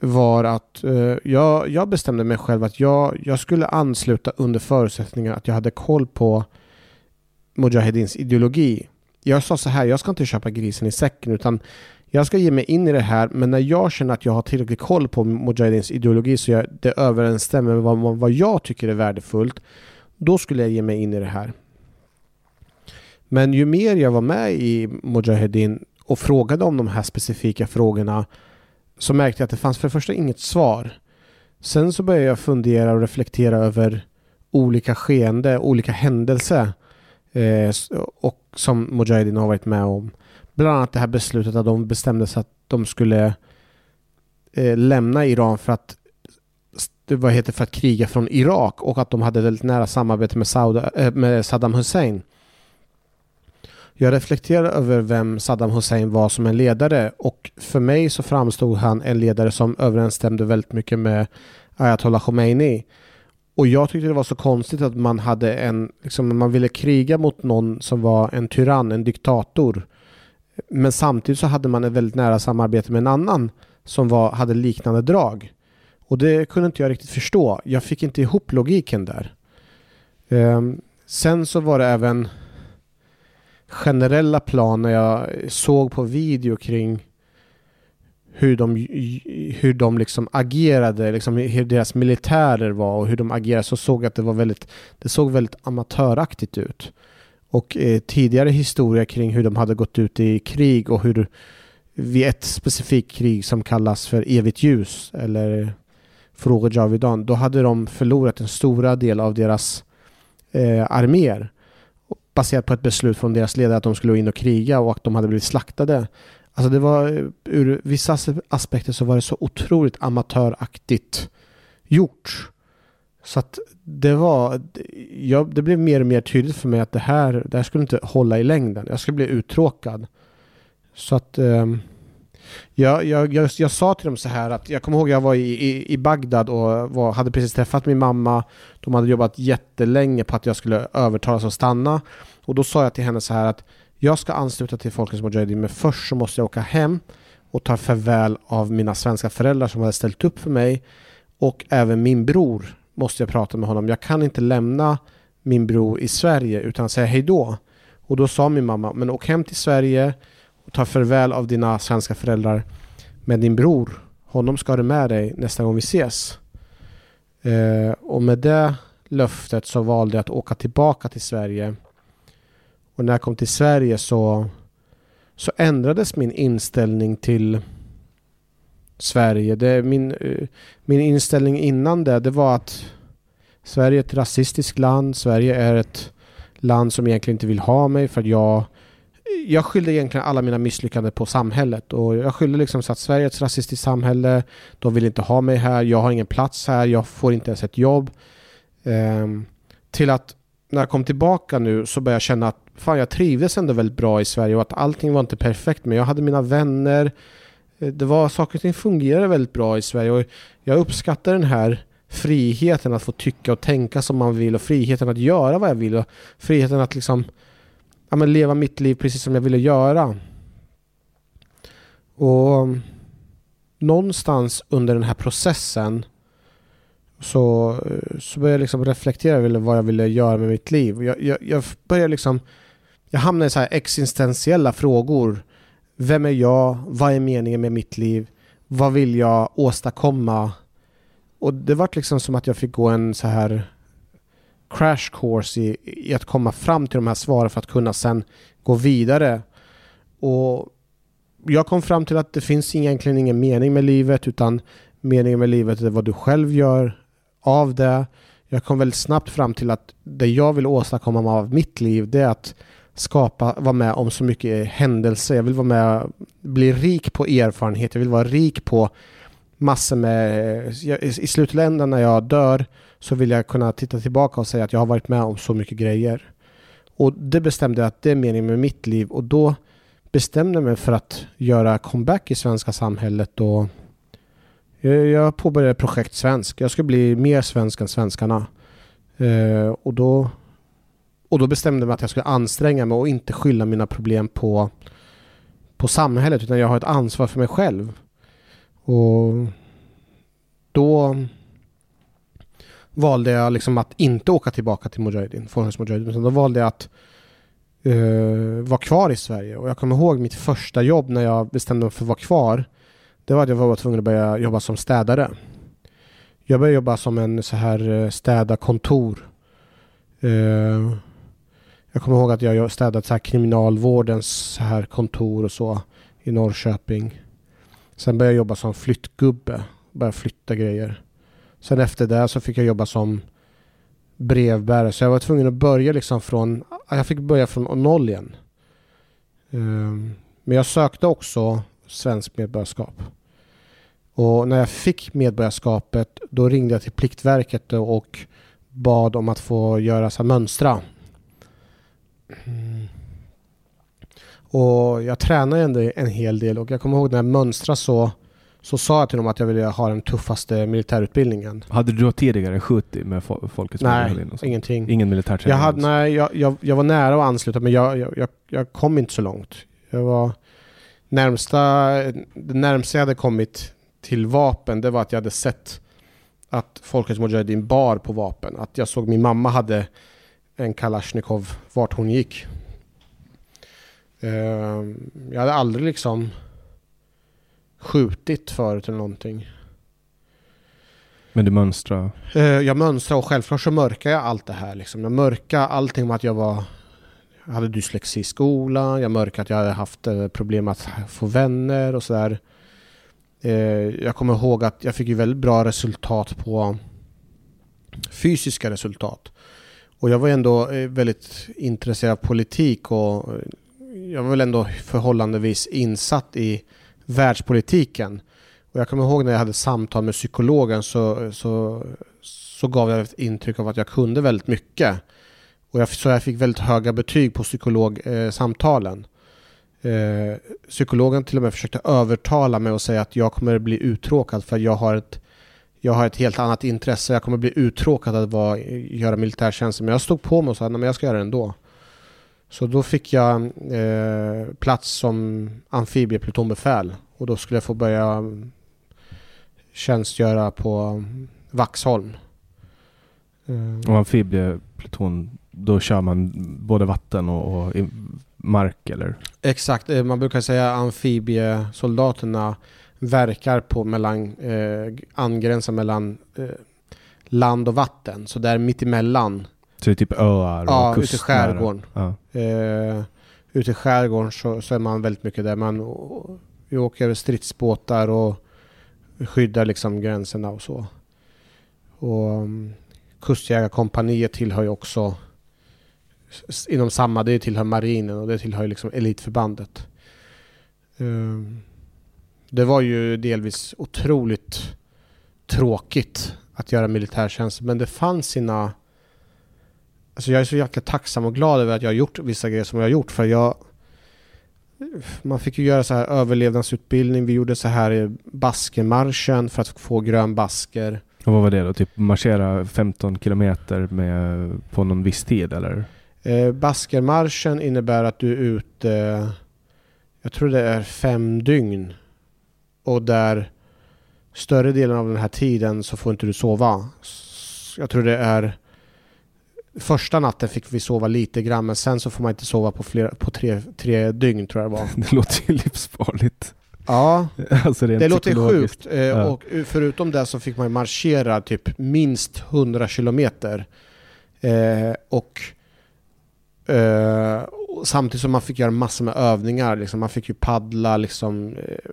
var att uh, jag, jag bestämde mig själv att jag, jag skulle ansluta under förutsättningen att jag hade koll på Mujahedins ideologi. Jag sa så här, jag ska inte köpa grisen i säcken utan jag ska ge mig in i det här men när jag känner att jag har tillräcklig koll på Mujahedins ideologi så jag, det överensstämmer med vad, vad jag tycker är värdefullt då skulle jag ge mig in i det här. Men ju mer jag var med i Mujahedin och frågade om de här specifika frågorna så märkte jag att det fanns för det första inget svar. Sen så började jag fundera och reflektera över olika skeende, olika händelser eh, och som Mujahedin har varit med om. Bland annat det här beslutet att de bestämde sig att de skulle eh, lämna Iran för att vad heter för att kriga från Irak och att de hade väldigt nära samarbete med, Sauda, eh, med Saddam Hussein. Jag reflekterar över vem Saddam Hussein var som en ledare och för mig så framstod han en ledare som överensstämde väldigt mycket med Ayatollah Khomeini. Och jag tyckte det var så konstigt att man hade en, liksom man ville kriga mot någon som var en tyrann, en diktator. Men samtidigt så hade man ett väldigt nära samarbete med en annan som var, hade liknande drag. Och det kunde inte jag riktigt förstå. Jag fick inte ihop logiken där. Um, sen så var det även generella plan när jag såg på video kring hur de, hur de liksom agerade, liksom hur deras militärer var och hur de agerade så såg jag att det var väldigt, det såg väldigt amatöraktigt ut. Och eh, tidigare historia kring hur de hade gått ut i krig och hur vid ett specifikt krig som kallas för evigt ljus eller Frågor Javidan, då hade de förlorat en stora del av deras eh, arméer baserat på ett beslut från deras ledare att de skulle gå in och kriga och att de hade blivit slaktade. Alltså det var ur vissa aspekter så var det så otroligt amatöraktigt gjort. Så att det var, ja, det blev mer och mer tydligt för mig att det här, det här skulle inte hålla i längden. Jag skulle bli uttråkad. Så att um, jag, jag, jag, jag, sa till dem så här att jag kommer ihåg jag var i, i, i Bagdad och var, hade precis träffat min mamma. De hade jobbat jättelänge på att jag skulle övertalas att stanna. Och då sa jag till henne så här att jag ska ansluta till Folkens Mujahedin men först så måste jag åka hem och ta farväl av mina svenska föräldrar som hade ställt upp för mig. Och även min bror måste jag prata med honom. Jag kan inte lämna min bror i Sverige utan säga hej då. Och då sa min mamma, men åk hem till Sverige och ta farväl av dina svenska föräldrar. Men din bror, honom ska du med dig nästa gång vi ses. Eh, och med det löftet så valde jag att åka tillbaka till Sverige. Och när jag kom till Sverige så, så ändrades min inställning till Sverige. Det, min, eh, min inställning innan det, det var att Sverige är ett rasistiskt land. Sverige är ett land som egentligen inte vill ha mig för att jag jag skyllde egentligen alla mina misslyckanden på samhället och jag skyllde liksom så att Sverige är ett rasistiskt samhälle. De vill inte ha mig här. Jag har ingen plats här. Jag får inte ens ett jobb. Um, till att när jag kom tillbaka nu så började jag känna att fan jag trivdes ändå väldigt bra i Sverige och att allting var inte perfekt men jag hade mina vänner. Eh, det var saker och ting fungerade väldigt bra i Sverige och jag uppskattar den här friheten att få tycka och tänka som man vill och friheten att göra vad jag vill och friheten att liksom ja, men leva mitt liv precis som jag ville göra. Och um, någonstans under den här processen så, så började jag liksom reflektera över vad jag ville göra med mitt liv. Jag, jag, jag började liksom... Jag hamnade i så här existentiella frågor. Vem är jag? Vad är meningen med mitt liv? Vad vill jag åstadkomma? Och det var liksom som att jag fick gå en så här crash course i, i att komma fram till de här svaren för att kunna sen gå vidare. Och jag kom fram till att det finns egentligen ingen mening med livet utan meningen med livet är vad du själv gör av det. Jag kom väldigt snabbt fram till att det jag vill åstadkomma av mitt liv det är att skapa, vara med om så mycket händelser. Jag vill vara med, bli rik på erfarenhet. Jag vill vara rik på massor med... I slutändan när jag dör så vill jag kunna titta tillbaka och säga att jag har varit med om så mycket grejer. Och det bestämde jag att det är meningen med mitt liv och då bestämde jag mig för att göra comeback i svenska samhället och jag påbörjade projekt svensk. Jag skulle bli mer svensk än svenskarna. Eh, och, då, och då bestämde jag mig att jag skulle anstränga mig och inte skylla mina problem på, på samhället utan jag har ett ansvar för mig själv. Och då valde jag liksom att inte åka tillbaka till Mujahedin, Mujahedin, utan då valde jag att uh, vara kvar i Sverige. Och jag kommer ihåg mitt första jobb när jag bestämde mig för att vara kvar. Det var att jag var tvungen att börja jobba som städare. Jag började jobba som en så här eh, städa kontor. Uh, eh, jag kommer ihåg att jag städade så här kriminalvårdens så här kontor och så i Norrköping. Sen började jag jobba som flyttgubbe. Började flytta grejer. Sen efter det så fick jag jobba som brevbärare. Så jag var tvungen att börja liksom från... Jag fick börja från noll igen. Um, men jag sökte också svensk medborgarskap. Och när jag fick medborgarskapet då ringde jag till Pliktverket och bad om att få göra så här mönstra. Mm. Och jag tränade ändå en hel del och jag kommer ihåg när jag mönstrade så så sa jag till dem att jag ville ha den tuffaste militärutbildningen. Hade du tidigare skjutit med Folkets Nej, ingenting. Ingen militärträning jag, hade, nej, jag, jag, jag, var nära att ansluta men jag, jag, jag, kom inte så långt. Jag var närmsta, det närmsta jag hade kommit till vapen det var att jag hade sett att Folkets Mujahedin bar på vapen. Att jag såg min mamma hade en Kalashnikov vart hon gick. Ehm, jag hade aldrig liksom skjutit förut eller någonting. Men du mönstrar? Eh, jag mönstrar och självklart så mörkar jag allt det här. Liksom. Jag mörkar allting med att jag var jag hade dyslexi i skolan. Jag mörkade att jag hade haft eh, problem att få vänner och sådär. Eh, jag kommer ihåg att jag fick ju väldigt bra resultat på fysiska resultat. Och jag var ändå väldigt intresserad av politik och jag var väl ändå förhållandevis insatt i världspolitiken. Och jag kommer ihåg när jag hade samtal med psykologen så, så, så gav jag ett intryck av att jag kunde väldigt mycket. Och jag, så jag fick väldigt höga betyg på psykologsamtalen. Eh, eh, psykologen till och med försökte övertala mig och säga att jag kommer bli uttråkad för jag har ett, jag har ett helt annat intresse. Jag kommer bli uttråkad att vara, göra militärtjänst. Men jag stod på mig och sa att jag ska göra det ändå. Så då fick jag eh, plats som amfibieplutonbefäl och då skulle jag få börja tjänstgöra på Vaxholm. Eh. Och amfibiepluton, då kör man både vatten och, och mark eller? Exakt, eh, man brukar säga amfibiesoldaterna verkar på mellan, eh, angränsar mellan eh, land och vatten. Så där mittemellan så det är typ öar och Ja, ute i skärgården. Ja. Eh, ute i skärgården så, så, är man väldigt mycket där. Man vi åker stridsbåtar och skyddar liksom gränserna och så. Och um, Kustjägarkompaniet tillhör ju också inom samma, det tillhör marinen och det tillhör liksom elitförbandet. Um, det var ju delvis otroligt tråkigt att göra militärtjänst men det fanns sina Alltså jag är så jäkla tacksam och glad över att jag har gjort vissa grejer som jag har gjort för jag man fick ju göra så här överlevnadsutbildning. Vi gjorde så här baskemarschen för att få grön basker. Och vad var det då? Typ marschera 15 kilometer med, på någon viss tid eller? Eh, baskermarschen innebär att du är ute, jag tror det är fem dygn. Och där större delen av den här tiden så får inte du sova. Jag tror det är Första natten fick vi sova lite grann men sen så får man inte sova på, flera, på tre, tre dygn tror jag det var. Det låter ju livsfarligt. Ja, alltså det låter sjukt. Eh, ja. Och förutom det så fick man marschera typ minst 100 kilometer. Eh, och eh, samtidigt som man fick göra massor med övningar. Liksom, man fick ju paddla, liksom, eh,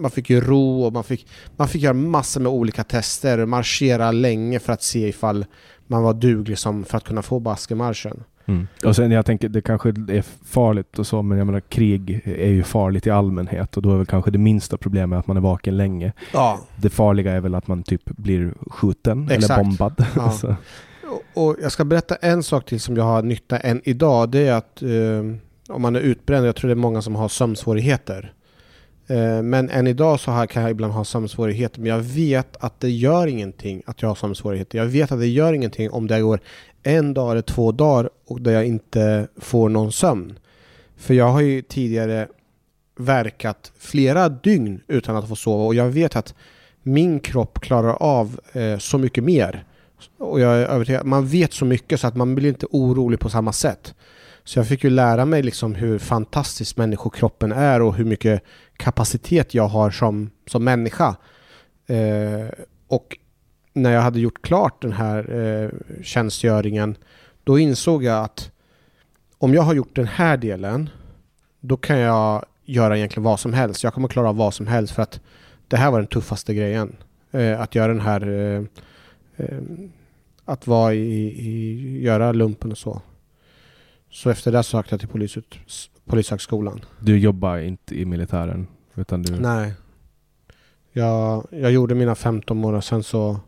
man fick ju ro och man fick, man fick göra massor med olika tester. Marschera länge för att se ifall man var duglig som för att kunna få baskemarschen. Mm. Och sen jag tänker, det kanske är farligt och så, men jag menar krig är ju farligt i allmänhet och då är väl kanske det minsta problemet att man är vaken länge. Ja. Det farliga är väl att man typ blir skjuten Exakt. eller bombad. Ja. och jag ska berätta en sak till som jag har nytta än idag. Det är att eh, om man är utbränd, jag tror det är många som har sömnsvårigheter. Eh, men än idag så kan jag ibland ha sömnsvårigheter. Men jag vet att det gör ingenting att jag har sömnsvårigheter. Jag vet att det gör ingenting om det går en dag eller två dagar och där jag inte får någon sömn. För jag har ju tidigare verkat flera dygn utan att få sova och jag vet att min kropp klarar av eh, så mycket mer. Och jag är övertygad, man vet så mycket så att man blir inte orolig på samma sätt. Så jag fick ju lära mig liksom hur fantastisk människokroppen är och hur mycket kapacitet jag har som, som människa. Eh, och när jag hade gjort klart den här eh, tjänstgöringen då insåg jag att om jag har gjort den här delen då kan jag göra egentligen vad som helst. Jag kommer klara av vad som helst för att det här var den tuffaste grejen. Eh, att göra den här eh, eh att vara i, i, göra lumpen och så. Så efter det sökte jag till polisut, Polishögskolan. Du jobbar inte i militären? Utan du... Nej. Jag, jag gjorde mina 15 år och sen så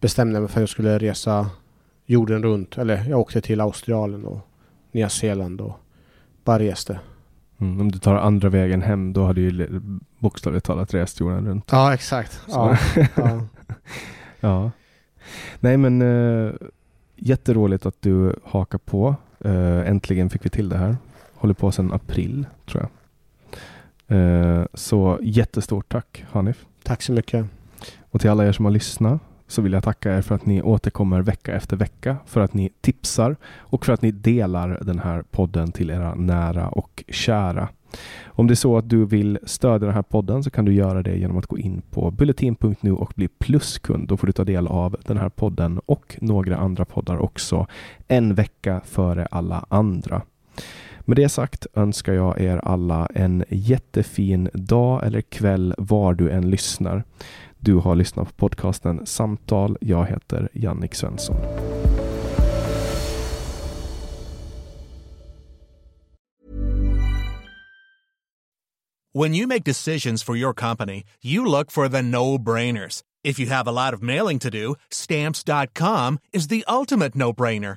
bestämde jag mig för att jag skulle resa jorden runt. Eller jag åkte till Australien och Nya Zeeland och bara reste. Mm, om du tar andra vägen hem då har du ju bokstavligt talat rest jorden runt. Ja, exakt. Ja, ja. ja. Nej men äh, jätteroligt att du hakar på. Äh, äntligen fick vi till det här. Håller på sedan april tror jag. Äh, så jättestort tack Hanif. Tack så mycket. Och till alla er som har lyssnat så vill jag tacka er för att ni återkommer vecka efter vecka, för att ni tipsar och för att ni delar den här podden till era nära och kära. Om det är så att du vill stödja den här podden så kan du göra det genom att gå in på bulletin.nu och bli pluskund. Då får du ta del av den här podden och några andra poddar också en vecka före alla andra. Med det sagt önskar jag er alla en jättefin dag eller kväll var du än lyssnar. Du har lyssnat på podcasten Samtal. Jag heter Jannik Svensson. When you make decisions for your company, you look for the no-brainers. If you have a lot of mailing to do, stamps.com is the ultimate no-brainer.